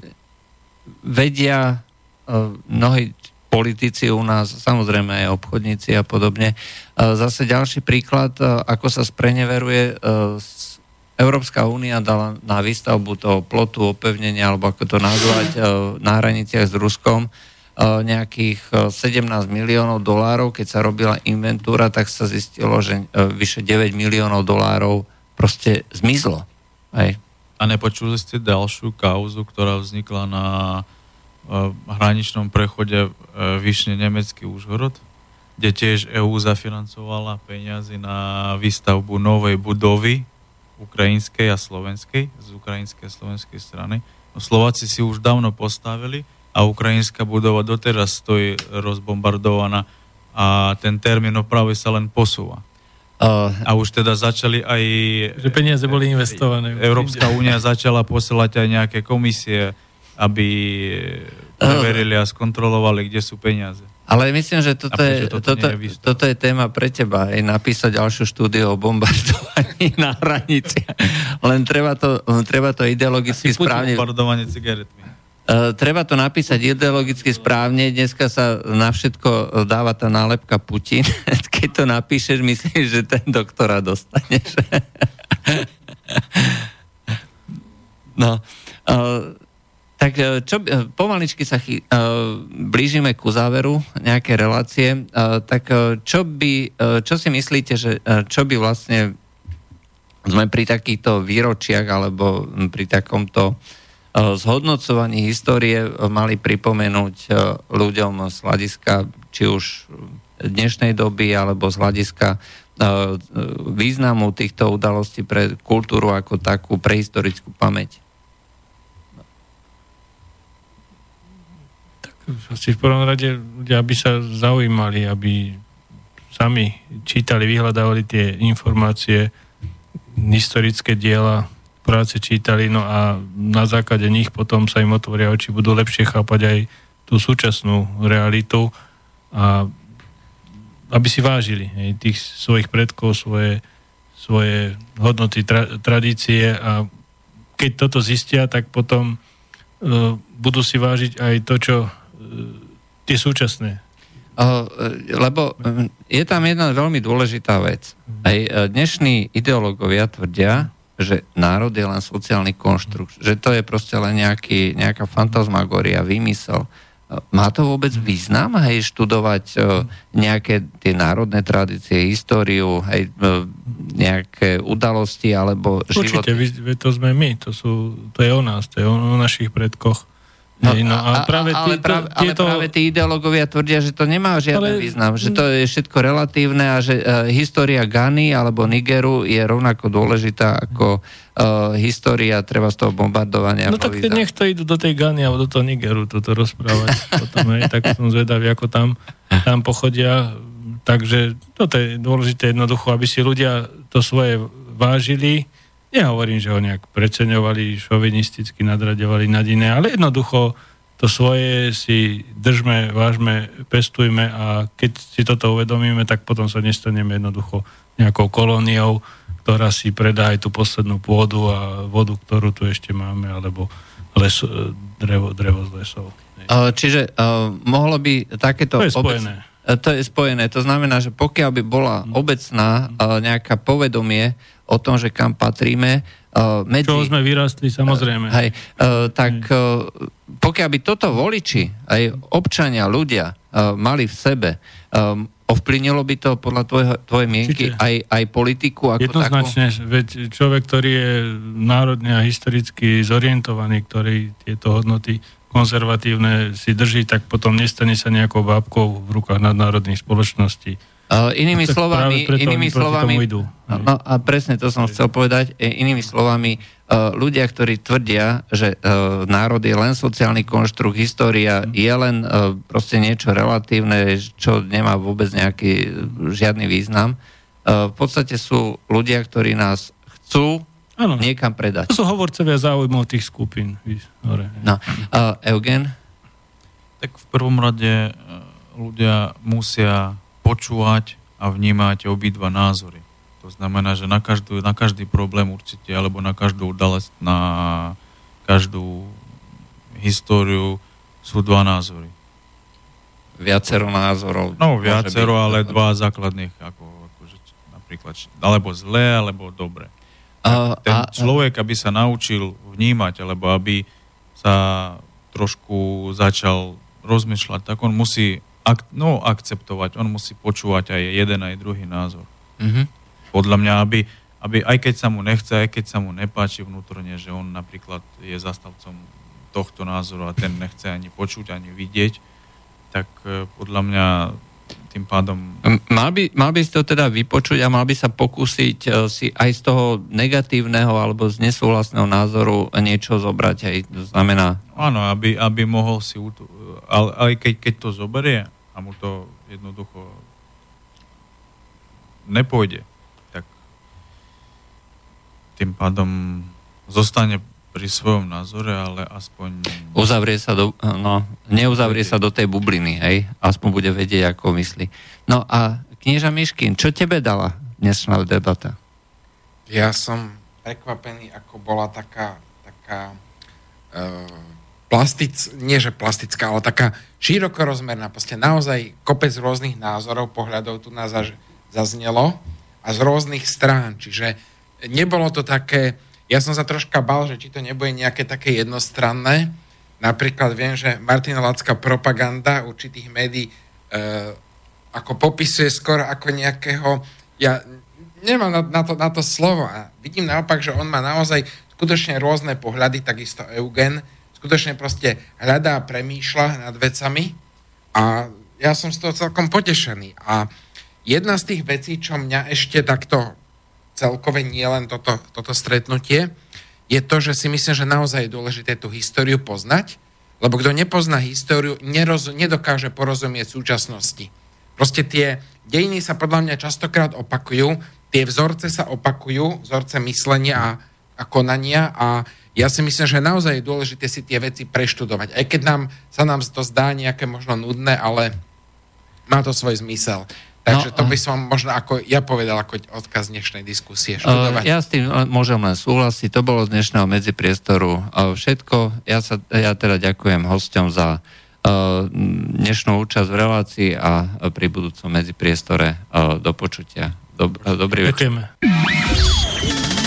vedia uh, mnohí politici u nás, samozrejme aj obchodníci a podobne. Zase ďalší príklad, ako sa spreneveruje Európska únia dala na výstavbu toho plotu, opevnenia, alebo ako to nazvať, na hraniciach s Ruskom nejakých 17 miliónov dolárov. Keď sa robila inventúra, tak sa zistilo, že vyše 9 miliónov dolárov proste zmizlo. Hej. A nepočuli ste ďalšiu kauzu, ktorá vznikla na hraničnom prechode e, Vyšne nemecký Úžhorod, kde tiež EÚ zafinancovala peniazy na výstavbu novej budovy ukrajinskej a slovenskej, z ukrajinskej a slovenskej strany. No, Slováci si už dávno postavili a ukrajinská budova doteraz stojí rozbombardovaná a ten termín opravy sa len posúva. Uh, a už teda začali aj... Že peniaze boli investované. Európska únia začala posielať aj nejaké komisie aby preverili [clears throat] a skontrolovali, kde sú peniaze. Ale myslím, že toto, je, toto, toto, toto je téma pre teba, aj napísať ďalšiu štúdiu o bombardovaní [laughs] na hranici. Len treba to, treba to ideologicky Asi správne... bombardovanie cigaretmi. Uh, treba to napísať ideologicky správne. Dneska sa na všetko dáva tá nálepka Putin. [laughs] Keď to napíšeš, myslíš, že ten doktora dostaneš. [laughs] no. Uh, tak e, čo, e, pomaličky sa chy, uh, blížime ku záveru nejaké relácie. Tak čo by, čo si myslíte, že čo by vlastne sme pri takýchto výročiach alebo pri takomto zhodnocovaní histórie mali pripomenúť ľuďom z hľadiska či už dnešnej doby alebo z hľadiska významu týchto udalostí pre kultúru ako takú prehistorickú pamäť. Asi v prvom rade ľudia by sa zaujímali, aby sami čítali, vyhľadávali tie informácie, historické diela, práce čítali, no a na základe nich potom sa im otvoria oči, budú lepšie chápať aj tú súčasnú realitu a aby si vážili hej, tých svojich predkov, svoje, svoje hodnoty, tra, tradície a keď toto zistia, tak potom uh, budú si vážiť aj to, čo tie súčasné? Uh, lebo je tam jedna veľmi dôležitá vec. Aj e, dnešní ideológovia tvrdia, že národ je len sociálny konštrukt, že to je proste len nejaký, nejaká fantasmagoria, výmysel. Má to vôbec význam, hej, študovať nejaké tie národné tradície, históriu, hej, nejaké udalosti alebo životy? Určite, to sme my, to, sú, to je o nás, to je o, o našich predkoch. No, no a práve ale, práve, tieto... ale práve tí ideológovia tvrdia, že to nemá žiadny ale... význam, že to je všetko relatívne a že uh, história Gany alebo Nigeru je rovnako dôležitá ako uh, história treba z toho bombardovania. No tak nech to idú do tej Gany alebo do toho Nigeru toto rozprávať. [laughs] potom, hej, tak som zvedavý, ako tam, tam pochodia. Takže toto je dôležité jednoducho, aby si ľudia to svoje vážili Nehovorím, že ho nejak preceňovali, šovinisticky nadraďovali nad iné, ale jednoducho to svoje si držme, vážme, pestujme a keď si toto uvedomíme, tak potom sa nestaneme jednoducho nejakou kolóniou, ktorá si predá aj tú poslednú pôdu a vodu, ktorú tu ešte máme, alebo les, drevo, drevo z lesov. Čiže uh, mohlo by takéto... To je spojené. Obec, to je spojené. To znamená, že pokiaľ by bola obecná uh, nejaká povedomie o tom, že kam patríme, medzi... Čo sme vyrastli, samozrejme. Hej, tak pokiaľ by toto voliči, aj občania, ľudia mali v sebe, ovplyvnilo by to podľa tvojho, tvojej mienky aj, aj politiku ako Jednoznačne, takú? veď človek, ktorý je národne a historicky zorientovaný, ktorý tieto hodnoty konzervatívne si drží, tak potom nestane sa nejakou bábkou v rukách nadnárodných spoločností. Uh, inými no, slovami, inými slovami idú. No, a presne to som chcel povedať. E, inými slovami, uh, ľudia, ktorí tvrdia, že uh, národ je len sociálny konštrukt, história mm. je len uh, proste niečo relatívne, čo nemá vôbec nejaký žiadny význam. Uh, v podstate sú ľudia, ktorí nás chcú ano. niekam predať. To sú hovorcovia záujmov tých skupín. No. Uh, Eugen? Tak v prvom rade ľudia musia počúvať a vnímať obidva názory. To znamená, že na, každú, na každý problém určite, alebo na každú udalosť, na každú históriu sú dva názory. Viacero názorov. No, viacero, byť, ale dva základných, ako, akože, napríklad, alebo zlé, alebo dobre. A, ten a, človek, aby sa naučil vnímať, alebo aby sa trošku začal rozmýšľať, tak on musí ak, no, akceptovať, on musí počúvať aj jeden, aj druhý názor. Mm-hmm. Podľa mňa, aby, aby aj keď sa mu nechce, aj keď sa mu nepáči vnútorne, že on napríklad je zastavcom tohto názoru a ten nechce ani počuť, ani vidieť, tak e, podľa mňa tým pádom... Mal by, mal by si to teda vypočuť a mal by sa pokúsiť e, si aj z toho negatívneho alebo z nesúhlasného názoru niečo zobrať. Aj, to znamená... Áno, aby, aby mohol si... Ale aj keď, keď to zoberie a mu to jednoducho nepôjde, tak tým pádom zostane pri svojom názore, ale aspoň... Uzavrie sa do, no, neuzavrie sa do tej bubliny, hej? Aspoň bude vedieť, ako myslí. No a knieža Miškin, čo tebe dala dnešná debata? Ja som prekvapený, ako bola taká, taká uh, plastic, nie že plastická, ale taká širokorozmerná, proste naozaj kopec rôznych názorov, pohľadov tu nás zaznelo a z rôznych strán, čiže nebolo to také, ja som sa troška bal, že či to nebude nejaké také jednostranné, napríklad viem, že Martina Lacka propaganda určitých médií e, ako popisuje skoro ako nejakého, ja nemám na, na, to, na to slovo a vidím naopak, že on má naozaj skutočne rôzne pohľady, takisto Eugen, skutočne proste hľadá a premýšľa nad vecami a ja som z toho celkom potešený. A jedna z tých vecí, čo mňa ešte takto celkové nie len toto, toto stretnutie, je to, že si myslím, že naozaj je dôležité tú históriu poznať, lebo kto nepozná históriu, neroz, nedokáže porozumieť súčasnosti. Proste tie dejiny sa podľa mňa častokrát opakujú, tie vzorce sa opakujú, vzorce myslenia a, a konania a ja si myslím, že naozaj je dôležité si tie veci preštudovať. Aj keď nám, sa nám to zdá nejaké možno nudné, ale má to svoj zmysel. Takže no, to by som možno, ako ja povedal, ako odkaz dnešnej diskusie. Študovať. Ja s tým môžem len súhlasiť. To bolo z dnešného medzipriestoru všetko. Ja, sa, ja teda ďakujem hosťom za dnešnú účasť v relácii a pri budúcom medzipriestore do počutia. Dob, dobrý večer. Ďakujeme.